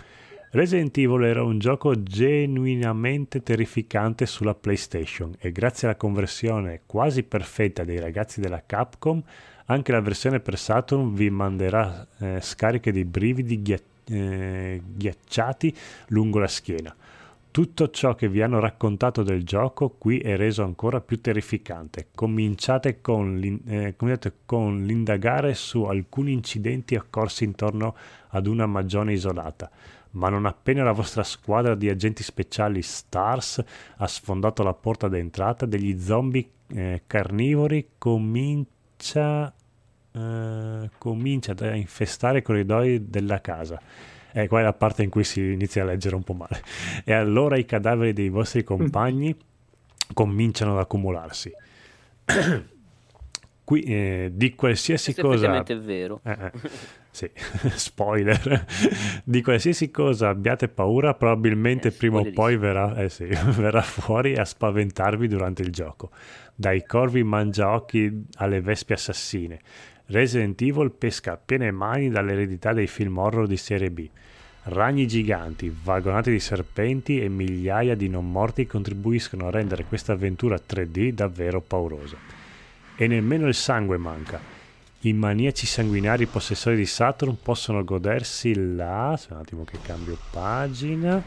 Resident Evil era un gioco genuinamente terrificante sulla PlayStation e grazie alla conversione quasi perfetta dei ragazzi della Capcom, anche la versione per Saturn vi manderà eh, scariche di brividi ghia- eh, ghiacciati lungo la schiena. Tutto ciò che vi hanno raccontato del gioco qui è reso ancora più terrificante. Cominciate con, l'in- eh, cominciate con l'indagare su alcuni incidenti occorsi intorno ad una magione isolata. Ma non appena la vostra squadra di agenti speciali STARS ha sfondato la porta d'entrata, degli zombie eh, carnivori comincia, eh, comincia a infestare i corridoi della casa. E qua è la parte in cui si inizia a leggere un po' male. E allora i cadaveri dei vostri compagni cominciano ad accumularsi. Qui eh, di qualsiasi Questo cosa. effettivamente è vero. Sì, spoiler. Di qualsiasi cosa abbiate paura, probabilmente Eh, prima o poi verrà, eh sì, verrà fuori a spaventarvi durante il gioco. Dai corvi mangiaocchi alle vespe assassine. Resident Evil pesca a piene mani dall'eredità dei film horror di serie B. Ragni giganti, vagonate di serpenti e migliaia di non morti contribuiscono a rendere questa avventura 3D davvero paurosa. E nemmeno il sangue manca. I maniaci sanguinari possessori di Saturn possono godersi la... aspetta Un attimo che cambio pagina.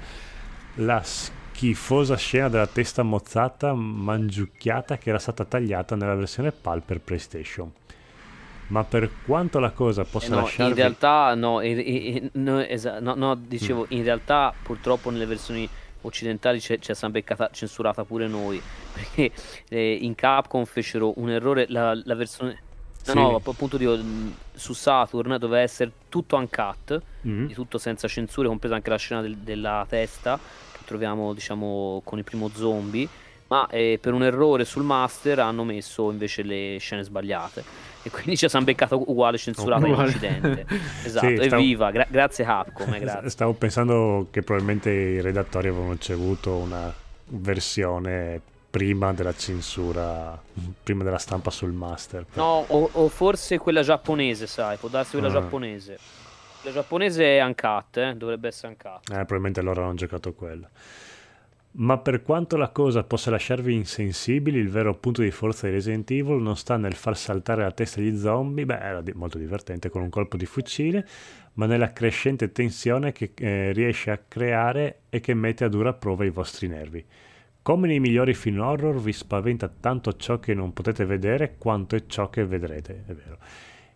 La schifosa scena della testa mozzata mangiucchiata che era stata tagliata nella versione PAL per PlayStation. Ma per quanto la cosa Eh possa no, lasciarvi... in realtà no, eh, eh, no, esa- no, no, dicevo, in realtà purtroppo nelle versioni occidentali c'è, c'è sempre beccata- censurata pure noi, perché eh, in Capcom fecero un errore, la, la versione... No, Sì. no, appunto dico, su Saturn doveva essere tutto uncut, Mm. di tutto senza censure, compresa anche la scena del- della testa che troviamo, diciamo, con il primo zombie. Ma eh, per un errore sul master hanno messo invece le scene sbagliate. E quindi ci siamo beccato uguale censurato in Uguale. Occidente. Esatto, Sì, stavo- evviva, gra- grazie Capcom, eh, grazie. Stavo pensando che probabilmente i redattori avevano ricevuto una versione prima della censura, prima della stampa sul master. No, o, o forse quella giapponese, sai, può darsi quella Ah. giapponese. La giapponese è uncut, eh? dovrebbe essere uncut. Eh, probabilmente loro hanno giocato quella. Ma per quanto la cosa possa lasciarvi insensibili, il vero punto di forza di Resident Evil non sta nel far saltare la testa agli zombie, beh, era di- molto divertente con un colpo di fucile, ma nella crescente tensione che eh, riesce a creare e che mette a dura prova i vostri nervi. Come nei migliori film horror vi spaventa tanto ciò che non potete vedere quanto è ciò che vedrete, è vero.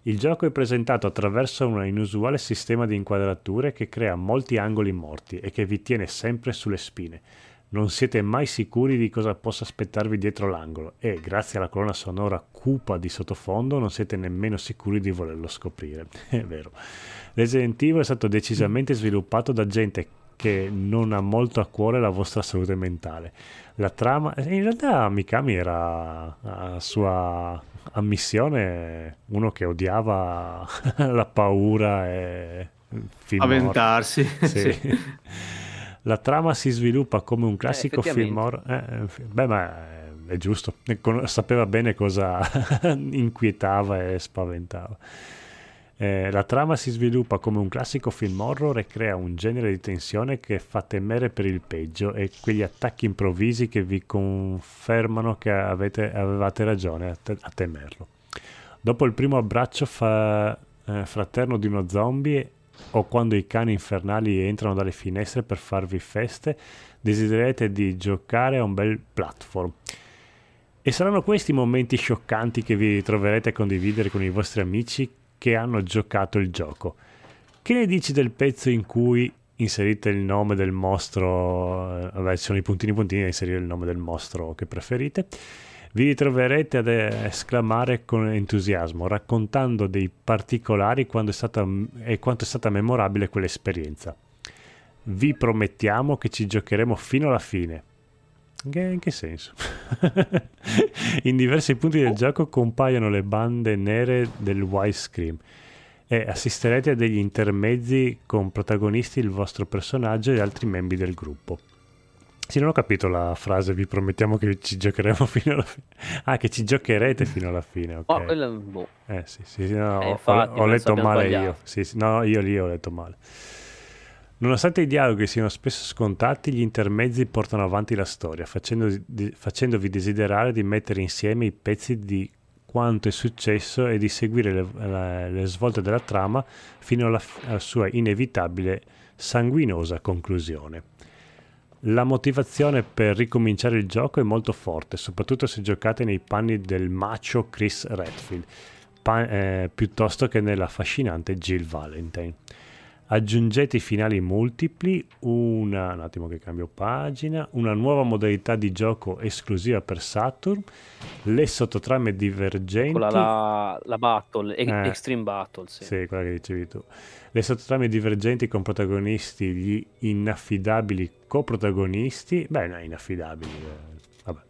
Il gioco è presentato attraverso un inusuale sistema di inquadrature che crea molti angoli morti e che vi tiene sempre sulle spine. Non siete mai sicuri di cosa possa aspettarvi dietro l'angolo e, grazie alla colonna sonora cupa di sottofondo, non siete nemmeno sicuri di volerlo scoprire. È vero. Resident Evil è stato decisamente sviluppato da gente che non ha molto a cuore la vostra salute mentale. La trama, in realtà Mikami era a sua ammissione uno che odiava la paura e film. Aventarsi. Sì. sì. La trama si sviluppa come un classico film effettivamente. horror. eh, beh, ma è, è giusto. Sapeva bene cosa inquietava e spaventava. Eh, la trama si sviluppa come un classico film horror e crea un genere di tensione che fa temere per il peggio e quegli attacchi improvvisi che vi confermano che avete, avevate ragione a, te- a, temerlo. Dopo il primo abbraccio fa, eh, fraterno di uno zombie o quando i cani infernali entrano dalle finestre per farvi feste, desidererete di giocare a un bel platform. E saranno questi i momenti scioccanti che vi troverete a condividere con i vostri amici che hanno giocato il gioco. Che ne dici del pezzo in cui inserite il nome del mostro, eh, vabbè ci sono i puntini puntini da inserire il nome del mostro che preferite, vi ritroverete ad esclamare con entusiasmo, raccontando dei particolari quando è stata, e quanto è stata memorabile quell'esperienza. Vi promettiamo che ci giocheremo fino alla fine. In che senso? In diversi punti del gioco compaiono le bande nere del widescreen e assisterete a degli intermezzi con protagonisti il vostro personaggio e altri membri del gruppo. Sì, non ho capito la frase, vi promettiamo che ci giocheremo fino alla fine. Ah, che ci giocherete fino alla fine, ok. Oh, quello, boh. Eh sì, sì, sì no, eh, infatti, ho, ho letto male sbagliato. io. Sì, sì, no, io lì ho letto male. Nonostante i dialoghi siano spesso scontati, gli intermezzi portano avanti la storia, facendovi, desiderare di mettere insieme i pezzi di quanto è successo e di seguire le, le, le svolte della trama fino alla, alla sua inevitabile sanguinosa conclusione. La motivazione per ricominciare il gioco è molto forte, soprattutto se giocate nei panni del macho Chris Redfield, pa- eh, piuttosto che nella affascinante Jill Valentine aggiungete i finali multipli, una, un attimo che cambio pagina, una nuova modalità di gioco esclusiva per Saturn, le sottotrame divergenti. Quella la, la Battle, eh, Extreme Battle. Sì. sì, quella che dicevi tu. Le sottotrame divergenti con protagonisti, gli inaffidabili coprotagonisti, beh, no, inaffidabili, eh, vabbè.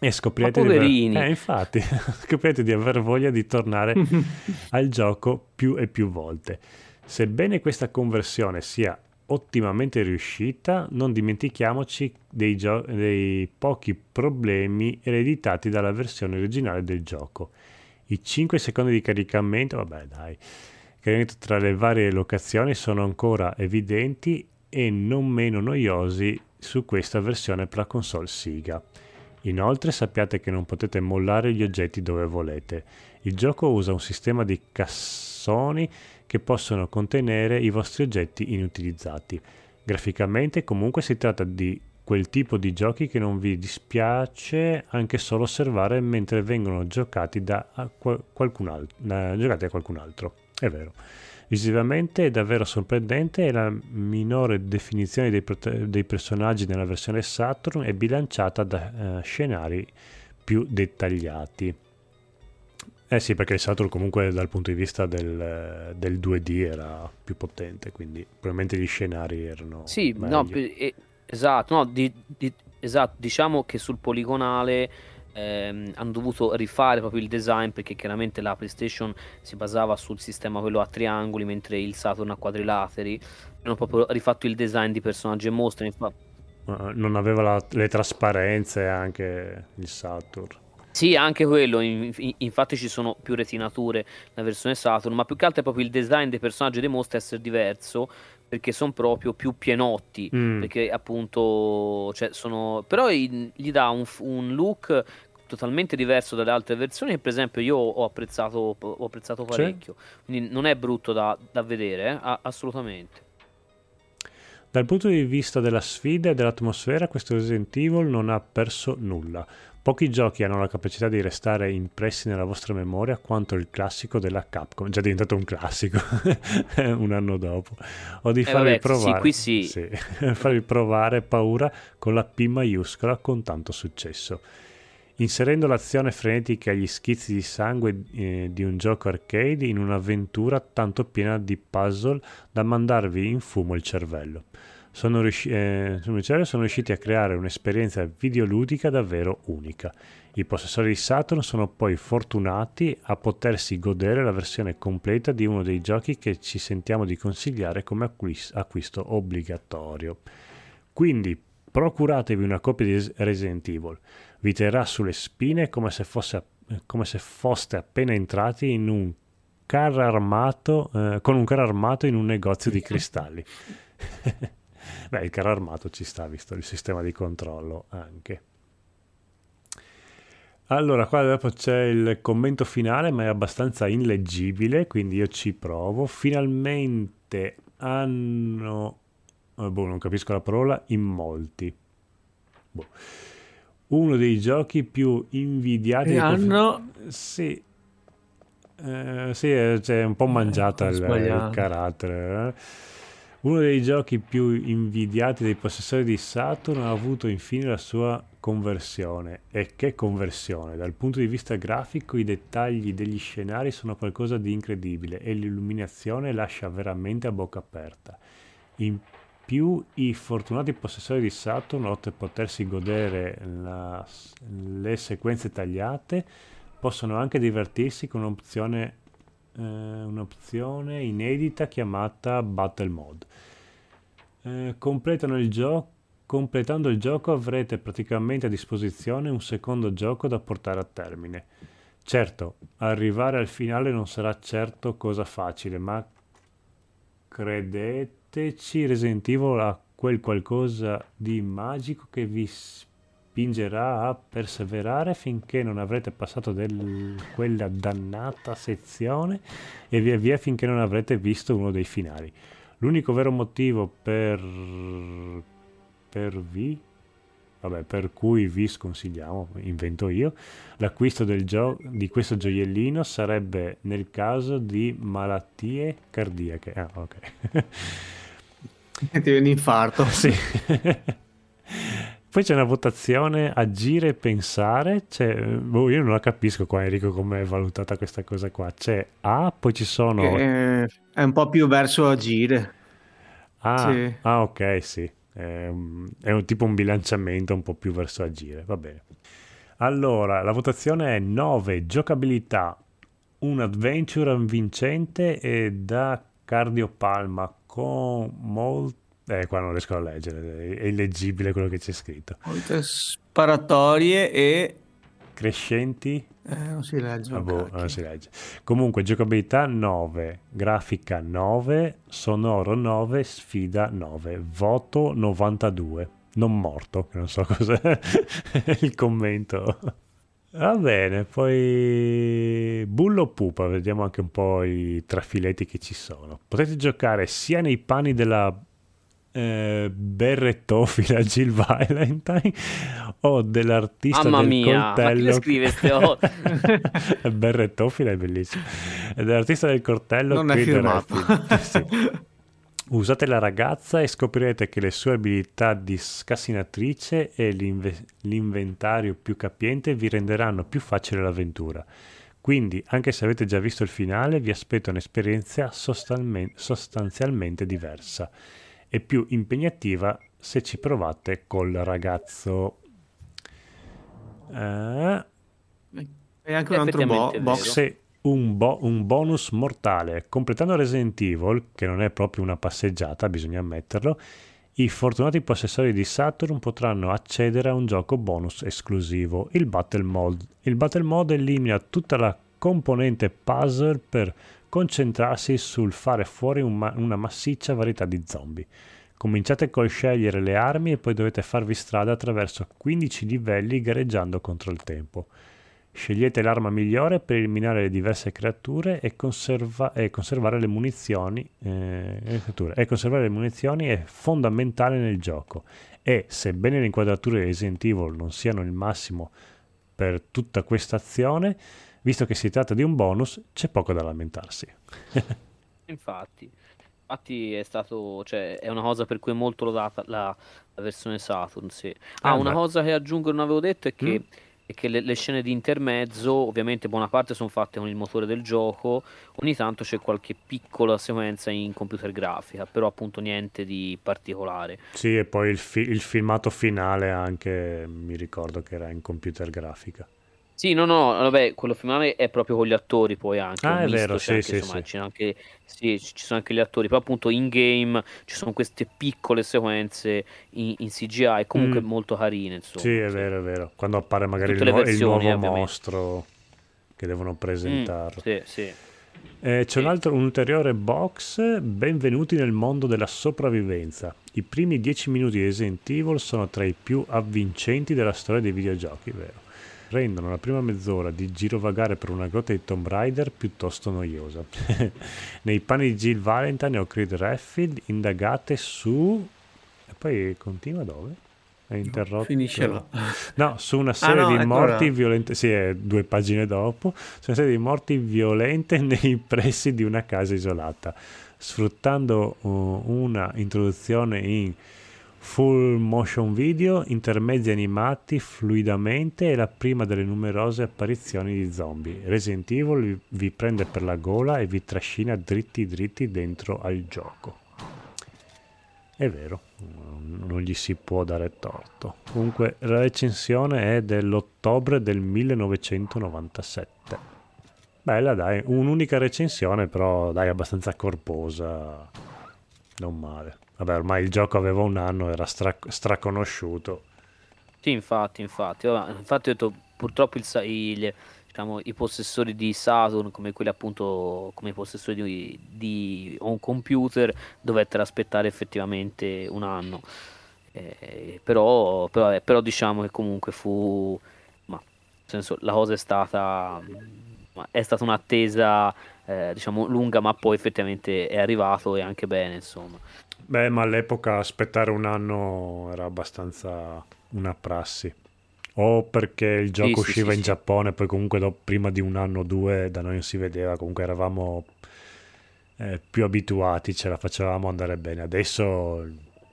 E scoprirete di, aver, eh, infatti, scoprirete di aver voglia di tornare al gioco più e più volte. Sebbene questa conversione sia ottimamente riuscita, non dimentichiamoci dei, gio- dei, pochi problemi ereditati dalla versione originale del gioco. I 5 secondi di caricamento, vabbè dai, caricamento tra le varie locazioni sono ancora evidenti e non meno noiosi su questa versione per la console Siga. Inoltre sappiate che non potete mollare gli oggetti dove volete. Il gioco usa un sistema di cassoni che possono contenere i vostri oggetti inutilizzati. Graficamente comunque si tratta di quel tipo di giochi che non vi dispiace anche solo osservare mentre vengono giocati da qualcun altro, da, giocati da qualcun altro. È vero. Visivamente è davvero sorprendente e la minore definizione dei, dei personaggi nella versione Saturn è bilanciata da uh, scenari più dettagliati. Eh sì, perché il Saturn comunque dal punto di vista del, del 2D era più potente, quindi probabilmente gli scenari erano... Sì, no, eh, esatto, no, di, di, esatto, diciamo che sul poligonale ehm, hanno dovuto rifare proprio il design perché chiaramente la PlayStation si basava sul sistema quello a triangoli mentre il Saturn a quadrilateri. Hanno proprio rifatto il design di personaggi e mostri. Infatti. Non aveva la, le trasparenze anche il Saturn. Sì, anche quello, infatti ci sono più retinature nella versione Saturn, ma più che altro è proprio il design dei personaggi dei mostri essere diverso, perché sono proprio più pienotti, mm. perché appunto, cioè, sono... però gli dà un, un, look totalmente diverso dalle altre versioni che per esempio io ho apprezzato, ho apprezzato parecchio, sì. quindi non è brutto da, da vedere, eh? assolutamente. Dal punto di vista della sfida e dell'atmosfera, questo Resident Evil non ha perso nulla. Pochi giochi hanno la capacità di restare impressi nella vostra memoria quanto il classico della Capcom, già diventato un classico un anno dopo, o di eh farvi, vabbè, provare, sì, sì. farvi provare paura con la P maiuscola con tanto successo. Inserendo l'azione frenetica e gli schizzi di sangue eh, di un gioco arcade in un'avventura tanto piena di puzzle da mandarvi in fumo il cervello sono, riusci- eh, sono riusciti a creare un'esperienza videoludica davvero unica. I possessori di Saturn sono poi fortunati a potersi godere la versione completa di uno dei giochi che ci sentiamo di consigliare come acquist- acquisto obbligatorio. Quindi procuratevi una copia di Resident Evil, vi terrà sulle spine come se, fosse, come se foste appena entrati in un carro armato, eh, con un carro armato in un negozio di cristalli. Beh, il carro armato ci sta, visto il sistema di controllo anche. Allora, qua dopo c'è il commento finale, ma è abbastanza illeggibile, quindi io ci provo. Finalmente hanno... Oh, boh, non capisco la parola, in molti. Boh. Uno dei giochi più invidiati... Hanno... Sì. Eh, sì, c'è un po' mangiata eh, il, il, carattere. Eh. Uno dei giochi più invidiati dai possessori di Saturn ha avuto infine la sua conversione. E che conversione! Dal punto di vista grafico i dettagli degli scenari sono qualcosa di incredibile e l'illuminazione lascia veramente a bocca aperta. In più i fortunati possessori di Saturn, oltre a potersi godere la, le sequenze tagliate, possono anche divertirsi con un'opzione eh, un'opzione inedita chiamata Battle Mode. Eh, il gioco completando il gioco avrete praticamente a disposizione un secondo gioco da portare a termine. Certo, arrivare al finale non sarà certo cosa facile, ma credeteci, Resident Evil ha quel qualcosa di magico che vi spingerà a perseverare finché non avrete passato del, quella dannata sezione e via via finché non avrete visto uno dei finali. L'unico vero motivo per, per vi vabbè, per cui vi sconsigliamo, invento io, l'acquisto gio- di questo gioiellino sarebbe nel caso di malattie cardiache. Ah, ok. Ti viene un infarto. Sì. Poi c'è una votazione agire e pensare. Cioè, boh, io non la capisco qua, Enrico, come è valutata questa cosa qua. C'è A, poi ci sono. Eh, è un po' più verso agire. Ah, sì. ah ok, sì. È un, è un tipo un bilanciamento un po' più verso agire. Va bene. Allora, la votazione è 9 giocabilità, un adventure vincente e da cardiopalma con molto eh, qua non riesco a leggere, è illeggibile quello che c'è scritto. Molte sparatorie e... Crescenti? Eh, non si legge. Ah, boh, non si legge. Comunque, giocabilità 9, grafica 9, sonoro 9, sfida 9, voto 92. Non morto, che non so cos'è il commento. Va bene, poi bullo pupa, vediamo anche un po' i trafiletti che ci sono. Potete giocare sia nei panni della eh, berrettofila Jill Valentine o dell'artista Mamma del mia, coltello ma scrive ste berrettofila è bellissimo. Dell'artista del coltello non è firmato. Sì. usate la ragazza e scoprirete che le sue abilità di scassinatrice e l'inve- l'inventario più capiente vi renderanno più facile l'avventura. Quindi, anche se avete già visto il finale, vi aspetta un'esperienza sostanzialmente diversa e più impegnativa se ci provate col ragazzo. Eh, e anche un altro bo- box. Se un, bo- un, bonus mortale. Completando Resident Evil, che non è proprio una passeggiata, bisogna ammetterlo, i fortunati possessori di Saturn potranno accedere a un gioco bonus esclusivo, il Battle Mode. Il Battle Mode elimina tutta la componente puzzle per concentrarsi sul fare fuori un ma- una massiccia varietà di zombie. Cominciate col scegliere le armi e poi dovete farvi strada attraverso 15 livelli gareggiando contro il tempo. Scegliete l'arma migliore per eliminare le diverse creature e, conserva- e conservare le munizioni. Eh, e conservare le munizioni è fondamentale nel gioco. E sebbene le inquadrature di Resident Evil non siano il massimo per tutta questa azione, visto che si tratta di un bonus, c'è poco da lamentarsi. Infatti, infatti è stato, cioè, è una cosa per cui è molto lodata la, la versione Saturn. Sì. Ah, ah una cosa che aggiungo non avevo detto è che, mm. è che le, le, scene di intermezzo, ovviamente, buona parte sono fatte con il motore del gioco. Ogni tanto c'è qualche piccola sequenza in computer grafica, però appunto niente di particolare. Sì, e poi il, fi- il filmato finale anche mi ricordo che era in computer grafica. Sì, no, no, vabbè, quello finale è proprio con gli attori poi anche. Ah, è misto, vero, sì, anche, sì, insomma, sì. Anche, sì, ci sono anche gli attori, però appunto in game ci sono queste piccole sequenze in, in CGI, comunque mm. molto carine, insomma. Sì, è vero, è vero. Quando appare magari il, versioni, il, nuovo ovviamente. mostro che devono presentarlo. Mm, sì, sì. Eh, c'è un altro, un ulteriore box. Benvenuti nel mondo della sopravvivenza. I primi 10 minuti di Resident Evil sono tra i più avvincenti della storia dei videogiochi, vero? Rendono la prima mezz'ora di girovagare per una grotta di Tomb Raider piuttosto noiosa. Nei panni di Jill Valentine o Creed Redfield indagate su... E poi continua dove? È interrotto. Finisce là. No, su una serie no, di morti là. violente, sì, è due pagine dopo, su una serie di morti violente nei pressi di una casa isolata, sfruttando uh, una introduzione in full motion video, intermezzi animati fluidamente e la prima delle numerose apparizioni di zombie. Resident Evil vi- prende per la gola e vi trascina dritti dritti dentro al gioco. È vero, non gli si può dare torto. Comunque la recensione è dell'ottobre del 1997. Bella dai, un'unica recensione però dai abbastanza corposa, non male. Vabbè ormai il gioco aveva un anno, era stra- straconosciuto. Sì, infatti, infatti. Vabbè, infatti ho detto, purtroppo il, il- diciamo, i possessori di Saturn, come quelli appunto, come i possessori di, di un computer, dovettero aspettare effettivamente un anno. Eh, però, però, vabbè, però diciamo che comunque fu, ma, nel senso, la cosa è stata, ma è stata un'attesa, eh, diciamo, lunga, ma poi effettivamente è arrivato e anche bene, insomma. Beh, ma all'epoca aspettare un anno era abbastanza una prassi. O perché il gioco sì, usciva sì, in sì. Giappone, poi comunque dopo- prima di un anno o due da noi non si vedeva, comunque eravamo eh, più abituati, ce la facevamo andare bene. Adesso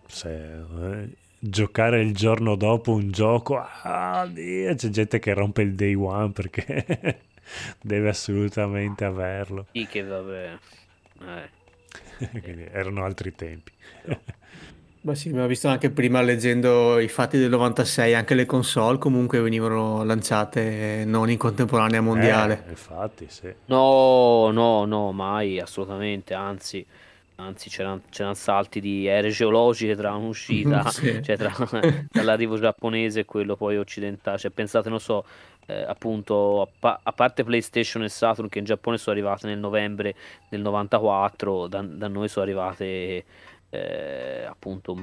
se, eh, giocare il giorno dopo un gioco, ah, c'è gente che rompe il day one perché deve assolutamente averlo. Sì, che vabbè. Eh. Quindi erano altri tempi. Ma sì, ma ho visto anche prima leggendo i fatti del 96, anche le console comunque venivano lanciate non in contemporanea mondiale. Eh, infatti, sì. No, no, no, mai, assolutamente, anzi, anzi c'erano, c'erano salti di ere geologiche tra un'uscita, Sì. cioè tra, tra l'arrivo giapponese e quello poi occidentale, cioè pensate, non so, eh, appunto, a, pa- a parte PlayStation e Saturn che in Giappone sono arrivate nel novembre del 94, da, da noi sono arrivate eh, appunto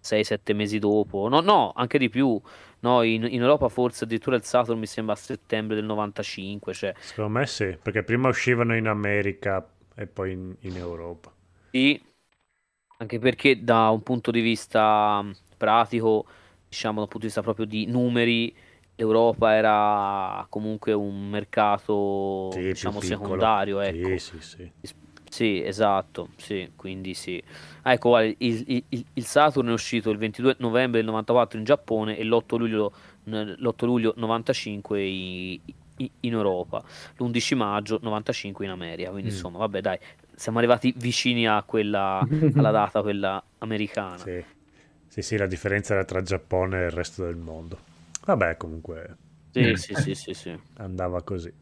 6-7 mesi dopo, no, no, anche di più. No, in, in Europa forse addirittura il Saturn mi sembra a settembre del 95, cioè Secondo me sì, perché prima uscivano in America e poi in, in Europa. Sì, anche perché da un punto di vista mh, pratico, diciamo da un punto di vista proprio di numeri, l'Europa era comunque un mercato, Sì, diciamo, secondario, ecco. Sì, sì, sì. Sì, esatto, sì, quindi sì. Ah, ecco, il, il- il- il Saturn è uscito il 22 novembre del 94 in Giappone e l'8 luglio, l'8 luglio 95 i- i- in Europa, l'11 maggio 95 in America, quindi Mm. insomma, vabbè, dai, siamo arrivati vicini a quella, alla data, quella americana. Sì. sì, sì, la differenza era tra Giappone e il resto del mondo. Vabbè, comunque Sì, sì, sì, sì, sì. andava così.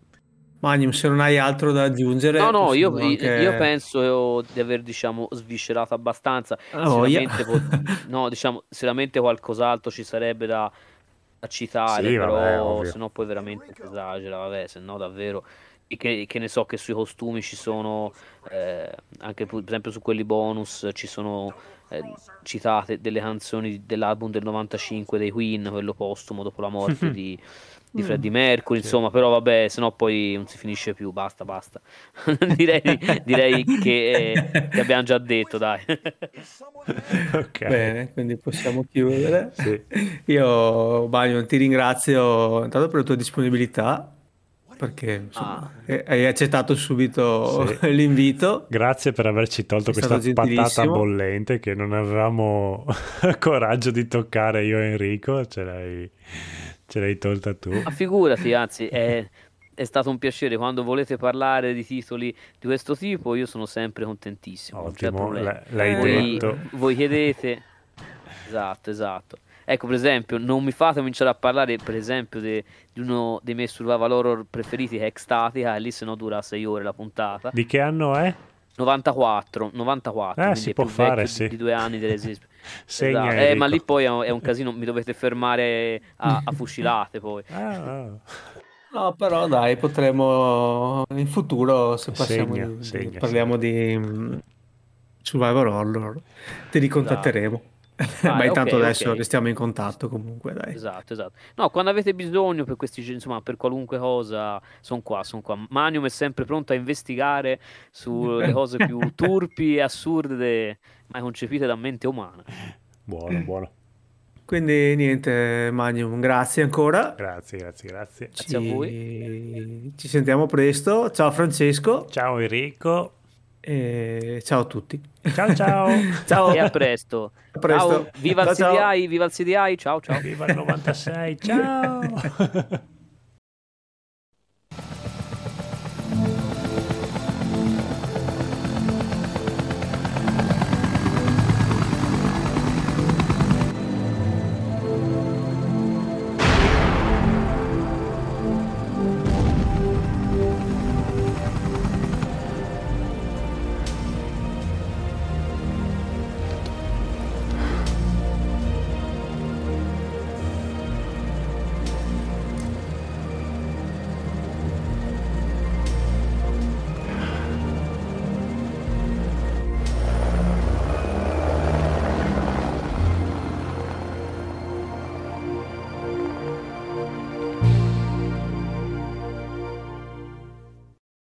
Magnum, se non hai altro da aggiungere, No, no, io, anche- io penso di aver, diciamo, sviscerato abbastanza. Ah. Sicuramente, po- no, diciamo, sicuramente qualcos'altro ci sarebbe da, da citare, Sì, però se no poi veramente si esagera, vabbè, se no davvero. E Che, che ne so che sui costumi ci sono, eh, anche per esempio su quelli bonus, ci sono eh, citate delle canzoni dell'album del 95 dei Queen, quello postumo dopo la morte di, di Freddie Mercury, insomma, però vabbè, se no poi non si finisce più, basta, basta. direi, direi che, eh, che abbiamo già detto, dai. ok. Bene, quindi possiamo chiudere. Sì. Io, Magnum, ti ringrazio intanto per la tua disponibilità, perché insomma, eh, hai accettato subito Sì. l'invito. Grazie per averci tolto È questa patata bollente che non avevamo coraggio di toccare io e Enrico, ce l'hai, ce l'hai tolta tu. Ma figurati, anzi, è, è stato un piacere. Quando volete parlare di titoli di questo tipo, io sono sempre contentissimo. Ottimo, l'hai voi, detto. voi chiedete, esatto, esatto. Ecco, per esempio, non mi fate cominciare a parlare, per esempio, de- di uno dei miei survival horror preferiti che è Ecstatica, e lì se no dura 6 ore la puntata. Di che anno è? 94, 94, Eh, si è può più fare, sì. di, di due anni dell'esistenza. Segna, Esatto. Eh, ma lì poi è un, casino, mi dovete fermare a, a fucilate poi. Ah, ah. No, però dai, potremo in futuro, se passiamo Segna, di- segna, parliamo di mm, Survivor Horror, ti ricontatteremo. Ah, Ma intanto ok, adesso ok. restiamo in contatto comunque, dai. Esatto, esatto. No, quando avete bisogno per questi, insomma, per qualunque cosa, sono qua, sono qua. Manium è sempre pronto a investigare sulle cose più turpi e assurde mai concepite da mente umana. Buono, buono. Quindi niente, Magnum, grazie ancora. Grazie, grazie, grazie. Grazie a voi. Ci... ci sentiamo presto. Ciao Francesco Ciao Enrico. E ciao a tutti. Ciao ciao. Ciao. E a presto. A presto. Ciao, viva il Ciao, ciao. CDI, viva il CDI, ciao ciao. Viva il 96. Ciao.